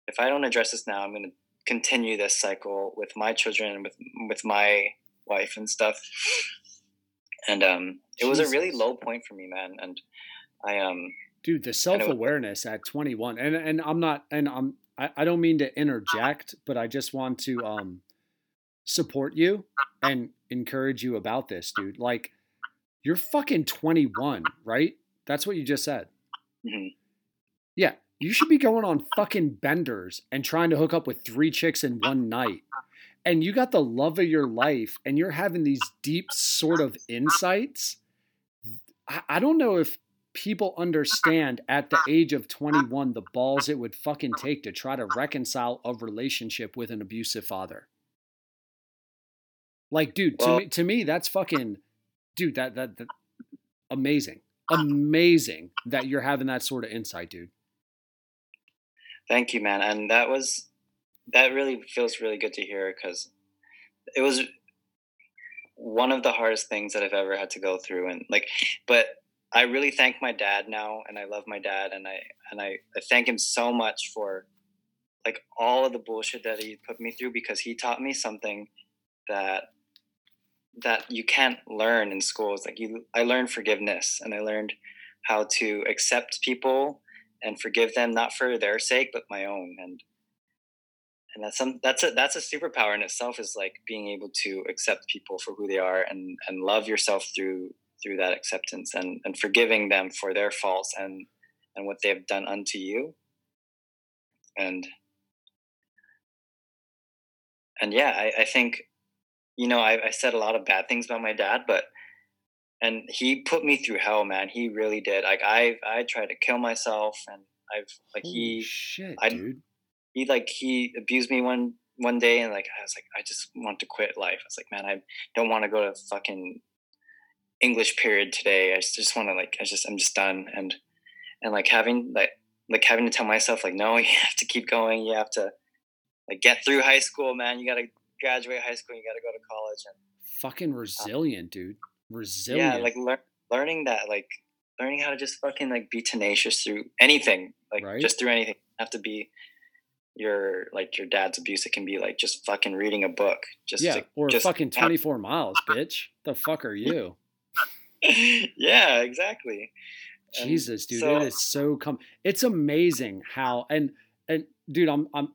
if I don't address this now, I'm going to continue this cycle with my children and with with my wife and stuff. And um, it was a really low point for me, man. And I um, dude the self-awareness at 21 and and i'm not and i'm I, I don't mean to interject but i just want to um support you and encourage you about this dude. Like you're fucking 21 right? That's what you just said. Mhm. yeah you should be going on fucking benders and trying to hook up with three chicks in one night. And you got the love of your life and you're having these deep sort of insights. I, I don't know if people understand at the age of 21 the balls it would fucking take to try to reconcile a relationship with an abusive father. Like, dude, to Well- me, to me, that's fucking, dude, that, that, that, amazing, amazing that you're having that sort of insight, dude. Thank you, man. And that was that really feels really good to hear because it was one of the hardest things that I've ever had to go through. And like, but I really thank my dad now, and I love my dad, and I and I, I thank him so much for like all of the bullshit that he put me through because he taught me something that that you can't learn in schools. Like you, I learned forgiveness, and I learned how to accept people and forgive them not for their sake but my own and and that's some that's a that's a superpower in itself is like being able to accept people for who they are and and love yourself through through that acceptance and and forgiving them for their faults and and what they have done unto you and and yeah i, I think you know I, I said a lot of bad things about my dad but and he put me through hell man he really did like i i tried to kill myself and i've like Holy he shit, I- dude. he like he abused me one one day and like I was like I just want to quit life. I was like, man, I don't want to go to fucking English period today. I just, just want to like I just I'm just done and and like having like like having to tell myself like no, you have to keep going. You have to like get through high school, man. You got to graduate high school. You got to go to college and Fucking uh, resilient, dude. Resilient. yeah, like lear- learning that like learning how to just fucking like be tenacious through anything, like Right. just through anything. You have to be your like your dad's abuse. It can be like just fucking reading a book. Just yeah, to- or just fucking have- 24 miles, bitch. The fuck are you? yeah, exactly. And Jesus, dude, so- it is so com. It's amazing how and and dude, I'm I'm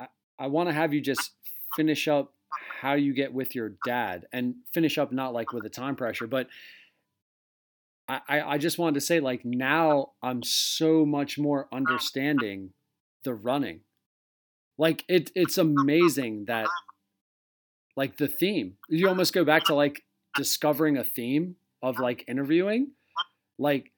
I, I want to have you just finish up how you get with your dad and finish up not like with a time pressure, but I I, just wanted to say like now I'm so much more understanding the running. Like it it's amazing that like the theme. You almost go back to like discovering a theme of like interviewing. Like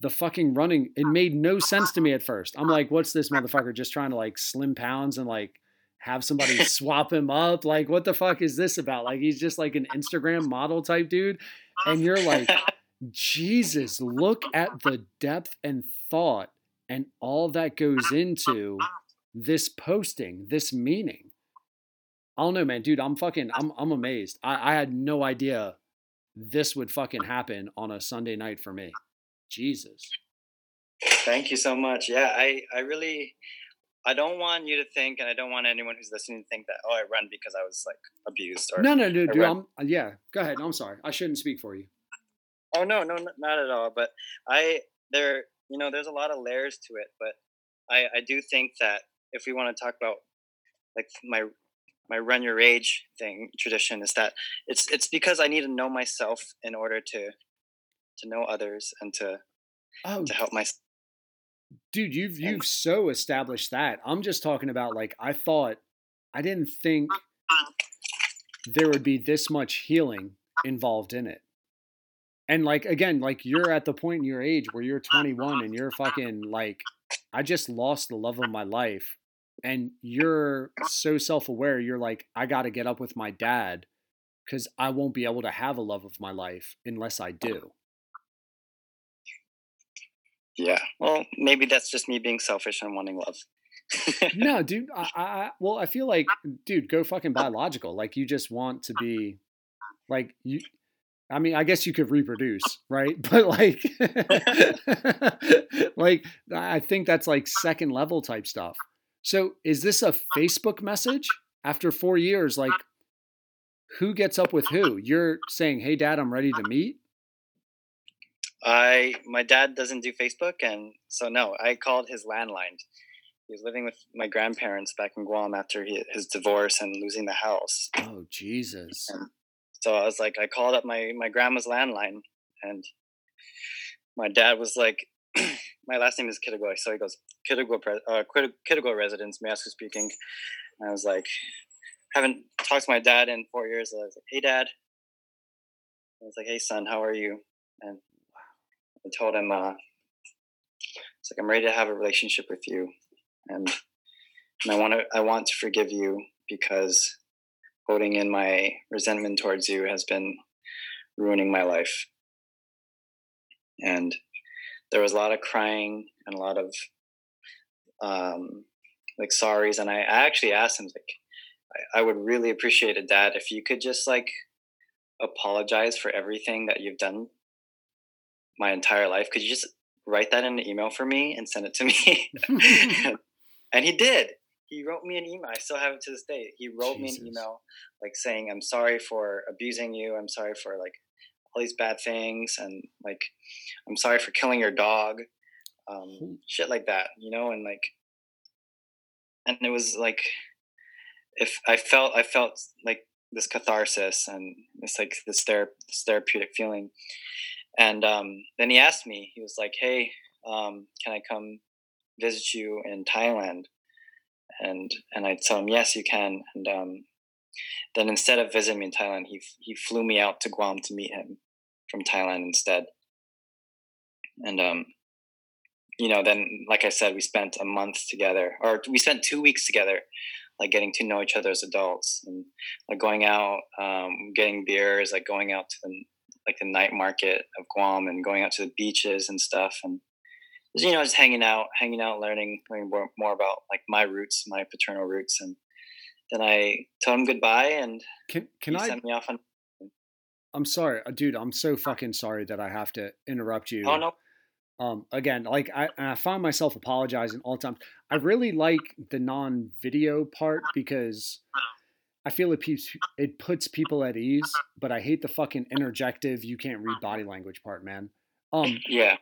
the fucking running, it made no sense to me at first. I'm like, what's this motherfucker just trying to like slim pounds and like have somebody swap him up? Like, what the fuck is this about? Like, he's just like an Instagram model type dude. And you're like, Jesus, look at the depth and thought and all that goes into this posting, this meaning. I don't know, man, dude. I'm fucking, I'm, I'm amazed. I, I had no idea this would fucking happen on a Sunday night for me. Jesus. Thank you so much. Yeah, I I really I don't want you to think, and I don't want anyone who's listening to think that oh I run because I was like abused or No, no, no, dude. I'm, uh, yeah, go ahead. I'm sorry. I shouldn't speak for you. Oh no, no, not at all. But I there, you know, there's a lot of layers to it. But I I do think that if we want to talk about like my my run your age thing tradition is that it's it's because I need to know myself in order to to know others and to Oh, to help my dude you've you've so established that. I'm just talking about like i thought i didn't think there would be this much healing involved in it. And like again like you're at the point in your age where you're 21 and you're fucking like i just lost the love of my life. And you're so self-aware you're like i got to get up with my dad because i won't be able to have a love of my life unless i do Yeah. Well, maybe that's just me being selfish and wanting love. no, dude. I, I, well, I feel like, dude, go fucking oh. biological. Like you just want to be, like you. I mean, I guess you could reproduce, right? But like, like I think that's like second level type stuff. So, is this a Facebook message after four years? Like, who gets up with who? You're saying, "Hey, Dad, I'm ready to meet." I my dad doesn't do Facebook, and so no, I called his landline. He was living with my grandparents back in Guam after he, his divorce and losing the house. Oh Jesus! So I was like, I called up my my grandma's landline, and my dad was like, my last name is Kittigoy, so he goes Kittigoy, pre- uh, residence, may I ask who's speaking? And I was like, haven't talked to my dad in four years. I was like, hey dad. I was like, hey son, how are you? And I told him, uh, it's like I'm ready to have a relationship with you, and and I want to I want to forgive you because holding in my resentment towards you has been ruining my life. And there was a lot of crying and a lot of um, like sorries. And I, I actually asked him like, I, I would really appreciate it, Dad, if you could just like apologize for everything that you've done my entire life. Could you just write that in an email for me and send it to me? and he did. He wrote me an email. I still have it to this day. He wrote me an email like saying, "I'm sorry for abusing you. I'm sorry for like all these bad things, and like I'm sorry for killing your dog, um, shit like that." You know, and like, and it was like, if I felt, I felt like this catharsis and it's like this, thera- this therapeutic feeling. And um, then he asked me, he was like, "Hey, um, can I come visit you in Thailand?" And and I told him, "Yes, you can." And um, then instead of visiting me in Thailand, he he flew me out to Guam to meet him from Thailand instead. And um, you know, then like I said, we spent a month together, or we spent two weeks together, like getting to know each other as adults, and like going out, um, getting beers, like going out to the like the night market of Guam, and going out to the beaches and stuff, and you know, just hanging out, hanging out, learning, learning more, more about like my roots, my paternal roots, and then I told him goodbye, and Can can he I? sent me off on. I'm sorry, uh, dude. I'm so fucking sorry that I have to interrupt you. Oh no, um again like i i find myself apologizing all the time i really like the non-video part because i feel it peeps, it puts people at ease but i hate the fucking interjective you can't read body language part man. Um yeah,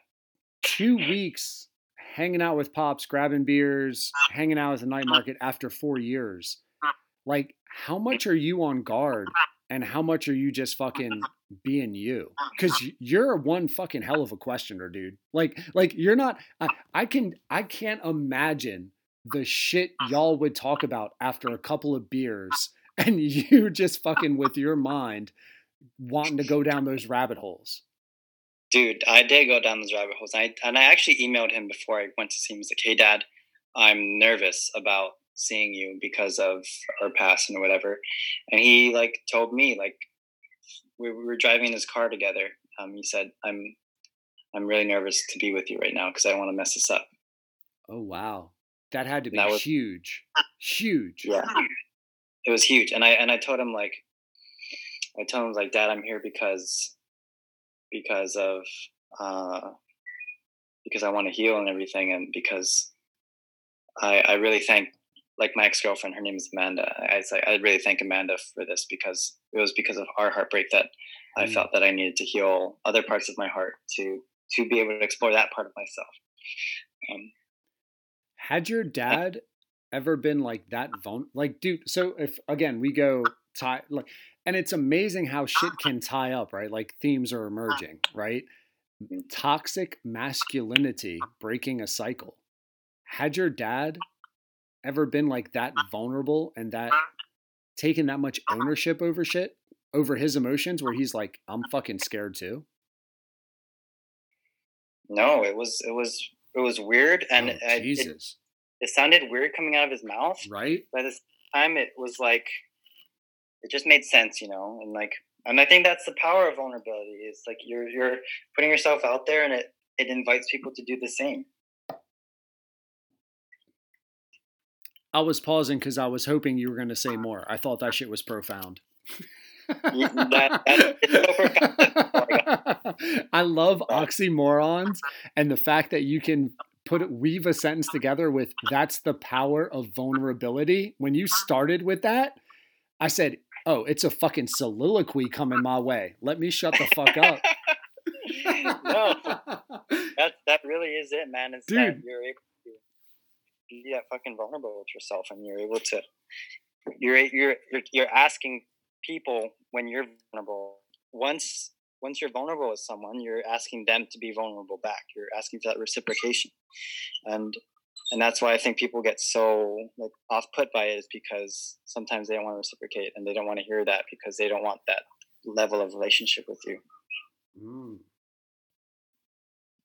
two weeks hanging out with pops grabbing beers hanging out at the night market after four years. Like how much are you on guard and how much are you just fucking being you? Because you're one fucking hell of a questioner dude. Like like you're not I, I can i can't imagine the shit y'all would talk about after a couple of beers and you just fucking with your mind wanting to go down those rabbit holes dude, I did go down those rabbit holes. I and I actually emailed him before I went to see him. He's like, "Hey, Dad, I'm nervous about seeing you because of our past and whatever." And he like told me like we, we were driving in his car together. Um, he said, "I'm I'm really nervous to be with you right now because I don't want to mess this up." oh wow that had to be That was- huge huge Yeah, it was huge. And I and I told him like, I told him like, Dad, I'm here because because of uh, because I want to heal and everything, and because I I really thank like my ex girlfriend. Her name is Amanda. I I say I really thank Amanda for this because it was because of our heartbreak that I Mm. felt that I needed to heal other parts of my heart to to be able to explore that part of myself. Um, Had your dad ever been like that vul Like, dude, so if again we go tie like, and it's amazing how shit can tie up, right? Like themes are emerging, right? toxic masculinity breaking a cycle. Had your dad ever been like that vulnerable and that taking that much ownership over shit, over his emotions, where he's like, I'm fucking scared too? No, it was it was it was weird, and Oh, I- it, Jesus. It sounded weird coming out of his mouth. right? But at the time, it was like it just made sense, you know, and like and I think that's the power of vulnerability. It's like you're you're putting yourself out there, and it it invites people to do the same. I was pausing because I was hoping you were going to say more. I thought that shit was profound. That- that- it's so I love oxymorons and the fact that you can put it, weave a sentence uh-huh. together with "that's the power of vulnerability." When you uh-huh. started with that, I said, "Oh, it's a fucking soliloquy coming my way. Let me shut the fuck up." no, that that really is it, man. It's that Dude. you're able to be that fucking vulnerable with yourself, and you're able to you're you're you're, you're asking people when you're vulnerable. Once once you're vulnerable with someone, you're asking them to be vulnerable back. You're asking for that reciprocation, and and that's why I think people get so like off put by it is because sometimes they don't want to reciprocate and they don't want to hear that because they don't want that level of relationship with you. Mm.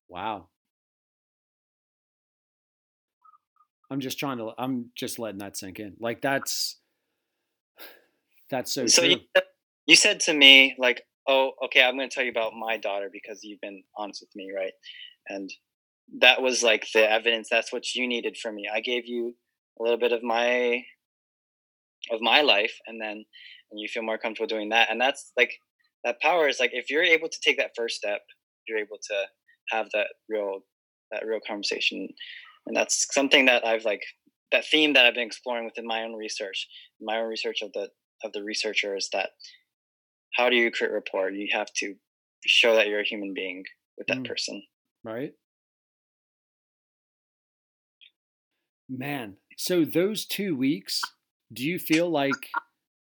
Wow. I'm just trying to. I'm just letting that sink in. Like that's that's so, so you, you said to me like oh okay i'm going to tell you about my daughter because you've been honest with me right? And that was like the evidence that's what you needed from me. I gave you a little bit of my of my life and then and you feel more comfortable doing that and that's like that power is like if you're able to take that first step you're able to have that real that real conversation. And that's something that i've like that theme that i've been exploring within my own research my own research of the of the researcher is that how do you create rapport? You have to show that you're a human being with that Mm. person. right? Man, so those two weeks, do you feel like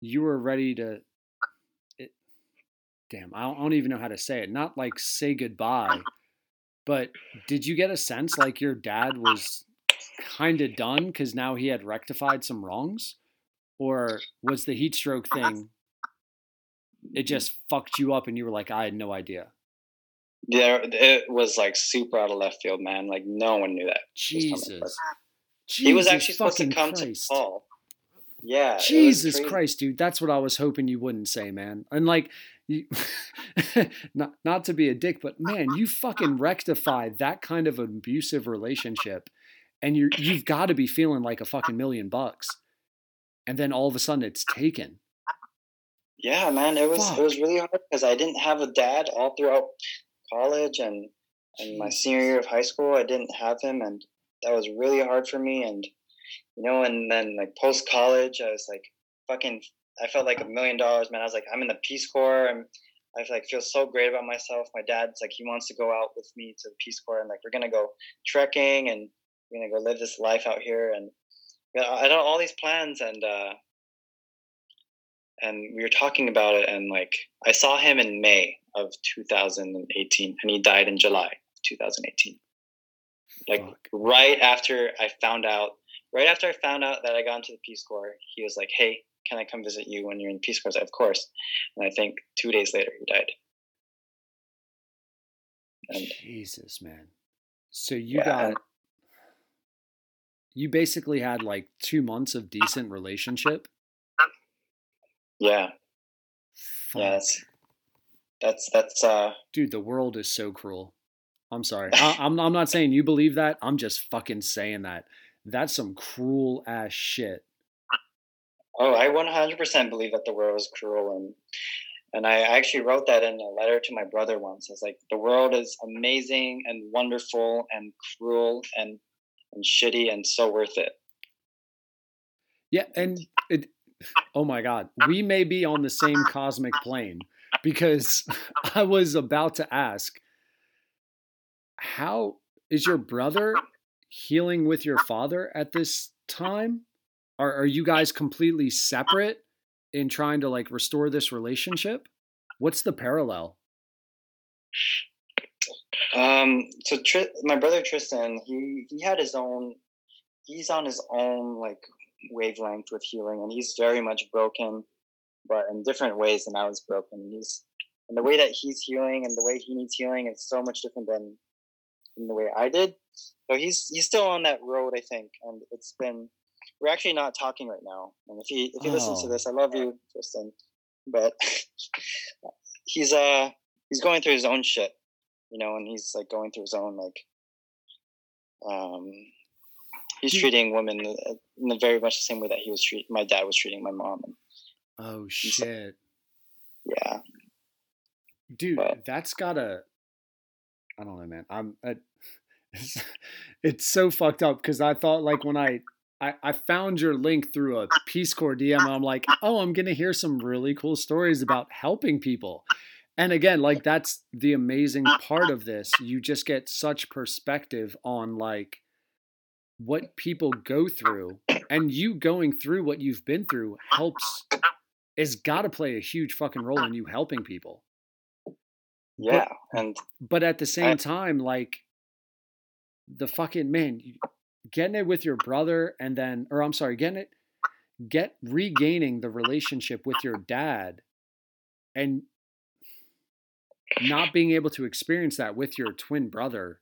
you were ready to? It, damn, I don't, I don't even know how to say it. Not like say goodbye, but did you get a sense like your dad was kind of done because now he had rectified some wrongs, or was the heat stroke thing? It just fucked you up, and you were like, I had no idea. Yeah, it was like super out of left field, man. Like no one knew that. was. Jesus. he was actually supposed to fucking come Christ. to Nepal. Yeah. Jesus. Christ, dude, that's what I was hoping you wouldn't say, man. And like, you, not not to be a dick, but man, you fucking rectify that kind of abusive relationship, and you you've got to be feeling like a fucking million bucks, and then all of a sudden it's taken. Yeah, man. It was it was really hard because I didn't have a dad all throughout college and and my senior year of high school. I didn't have him, and that was really hard for me. And you know, and then like post college, I was like fucking. I felt like a million dollars, man. I was like, I'm in the Peace Corps. I'm, I like feel so great about myself. My dad's like, he wants to go out with me to the Peace Corps, and like we're gonna go trekking and we're gonna go live this life out here. And yeah, I had all these plans, and uh, and we were talking about it and like i saw him in may of 2018 and he died in july 2018 like Fuck. right after i found out right after i found out that i got into the peace corps he was like hey can i come visit you when you're in peace corps of course and i think two days later he died and Jesus, man. So you Yeah, got you basically had like two months of decent relationship. Yeah Fuck. yeah that's that's that's uh Dude, the world is so cruel. I'm sorry. I, I'm I'm not saying you believe that. I'm just fucking saying that. That's some cruel ass shit. Oh, I 100% believe that the world is cruel, and and I actually wrote that in a letter to my brother once. I was like, the world is amazing and wonderful and cruel and and shitty and so worth it. Yeah, and it. Oh my god, we may be on the same cosmic plane because I was about to ask, how is your brother healing with your father at this time? Are are you guys completely separate in trying to like restore this relationship? What's the parallel? Um, so Tr- my brother Tristan, he he had his own. He's on his own like wavelength with healing, and he's very much broken, but in different ways than I was broken. He's and the way that he's healing and the way he needs healing is so much different than, than the way I did. So he's he's still on that road, I think, and it's been. We're actually not talking right now, and if he if he listens to Oh. this, I love you, Tristan, but he's uh he's going through his own shit you know, and he's like going through his own like um he's treating women uh, in the very much the same way that he was treat my dad was treating my mom. Oh shit. yeah. Dude But- that's gotta i don't know man. I'm I, it's, it's so fucked up because i thought like when I, I i found your link through a peace corps dm i'm like oh i'm gonna hear some really cool stories about helping people. And again like that's the amazing part of this. You just get such perspective on like what people go through and you going through what you've been through helps is got to play a huge fucking role in you helping people. Yeah and but at the same time like the fucking man getting it with your brother and then or i'm sorry getting it get regaining the relationship with your dad and not being able to experience that with your twin brother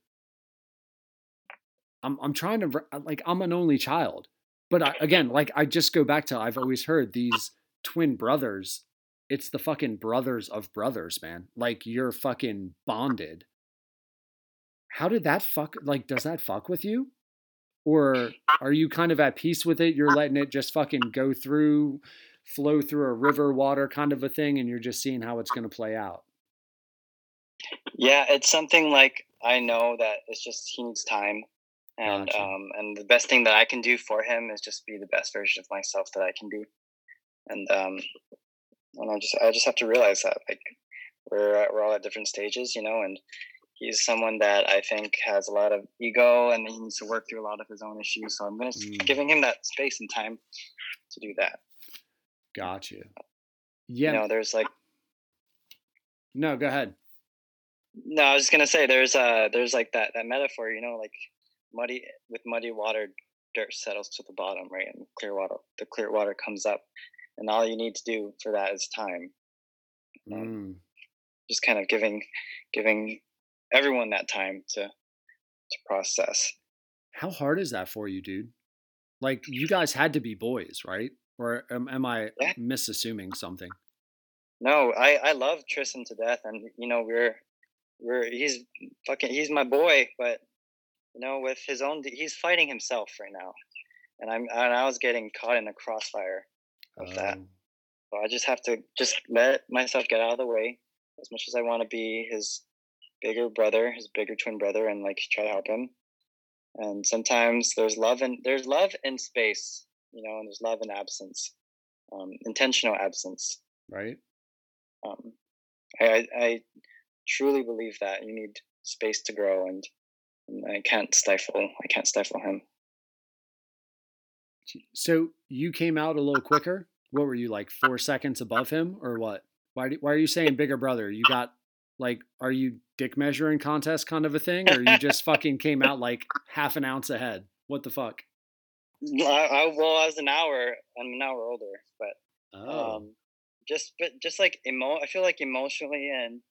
i'm i'm trying to uh, like i'm an only child but I, again like i just go back to i've always heard these twin brothers it's the fucking brothers of brothers man like you're fucking bonded. How did that fuck like does that fuck with you? Or are you kind of at peace with it? You're letting it just fucking go through flow through a river water kind of a thing and you're just seeing how it's going to play out? Yeah it's something like i know that it's just he needs time and Gotcha. um and the best thing that i can do for him is just be the best version of myself that i can be. And um and i just i just have to realize that like we're at, we're all at different stages you know and he's someone that i think has a lot of ego and he needs to work through a lot of his own issues. So i'm gonna Mm. giving him that space and time to do that. Got you yeah. you know there's like no go ahead. No, I was just gonna say there's uh there's like that that metaphor, you know, like muddy with muddy water, dirt settles to the bottom, right? And clear water, the clear water comes up, and all you need to do for that is time. Um, Mm. Just kind of giving giving everyone that time to to process. how hard is that for you dude like you guys had to be boys right or am, am i Yeah. misassuming something No, I I love Tristan to death, and you know we're we're he's fucking he's my boy, but you know with his own he's fighting himself right now, and I'm and I was getting caught in the crossfire of that. Um, So I just have to just let myself get out of the way as much as I want to be his bigger brother, his bigger twin brother, and like try to help him. And sometimes there's love and there's love in space, you know, and there's love in absence, um, intentional absence. right Um, I, I I truly believe that you need space to grow, and I can't stifle. I can't stifle him. So you came out a little quicker. What were you like four seconds above him, or what? Why? Do, why are you saying bigger brother? You got like, are you dick measuring contest kind of a thing, or you just fucking came out like half an ounce ahead? What the fuck? I, I, well, I was an hour. I'm an hour older, but Oh, um just but just like emo i feel like emotionally and, and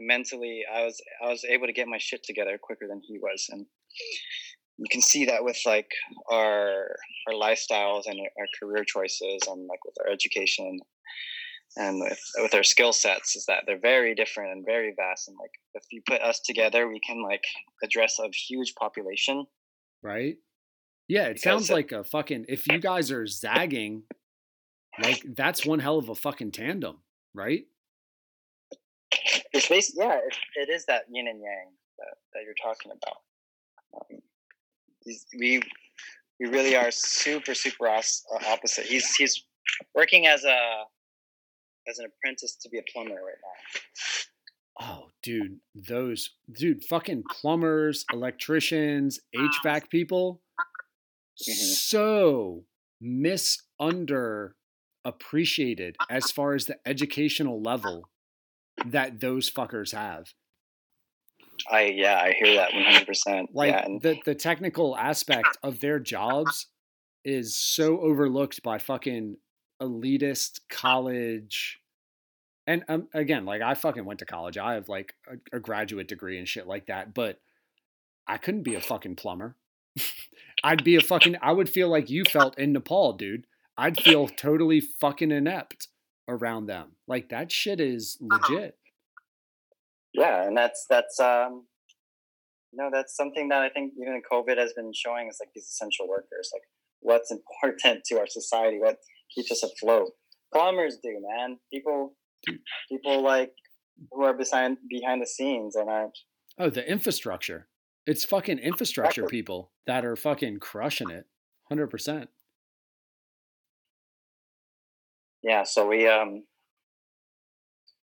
mentally i was i was able to get my shit together quicker than he was and you can see that with like our our lifestyles and our career choices and like with our education and with with our skill sets is that they're very different and very vast and like if you put us together we can like address a huge population right. Yeah, it Because sounds it- like a fucking. If you guys are zagging, like that's one hell of a fucking tandem, right? It's basically yeah it, it is that yin and yang that, that you're talking about. Um, we we really are super super opposite. He's he's working as a as an apprentice to be a plumber right now. Oh, dude, those dude, fucking plumbers, electricians, HVAC people, Mhm. so misunder appreciated as far as the educational level that those fuckers have. I yeah, I hear that one hundred percent. Like Yeah, the the technical aspect of their jobs is so overlooked by fucking elitist college. And um, again, like I fucking went to college. I have like a, a graduate degree and shit like that, but I couldn't be a fucking plumber. I'd be a fucking. I would feel like you felt in Nepal, dude. I'd feel totally fucking inept around them. Like that shit is legit. yeah, and that's that's um, you know, that's something that I think even COVID has been showing us, like these essential workers, like what's important to our society, what keeps us afloat. Plumbers do, man. People, people like who are behind behind the scenes and aren't. Oh, the infrastructure. It's fucking infrastructure people that are fucking crushing it. 100%. Yeah, so we um,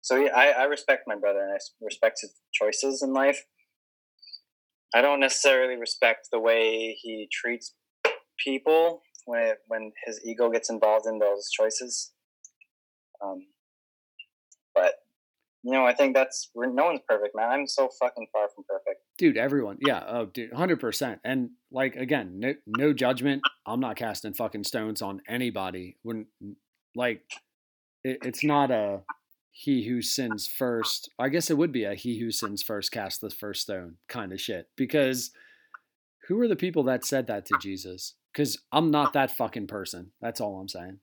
so yeah, I I respect my brother and I respect his choices in life. I don't necessarily respect the way he treats people when it, when his ego gets involved in those choices. Um, but you know, I think that's no one's perfect, man. I'm so fucking far from perfect. Dude, everyone. Yeah. Oh, dude, 100%. And like, again, no, no judgment. I'm not casting fucking stones on anybody. When, like, it, it's not a he who sins first. I guess it would be a he who sins first cast the first stone kind of shit. Because who are the people that said that to Jesus? Because I'm not that fucking person. That's all I'm saying.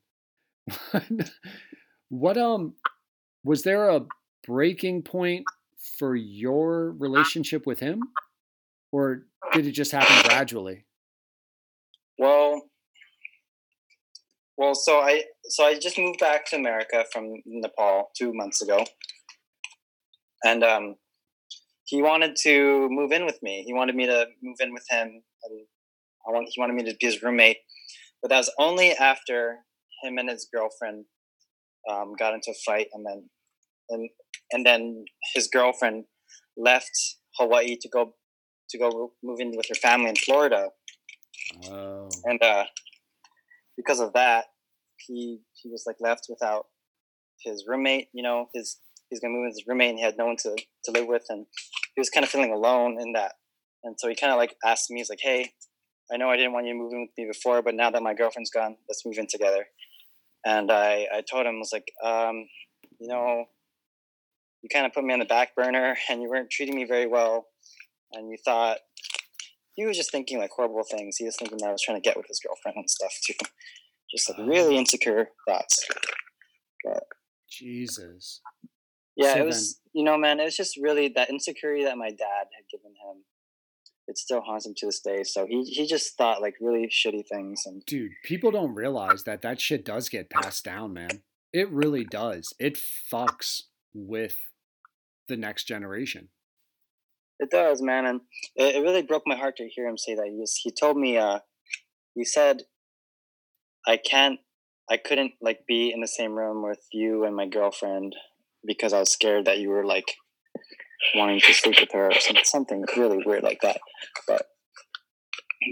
what um was there a breaking point for your relationship with him or did it just happen gradually Well, well, so I so I just moved back to America from Nepal two months ago, and um, he wanted to move in with me. He wanted me to move in with him, and I want he wanted me to be his roommate. But that was only after him and his girlfriend um, got into a fight, and then and and then his girlfriend left Hawaii to go to go move in with her family in Florida oh and uh, because of that, he he was like left without his roommate. You know, his he's gonna move with his roommate, and he had no one to to live with, and he was kind of feeling alone in that. And so he kind of like asked me, he's like, "Hey, I know I didn't want you in with me before, but now that my girlfriend's gone, let's move in together." And I I told him I was like, um, you know, you kind of put me on the back burner, and you weren't treating me very well, and you thought he was just thinking like horrible things. He was thinking that I was trying to get with his girlfriend and stuff too. Just like oh. really insecure thoughts. But, jesus Yeah, So it was you know, man, it was just really that insecurity that my dad had given him. It still haunts him to this day. So he he just thought like really shitty things and dude people don't realize that that shit does get passed down man it really does it fucks with the next generation It does, man, and it, it really broke my heart to hear him say that. He was, he told me, uh, he said, "I can't, I couldn't like be in the same room with you and my girlfriend because I was scared that you were like wanting to sleep with her or some, something really weird like that." But,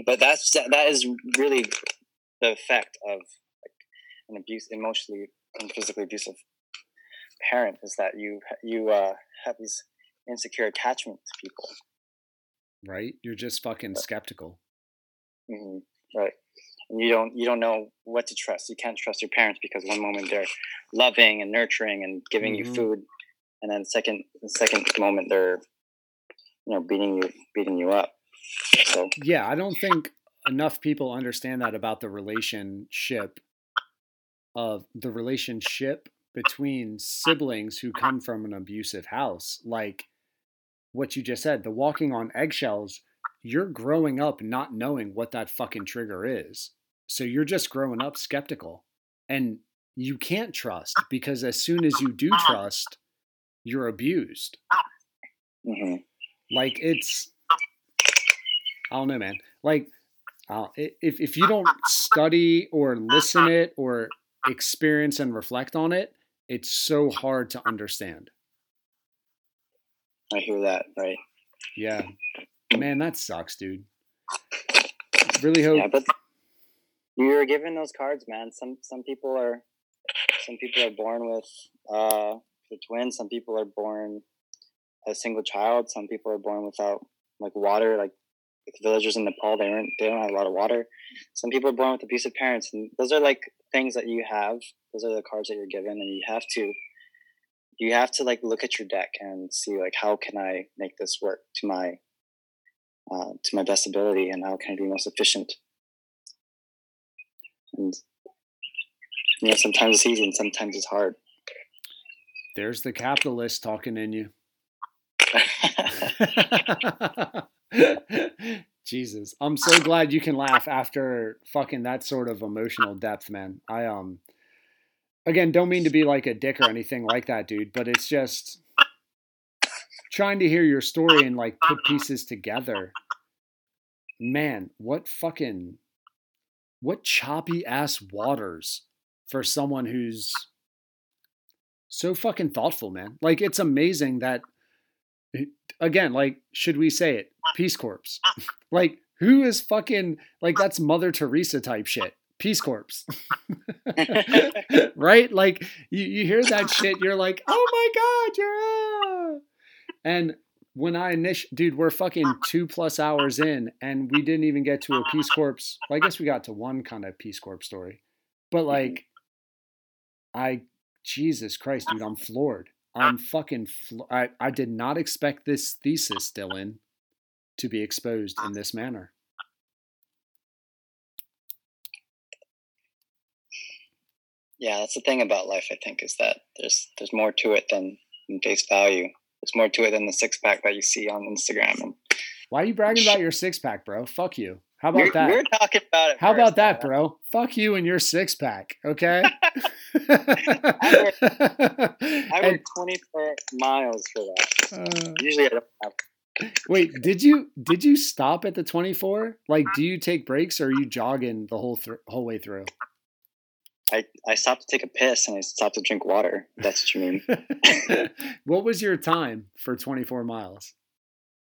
but that's that is really the effect of like an abuse, emotionally and physically abusive parent is that you you uh, have these insecure attachment to people. right you're just fucking skeptical hmm Right. And you don't you don't know what to trust. You can't trust your parents because one moment they're loving and nurturing and giving Mhm. you food, and then second the second moment they're you know beating you beating you up. So Yeah, I don't think enough people understand that about the relationship of the relationship between siblings who come from an abusive house. Like what you just said, the walking on eggshells, you're growing up not knowing what that fucking trigger is. So you're just growing up skeptical. And you can't trust because as soon as you do trust, you're abused. hmm Like it's, I don't know, man. Like uh, if if you don't study or listen it or experience and reflect on it, it's so hard to understand. I hear that. Right. Yeah, man, that sucks, dude. Really hope. Yeah, but you're given those cards, man. Some some people are some people are born with uh the twins. Some people are born a single child. Some people are born without like water, like the villagers in Nepal. They don't they don't have a lot of water. Some people are born with abusive parents, and those are like things that you have. Those are the cards that you're given, and you have to you have to like look at your deck and see like how can I make this work to my uh, to my best ability, and how can I be most efficient. And you know, sometimes it's easy and sometimes it's hard. There's the capitalist talking in you. Jesus, I'm so glad you can laugh after fucking that sort of emotional depth, man. I um again, don't mean to be like a dick or anything like that, dude, but it's just trying to hear your story and like put pieces together. Man, what fucking what choppy ass waters for someone who's so fucking thoughtful, man. Like it's amazing that again, like should we say it? Peace Corps. like who is fucking like that's Mother Teresa type shit. Peace Corps. right? Like you, you hear that shit, you're like, oh my God, you're and when I initial dude, we're fucking two plus hours in and we didn't even get to a Peace Corps. Well, I guess we got to one kind of Peace Corps story. But mm-hmm. like I Jesus Christ, dude, I'm floored. I'm fucking flo- I, I did not expect this thesis, Dylan, to be exposed in this manner. Yeah, that's the thing about life. I think is that there's there's more to it than, than face value. There's more to it than the six pack that you see on Instagram. And Why are you bragging about your six pack, bro? Fuck you. How we're, about that? we're talking about it. How about that, bro? Fuck you and your six pack, okay? I And, went 24 miles for that. uh, Usually I don't have. wait, did you did you stop at the 24? Like do you take breaks or are you jogging the whole thr whole way through? I, I stopped to take a piss and I stopped to drink water. That's what you mean. what was your time for 24 miles?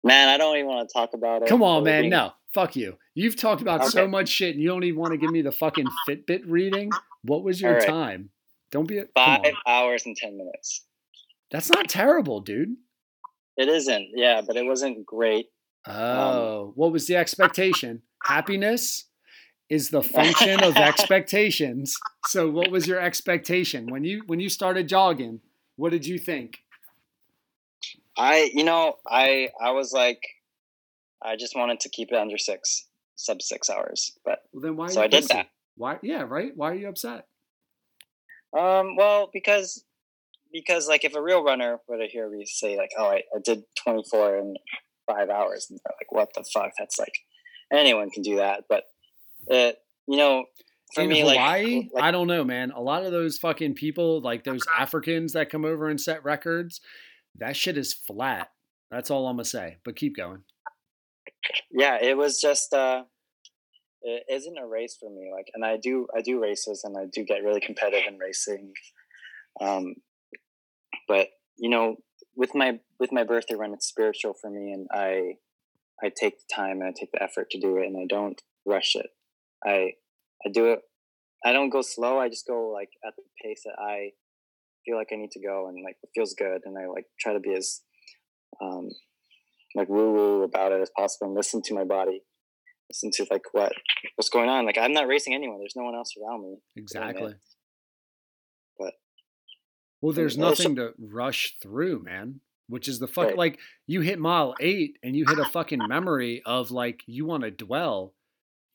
Man, I don't even want to talk about it. Come on, man. No, fuck you. You've talked about so much shit and you don't even want to give me the fucking Fitbit reading. What was your right. time? Don't be a Five hours and 10 minutes. That's not terrible, dude. It isn't, yeah, but it wasn't great. Um, oh, what was the expectation? Happiness is the function of expectations. So what was your expectation when you when you started jogging? What did you think? I, you know, I I was like, I just wanted to keep it under six, sub six hours. But Well, then why? Are So I did that. Why? Yeah, right. Why are you upset? um, well, because because like if a real runner were to hear me say like, oh, I, I did twenty four in five hours, and they're like, what the fuck? That's like anyone can do that. But it, you know, for in me, Hawaii, like, like I don't know, man. A lot of those fucking people, like those Africans that come over and set records, that shit is flat. That's all I'm gonna say. But keep going. yeah it was just uh it isn't a race for me like and i do i do races and i do get really competitive in racing um but you know with my with my birthday run it's spiritual for me and i i take the time and i take the effort to do it and i don't rush it i i do it i don't go slow i just go like at the pace that i feel like i need to go and like it feels good and i like try to be as um like woo woo about it as possible and listen to my body listen to like what what's going on like i'm not racing anyone there's no one else around me Exactly. But- well, there's and also- nothing to rush through, man. Which is the fuck Right. like you hit mile eight and you hit a fucking memory of like you want to dwell.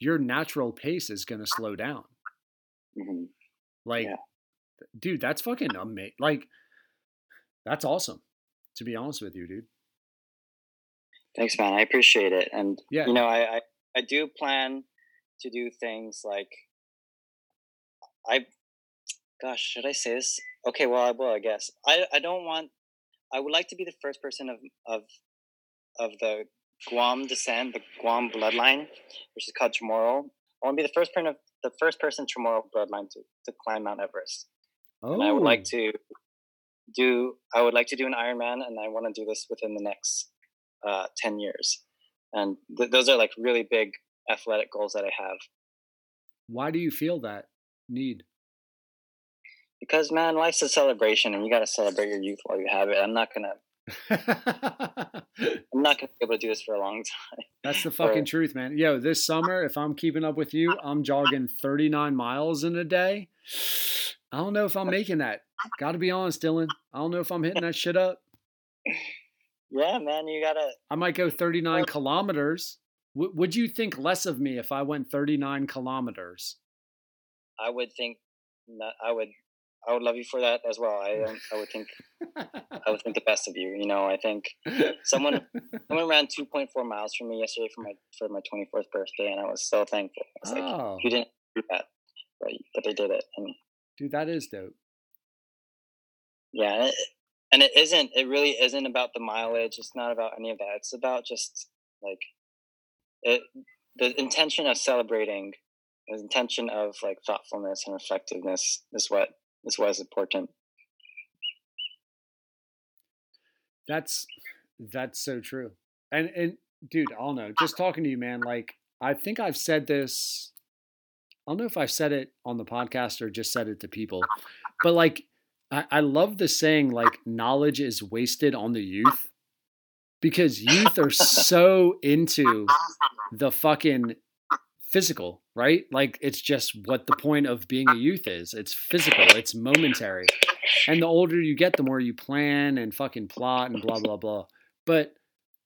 Your natural pace is gonna slow down. Mhm. Like, Yeah. dude, that's fucking amazing. Like, that's awesome. To be honest with you, dude. thanks man i appreciate it and Yeah. you know I, I i do plan to do things like i gosh should i say this okay well i will i guess i i don't want i would like to be the first person of of of the guam descent the guam bloodline which is called chamorro i want to be the first person of the first person chamorro bloodline to, to climb mount everest Oh, and I would like to do I would like to do an Ironman, and I want to do this within the next uh, ten years. And th- those are like really big athletic goals that I have. Why do you feel that need? Because man, life's a celebration, and you got to celebrate your youth while you have it. I'm not gonna I'm not gonna be able to do this for a long time. That's the fucking truth, man. Yo, this summer, if I'm keeping up with you, I'm jogging 39 miles in a day. I don't know if I'm making that. Got to be honest, Dylan. I don't know if I'm hitting that shit up. Yeah, man, you gotta. I might go 39 kilometers. W- would you think less of me if I went 39 kilometers? I would think. I would. I would love you for that as well. I um, I would think. I would think the best of you. You know, I think someone someone ran 2.4 miles for me yesterday for my for my 24th birthday, and I was so thankful. I was like, oh, you didn't do that, but but they did it, and dude, that is dope. yeah, and it, and it isn't. It really isn't about the mileage. It's not about any of that. It's about just like it. The intention of celebrating, the intention of like thoughtfulness and reflectiveness is what is what is important. That's that's so true. And and dude, I don't know. Just talking to you, man. Like I think I've said this. I don't know if I've said it on the podcast or just said it to people, but like I, I love the saying like knowledge is wasted on the youth because youth are so into the fucking physical, right? Like it's just what the point of being a youth is. It's physical, it's momentary. And the older you get, the more you plan and fucking plot and blah blah blah. But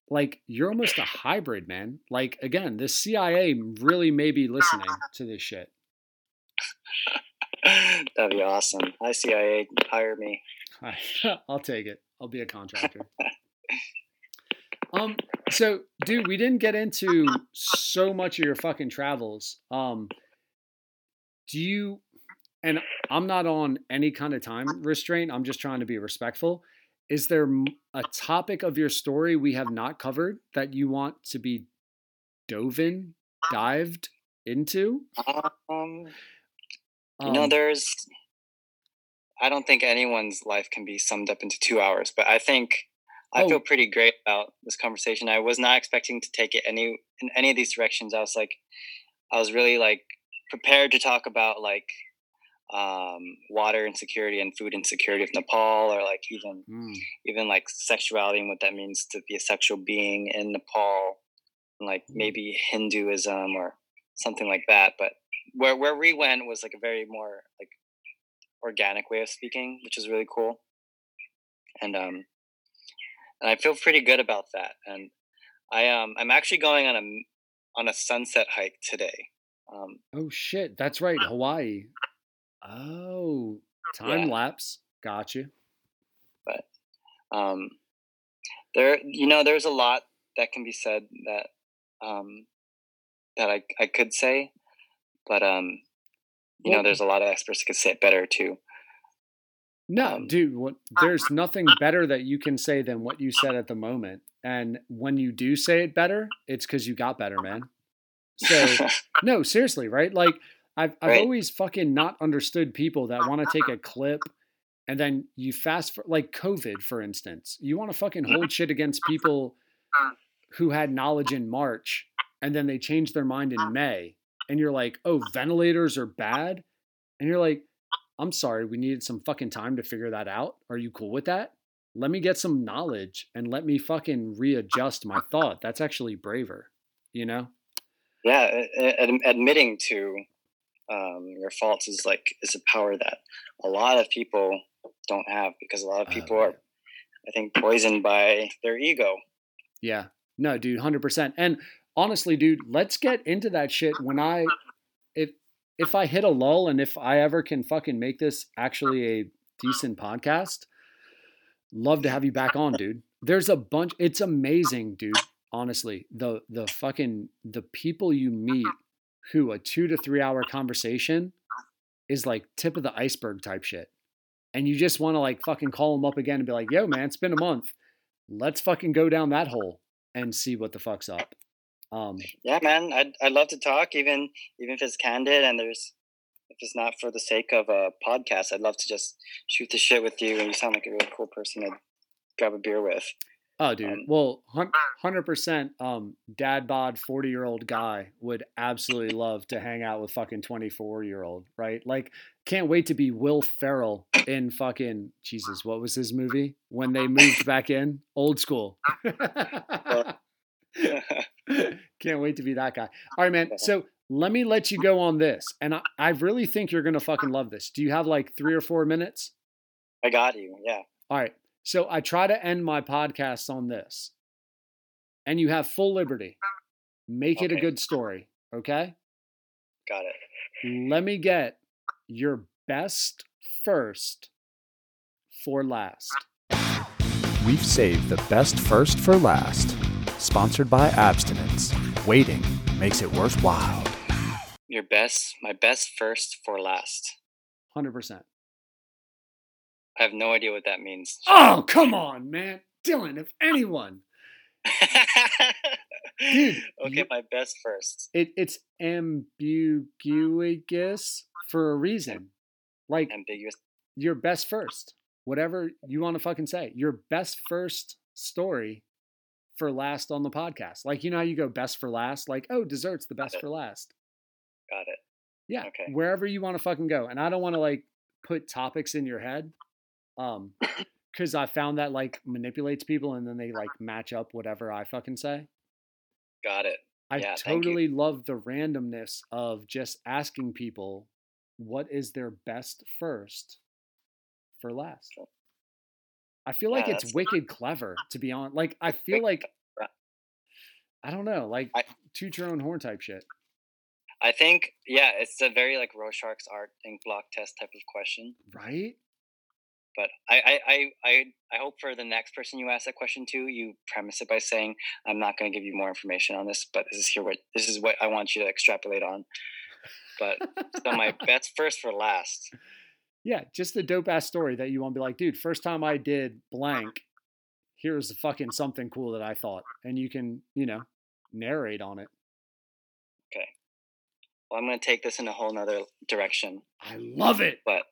like you're almost a hybrid, man. Like again, the CIA really may be listening to this shit. That'd be awesome. Hi CIA, hire me. I'll take it. I'll be a contractor. Um, so dude, we didn't get into so much of your fucking travels. Um, do you and I'm not on any kind of time restraint. I'm just trying to be respectful. Is there a topic of your story we have not covered that you want to be dove in, dived into? Um, you know, Um, there's. I don't think anyone's life can be summed up into two hours, but I think I Oh. feel pretty great about this conversation. I was not expecting to take it any in any of these directions. I was like, I was really like prepared to talk about like um, water insecurity and food insecurity of Nepal, or like even mm, even like sexuality and what that means to be a sexual being in Nepal, and like Mm. maybe Hinduism or something like that. But where where we went was like a very more like organic way of speaking, which is really cool. And um, and I feel pretty good about that. And I um, I'm actually going on a on a sunset hike today. Um, oh shit, that's right, Hawaii. Oh, time Yeah. lapse. Got you. um, there you know there's a lot that can be said that um, that I, I could say but um, you know there's a lot of experts that could say it better too No, dude, what, uh, there's nothing better that you can say than what you said at the moment. And when you do say it better, it's because you got better, man. So, no, seriously, right? Like, I've, I've Right. always fucking not understood people that want to take a clip and then you fast for, like COVID, for instance. You want to fucking hold shit against people mm. who had knowledge in March and then they changed their mind in mm. May. And you're like, oh, ventilators are bad. And you're like, I'm sorry, we needed some fucking time to figure that out. Are you cool with that? Let me get some knowledge and let me fucking readjust my thought. That's actually braver, you know? yeah ad- admitting to um, your faults is like is a power that a lot of people don't have because a lot of Oh, people are i think poisoned by their ego Yeah. No, dude, 100%. And honestly, dude, let's get into that shit when I if I hit a lull and if I ever can fucking make this actually a decent podcast, love to have you back on, dude. There's a bunch it's amazing, dude. Honestly, the the fucking the people you meet who a 2 to 3 hour conversation is like tip of the iceberg type shit. And you just want to like fucking call them up again and be like, "Yo, man, it's been a month. Let's fucking go down that hole and see what the fuck's up." Um, yeah man I'd, I'd love to talk even even if it's candid and there's if it's not for the sake of a podcast i'd love to just shoot the shit with you and you sound like a really cool person to grab a beer with Oh, dude. Um, well, hundred percent. Um, dad bod, forty year old guy would absolutely love to hang out with fucking twenty four year old, right? Like, can't wait to be Will Ferrell in fucking Jesus. What was his movie when they moved back in? Old school. can't wait to be that guy. All right, man. So let me let you go on this, and I, I really think you're gonna fucking love this. Do you have like three or four minutes? I got you. Yeah. All right. So I try to end my podcast on this. And you have full liberty. Make it a good story. Okay. Got it. Let me get your best first for last. We've saved the best first for last. Sponsored by Abstinence. Waiting makes it worthwhile. Your best, my best first for last. 100%. I have no idea what that means. Oh, come on, man. Dylan, if anyone. Dude, okay, you- my best first. It, it's ambiguous for a reason. Like, Ambiguous. your best first, whatever you want to fucking say, your best first story for last on the podcast. Like, you know how you go best for last? Like, oh, dessert's the best for last. Got it. Yeah. Okay. Wherever you want to fucking go. And I don't want to like put topics in your head. Um, because I found that like manipulates people and then they like match up whatever I fucking say. Got it. I Yeah, totally love the randomness of just asking people what is their best first for last. Sure. I feel like it's wicked clever to be on. Like I feel like. I don't know, like I- toot your own horn type shit. I think yeah, it's a very like Rorschach's art ink block test type of question. Right? But I I, I, I I hope for the next person you ask that question to, you premise it by saying, I'm not gonna give you more information on this, but this is here what this is what I want you to extrapolate on. But so my best first for last. Yeah, just a dope ass story that you want to be like, dude, first time I did blank, here's fucking something cool that I thought. And you can, you know, narrate on it. Okay. Well, I'm gonna take this in a whole nother direction. I love it. But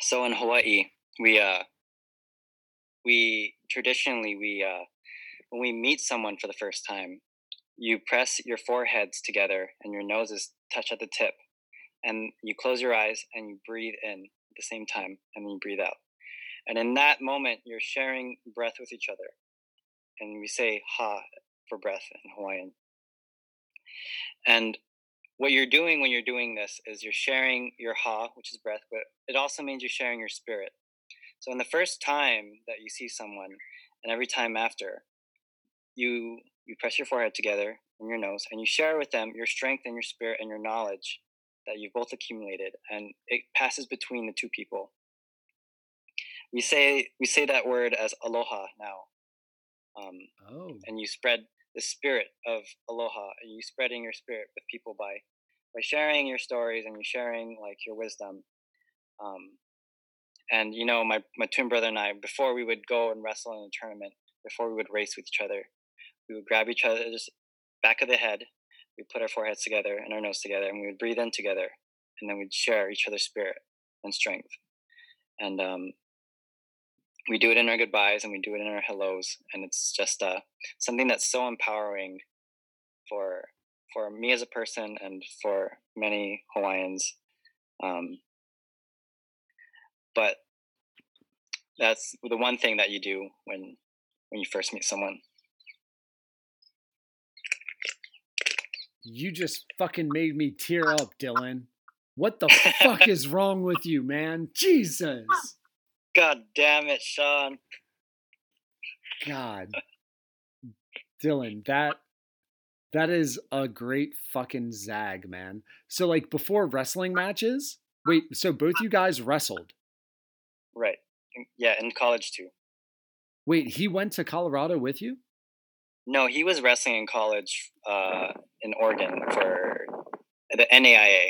so in Hawaii, we uh we traditionally we uh when we meet someone for the first time, you press your foreheads together and your noses touch at the tip, and you close your eyes and you breathe in at the same time, and then you breathe out. And in that moment, you're sharing breath with each other, and we say "ha" for breath in Hawaiian. And what you're doing when you're doing this is you're sharing your ha, which is breath, but it also means you're sharing your spirit. So in the first time that you see someone, and every time after, you you press your forehead together and your nose, and you share with them your strength and your spirit and your knowledge that you've both accumulated, and it passes between the two people. We say we say that word as aloha now, um, Oh. and you spread the spirit of aloha and you spreading your spirit with people by by sharing your stories and you sharing like your wisdom um and you know my my twin brother and i before we would go and wrestle in a tournament before we would race with each other we would grab each other's back of the head we put our foreheads together and our nose together and we would breathe in together and then we'd share each other's spirit and strength and um we do it in our goodbyes and we do it in our hellos and it's just uh something that's so empowering for for me as a person and for many Hawaiians. Um, but that's the one thing that you do when when you first meet someone. You just fucking made me tear up, Dylan. What the fuck is wrong with you, man? Jesus. God damn it, Sean! God. Dylan, that that is a great fucking zag, man. So like before wrestling matches, wait, so both you guys wrestled. Right? Yeah, in college too. Wait, he went to Colorado with you? No, he was wrestling in college uh, in Oregon for the NAIA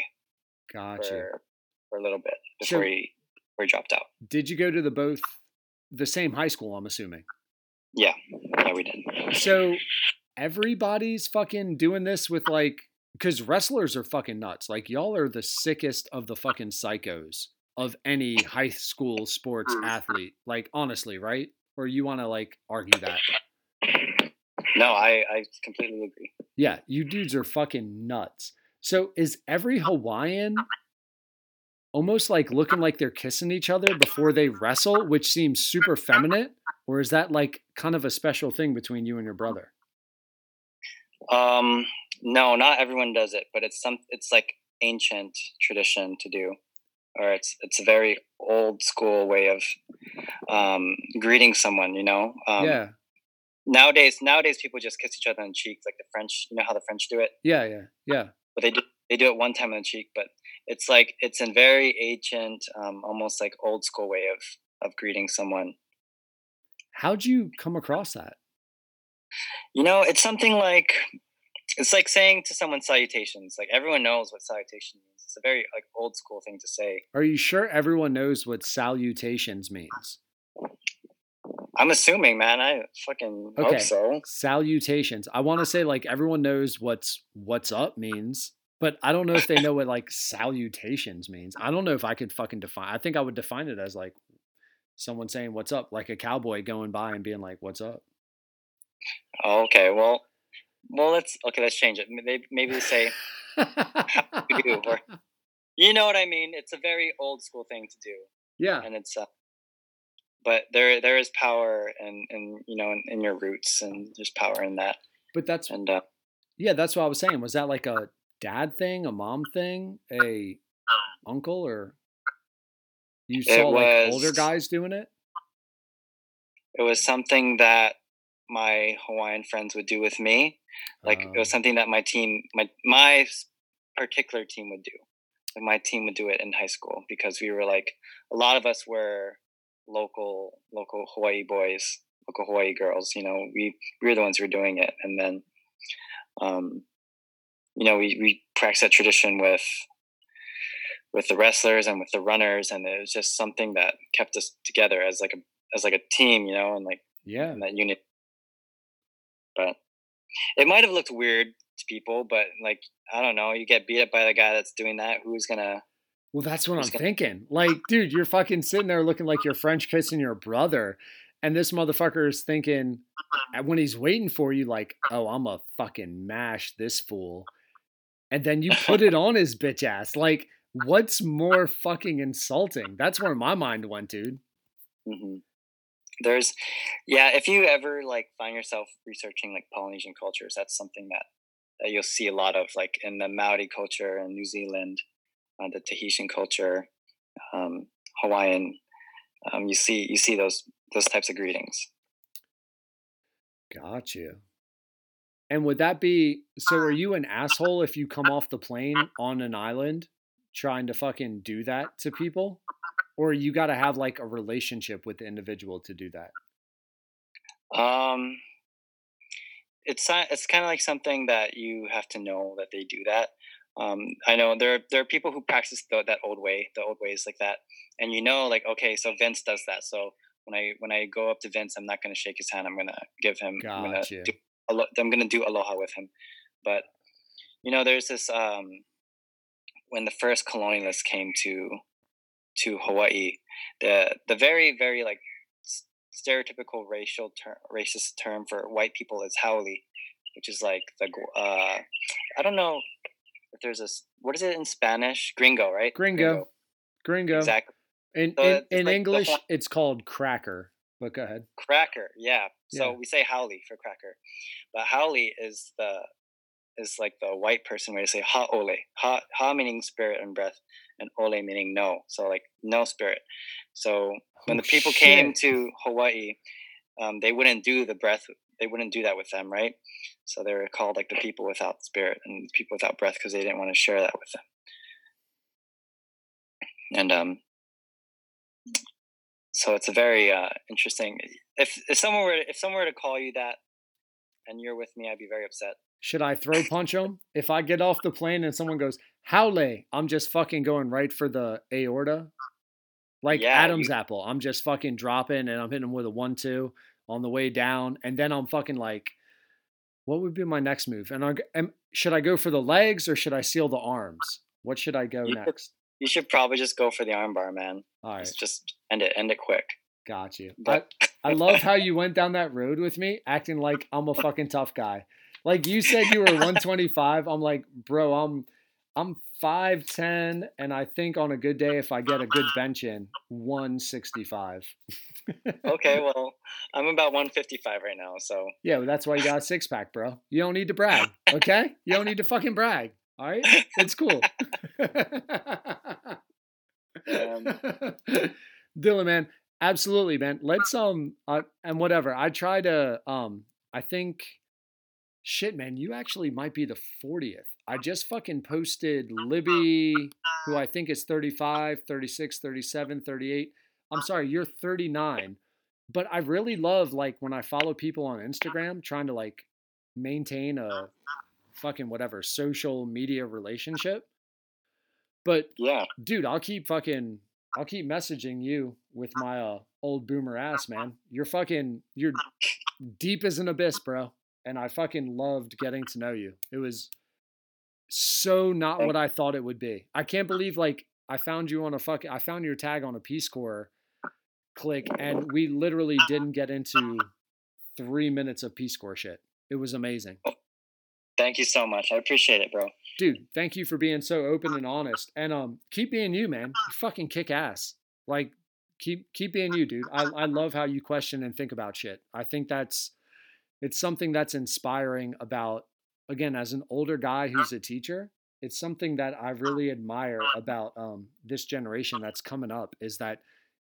Gotcha. for, for a little bit So- before he before he dropped out. Did you go to the both the same high school, I'm assuming? Yeah, yeah, we did. So everybody's fucking doing this with like because wrestlers are fucking nuts. Like y'all are the sickest of the fucking psychos of any high school sports athlete. Like honestly, right? or you want to like argue that? No, I I completely agree. Yeah, you dudes are fucking nuts. So is every Hawaiian almost like looking like they're kissing each other before they wrestle, which seems super feminine? Or is that like kind of a special thing between you and your brother? Um, no, not everyone does it, but it's some it's like ancient tradition to do, or it's it's a very old school way of um, greeting someone. You know, um, yeah. Nowadays, nowadays people just kiss each other on the cheek, like the French. You know how the French do it, Yeah, yeah, yeah. but they do they do it one time on the cheek. But it's like it's a very ancient, um, almost like old school way of of greeting someone. How'd you come across that? You know, it's something like it's like saying to someone salutations. Like everyone knows what salutation means. It's a very like old school thing to say. Are you sure everyone knows what salutations means? I'm assuming, man. I fucking Okay. hope so. Salutations. I want to say like everyone knows what's what's up means, but I don't know if they know what like salutations means. I don't know if I could fucking define. I think I would define it as like someone saying what's up, like a cowboy going by and being like, "What's up?" Okay. Well, well, let's okay. Let's change it. Maybe maybe they say do, or you know what I mean. It's a very old school thing to do, yeah. and it's. Uh, but there there is power and in you know in, in your roots, and there's power in that. But that's And uh, yeah, that's what I was saying. Was that like a dad thing, a mom thing, a uncle, or you saw like older guys doing it? it was something that my Hawaiian friends would do with me. Like it was Um, something that my team, my my particular team would do. Like my team would do it in high school because we were like a lot of us were local local Hawaii boys, local Hawaii girls. You know, we we were the ones who were doing it, and then, um, you know, we we practiced that tradition with with the wrestlers and with the runners, and it was just something that kept us together as like a as like a team, you know, and like yeah. and that unit. But it might have looked weird to people, but like I don't know, you get beat up by the guy that's doing that. Who's gonna? Well, that's what I'm thinking. Like, dude, you're fucking sitting there looking like you're French kissing your brother. And this motherfucker is thinking, when he's waiting for you, like, oh, I'm a fucking mash this fool. And then you put it on his bitch ass. Like, what's more fucking insulting? That's where my mind went, dude. hmm There's, yeah. If you ever like find yourself researching like Polynesian cultures, that's something that that you'll see a lot of, like in the Maori culture in New Zealand, uh, the Tahitian culture, um, Hawaiian. Um, you see, you see those those types of greetings. Got you. And would that be so? Are you an asshole if you come off the plane on an island trying to fucking do that to people? Or you got to have like a relationship with the individual to do that? Um, it's it's kind of like something that you have to know that they do that. Um, I know there there are people who practice the, that old way, the old ways like that, and you know, like okay, so Vince does that. So when I when I go up to Vince, I'm not going to shake his hand. I'm going to give him. I'm going Gotcha. to do. I'm going to do aloha with him. But you know, there's this um, when the first colonialists came to to Hawaii, the the very very like stereotypical racial term, racist term for white people is haole, which is like the uh, I don't know there's a what is it in Spanish? Gringo, right? Gringo. Gringo. Exactly. In, So in, in like English, it's called cracker. But go ahead. Cracker, yeah. So Yeah. we say haole for cracker, but haole is the is like the white person way to say ha ole. Ha ha meaning spirit and breath, and ole meaning no. So like no spirit. So when Oh, the people came to Hawaii, um, they wouldn't do the breath. They wouldn't do that with them, right? So they were called like the people without spirit and people without breath because they didn't want to share that with them. And um, so it's a very uh, interesting. If if someone were if someone were to call you that, and you're with me, I'd be very upset. Should I throw punch him? If I get off the plane and someone goes, Howley, I'm just fucking going right for the aorta. Like Yeah, Adam's you- apple. I'm just fucking dropping and I'm hitting him with a one two on the way down. And then I'm fucking like, what would be my next move? And I am, should I go for the legs or should I seal the arms? What should I go You next? You should probably just go for the armbar, man. All right, Just, just end it, end it quick. got you. But I love how you went down that road with me, acting like I'm a fucking tough guy. Like you said you were 125. I'm like, bro, I'm I'm 5'10 and I think on a good day if I get a good bench in, 165. okay, well, I'm about 155 right now, so Yeah, well, that's why you got a six pack, bro. You don't need to brag, okay? You don't need to fucking brag. All right? It's cool. Um, Dylan, man, absolutely, man. Let's um uh, and whatever. I try to um I think shit, man, you actually might be the 40th. I just fucking posted Libby, who I think is 35, 36, 37, 38. I'm sorry, you're 39. But I really love like when I follow people on Instagram trying to like maintain a fucking whatever social media relationship. But yeah, dude, I'll keep fucking I'll keep messaging you with my uh, old boomer ass, man. You're fucking you're deep as an abyss, bro. And I fucking loved getting to know you. It was so not Thank- what I thought it would be. I can't believe like I found you on a fuck. I found your tag on a Peace Corps click and we literally didn't get into three minutes of Peace Corps shit. It was amazing. thank you so much. I appreciate it, bro. dude thank you for being so open and honest and um keep being you man you fucking kick ass like keep keep being you dude I, I love how you question and think about shit i think that's it's something that's inspiring about again as an older guy who's a teacher it's something that i really admire about um this generation that's coming up is that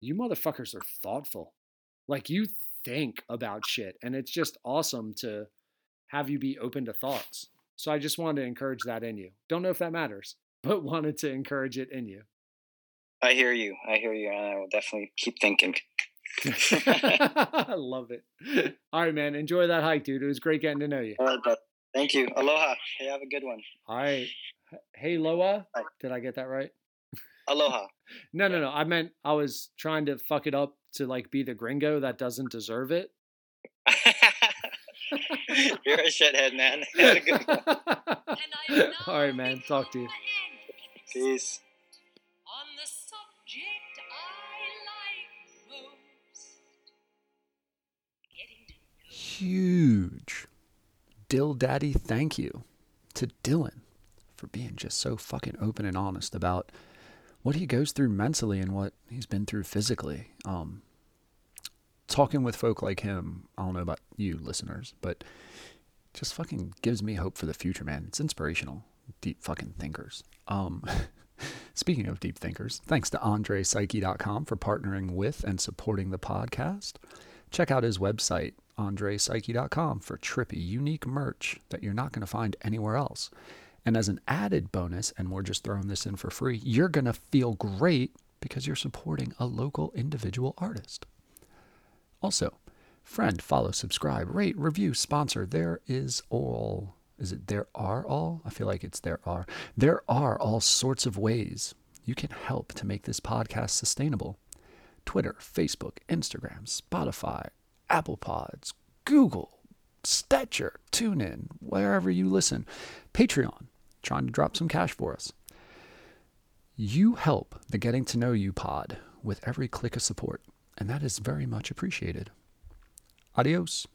you motherfuckers are thoughtful like you think about shit and it's just awesome to have you be open to thoughts so I just wanted to encourage that in you. Don't know if that matters, but wanted to encourage it in you. I hear you. I hear you, and I will definitely keep thinking. I love it. All right, man. Enjoy that hike, dude. It was great getting to know you. All right, bro. Thank you. Aloha. Hey, have a good one. All right. Hey, Loa. Hi. Did I get that right? Aloha. No, no, no. I meant I was trying to fuck it up to like be the gringo that doesn't deserve it. You're a shithead, man. Have a good one. All right, man. Talk to you. Peace. On the subject I like most. Getting to know Huge. Dill Daddy, thank you to Dylan for being just so fucking open and honest about what he goes through mentally and what he's been through physically. Um, talking with folk like him, I don't know about you listeners, but just fucking gives me hope for the future, man. It's inspirational. Deep fucking thinkers. Um, speaking of deep thinkers, thanks to AndrePsyche.com for partnering with and supporting the podcast. Check out his website, AndrePsyche.com, for trippy, unique merch that you're not going to find anywhere else. And as an added bonus, and we're just throwing this in for free, you're going to feel great because you're supporting a local individual artist. Also, friend, follow, subscribe, rate, review, sponsor. There is all. Is it there are all? I feel like it's there are. There are all sorts of ways you can help to make this podcast sustainable. Twitter, Facebook, Instagram, Spotify, Apple Pods, Google, Stitcher, TuneIn, wherever you listen. Patreon, trying to drop some cash for us. You help the Getting to Know You pod with every click of support, and that is very much appreciated. Adios.